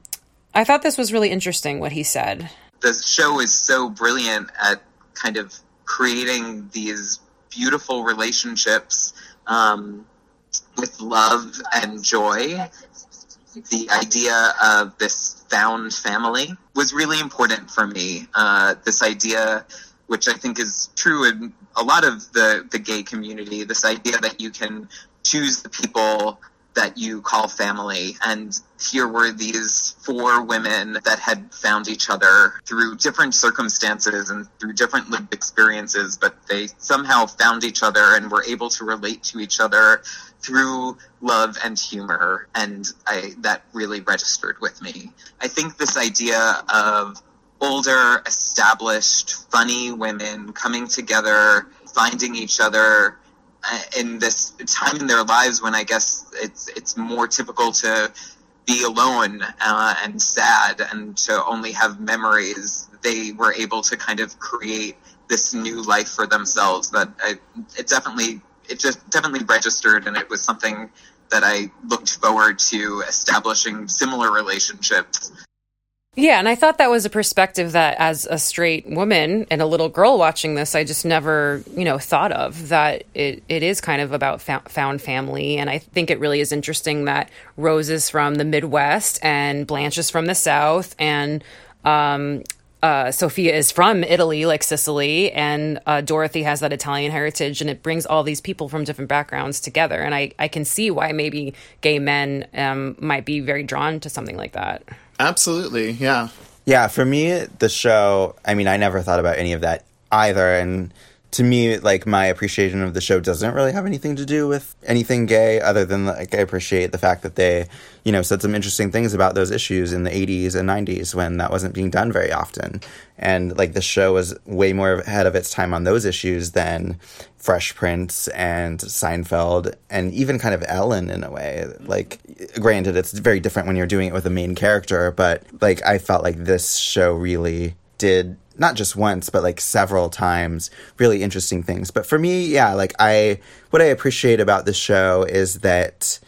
I thought this was really interesting what he said. the show is so brilliant at kind of creating these beautiful relationships um, with love and joy. The idea of this found family was really important for me. Uh, this idea, which I think is true in a lot of the, the gay community, this idea that you can choose the people that you call family. And here were these four women that had found each other through different circumstances and through different lived experiences, but they somehow found each other and were able to relate to each other through love and humor. And I, that really registered with me. I think this idea of older, established, funny women coming together, finding each other, uh, in this time in their lives when I guess it's it's more typical to be alone uh, and sad and to only have memories. They were able to kind of create this new life for themselves. That I, it definitely it just definitely registered, and it was something that I looked forward to establishing similar relationships Yeah, and I thought that was a perspective that, as a straight woman and a little girl watching this, I just never, you know, thought of that it, it is kind of about fou- found family. And I think it really is interesting that Rose is from the Midwest and Blanche is from the South, and um, uh, Sophia is from Italy, like Sicily, and uh, Dorothy has that Italian heritage, and it brings all these people from different backgrounds together. And I, I can see why maybe gay men um, might be very drawn to something like that. Absolutely, yeah. Yeah, for me, the show, I mean, I never thought about any of that either. And to me, like, my appreciation of the show doesn't really have anything to do with anything gay, other than, like, I appreciate the fact that they, you know, said some interesting things about those issues in the 80s and 90s when that wasn't being done very often. And, like, the show was way more ahead of its time on those issues than Fresh Prince and Seinfeld and even kind of Ellen in a way. Like, granted, it's very different when you're doing it with a main character, but, like, I felt like this show really did not just once but like several times really interesting things. But for me yeah like i what i appreciate about this show is that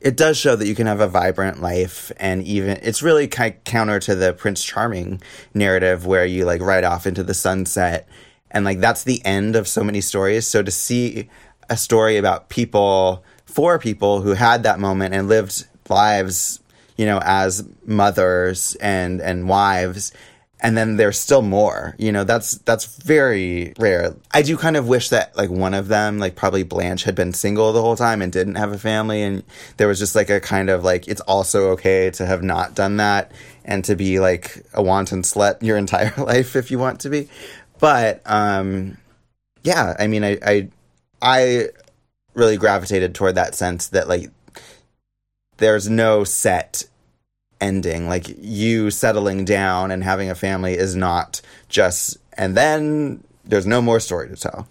it does show that you can have a vibrant life and even it's really kind of counter to the prince charming narrative where you like ride off into the sunset and like that's the end of so many stories. So to see a story about people for people who had that moment and lived lives you know as mothers and and wives and then there's still more you know that's that's very rare. I do kind of wish that like one of them like probably blanche had been single the whole time and didn't have a family. And there was just like a kind of like it's also okay to have not done that and to be like a wanton slut your entire life if you want to be. But um yeah i mean i i i really gravitated toward that sense that like there's no set ending. Like you settling down and having a family is not just, and then there's no more story to tell.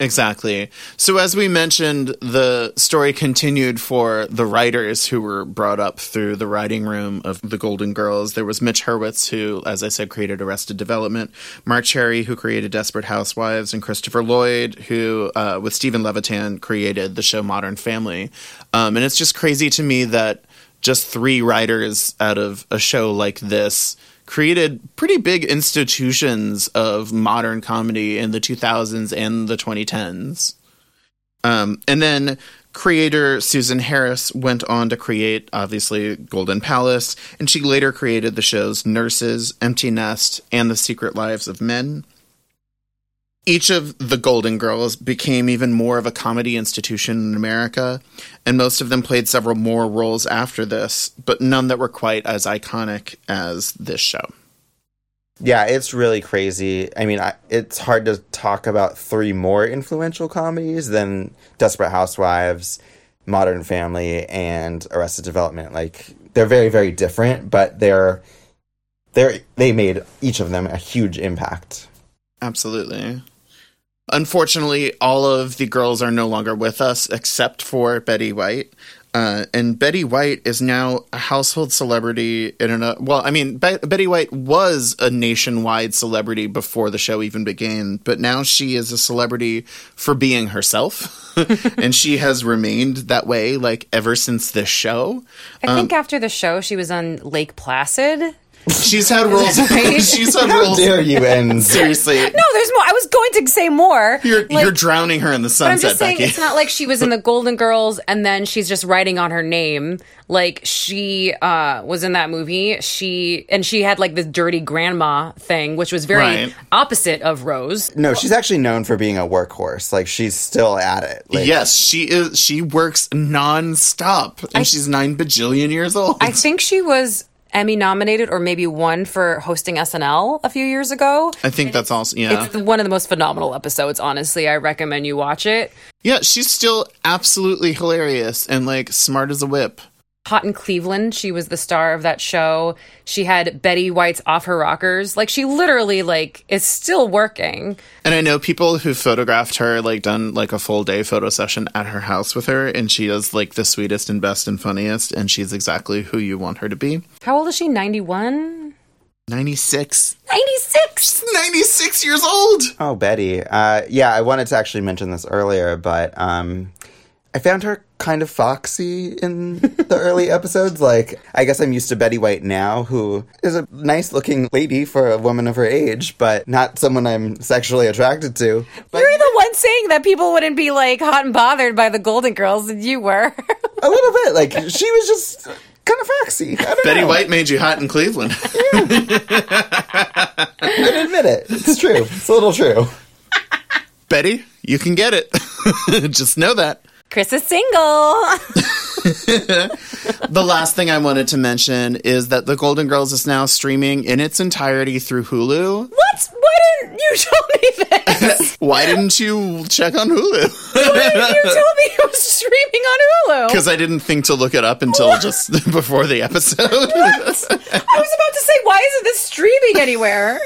Exactly. So, as we mentioned, the story continued for the writers who were brought up through the writing room of The Golden Girls. There was Mitch Hurwitz, who, as I said, created Arrested Development, Marc Cherry, who created Desperate Housewives, and Christopher Lloyd, who, uh, with Steven Levitan, created the show Modern Family. Um, and it's just crazy to me that just three writers out of a show like this created pretty big institutions of modern comedy in the 2000s and the 2010s. Um, and then creator Susan Harris went on to create, obviously, Golden Palace, and she later created the shows Nurses, Empty Nest, and The Secret Lives of Men. Each of the Golden Girls became even more of a comedy institution in America, and most of them played several more roles after this, but none that were quite as iconic as this show. Yeah, it's really crazy. I mean, I, it's hard to talk about three more influential comedies than Desperate Housewives, Modern Family, and Arrested Development. Like they're very, very different, but they're they're they made each of them a huge impact. Absolutely. Unfortunately, all of the girls are no longer with us except for Betty White. Uh, and Betty White is now a household celebrity in an, well, I mean, Be- Betty White was a nationwide celebrity before the show even began, but now she is a celebrity for being herself. and she has remained that way like ever since this show. I think after the show, she was on Lake Placid. She's had roles. Right? she's had How roles. dare you end? Seriously, No, there's more. I was going to say more. you're Like- you're drowning her in the But I'm sunset, just saying, Becky. it's not like she was in the Golden Girls and then she's just writing on her name. Like she uh, was in that movie. She and she had like this dirty grandma thing, which was very Right. opposite of Rose. No, she's actually known for being a workhorse. Like she's still at it. Like, yes, she is. She works nonstop, and she's nine bajillion years old. I think she was Emmy nominated or maybe won for hosting SNL a few years ago. I think that's also yeah. It's one of the most phenomenal episodes. Honestly, I recommend you watch it. yeah, she's still absolutely hilarious and like smart as a whip. Hot in Cleveland, she was the star of that show. She had Betty White's Off Her Rockers. Like she literally like is still working. And I know people who photographed her, like done like a full day photo session at her house with her, and she is like the sweetest and best and funniest, and she's exactly who you want her to be. How old is she? 91? 96. 96! 96 years old! Oh, Betty. Uh, yeah, I wanted to actually mention this earlier, but um, I found her kind of foxy in the early episodes. Like, I guess I'm used to Betty White now, who is a nice looking lady for a woman of her age, but not someone I'm sexually attracted to. But You're the one saying that people wouldn't be like hot and bothered by the Golden Girls, and you were. a little bit. Like, she was just. kind of foxy. Betty know. White made you hot in Cleveland. I admit it. It's true. It's a little true. Betty, you can get it. Just know that. Chris is single. The last thing I wanted to mention is that The Golden Girls is now streaming in its entirety through Hulu. what? Why didn't you tell me this? Why didn't you check on Hulu? Why didn't you tell me it was streaming on Hulu? Because I didn't think to look it up until just before the episode. I was about to say, why isn't this streaming anywhere?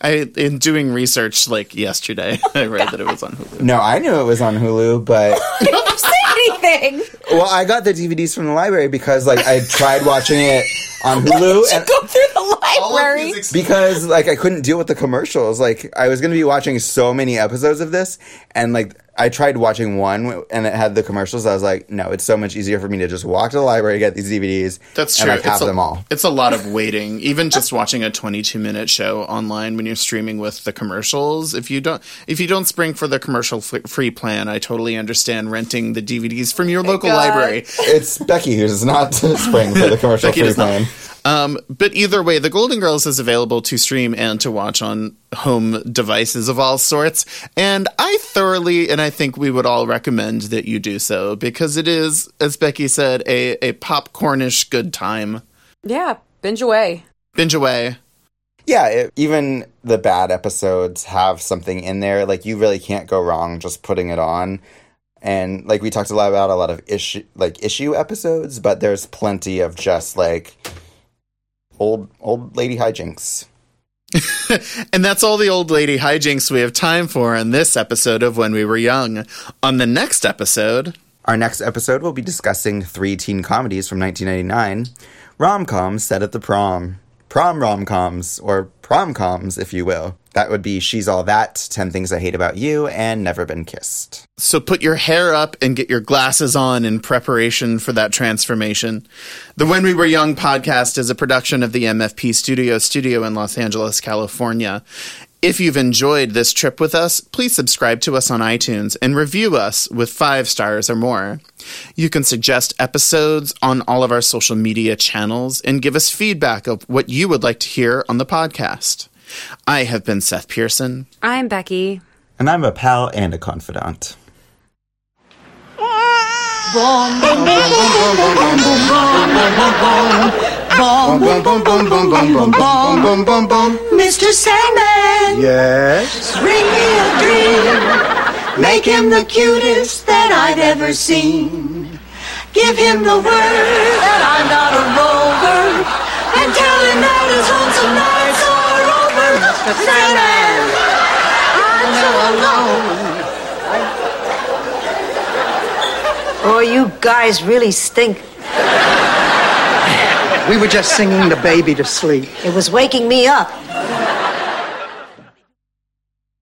I in doing research like yesterday, oh, I read that it was on Hulu. No, I knew it was on Hulu, but Did you say anything? well, I got the DVDs from the library because like I tried watching it on Hulu and Go through the library. because like I couldn't deal with the commercials. Like I was going to be watching so many episodes of this, and like I tried watching one and it had the commercials. I was like, no, it's so much easier for me to just walk to the library, get these DVDs, That's and true. like have it's a, them all. It's a lot of waiting. Even just watching a 22 minute show online when you're streaming with the commercials. If you don't, if you don't spring for the commercial f- free plan, I totally understand renting the DVDs from your local God. library. It's Becky who's not spring for the commercial free plan. not. Plan. Um, but either way, The Golden Girls is available to stream and to watch on home devices of all sorts. And I thoroughly, and I think we would all recommend that you do so because it is, as Becky said, a, a popcornish good time. Yeah, binge away. Binge away. Yeah, it, even the bad episodes have something in there. Like you really can't go wrong just putting it on. And like we talked a lot about a lot of issue like issue episodes, but there's plenty of just like old old lady hijinks. And that's all the old lady hijinks we have time for in this episode of When We Were Young. On the next episode, Our next episode will be discussing three teen comedies from 1999, rom coms set at the prom, prom rom coms, or prom coms, if you will. That would be She's All That, 10 Things I Hate About You, and Never Been Kissed. So put your hair up and get your glasses on in preparation for that transformation. The When We Were Young podcast is a production of the MFP Studio Studio in Los Angeles, California. If you've enjoyed this trip with us, please subscribe to us on iTunes and review us with five stars or more. You can suggest episodes on all of our social media channels and give us feedback of what you would like to hear on the podcast. I have been Seth Pearson. I'm Becky. And I'm a pal and a confidant. Boom, boom, boom, boom, boom, boom, boom, boom, boom, boom, boom, boom, boom, boom, boom, boom, boom. Mr. Sandman, Yes. bring me a dream. Make him the cutest that I've ever seen. Give him the word that I'm not a rover, and tell him that his lonesome nights are over. Mr. Sandman, I'm so alone. Oh, you guys really stink. We were just singing the baby to sleep. It was waking me up.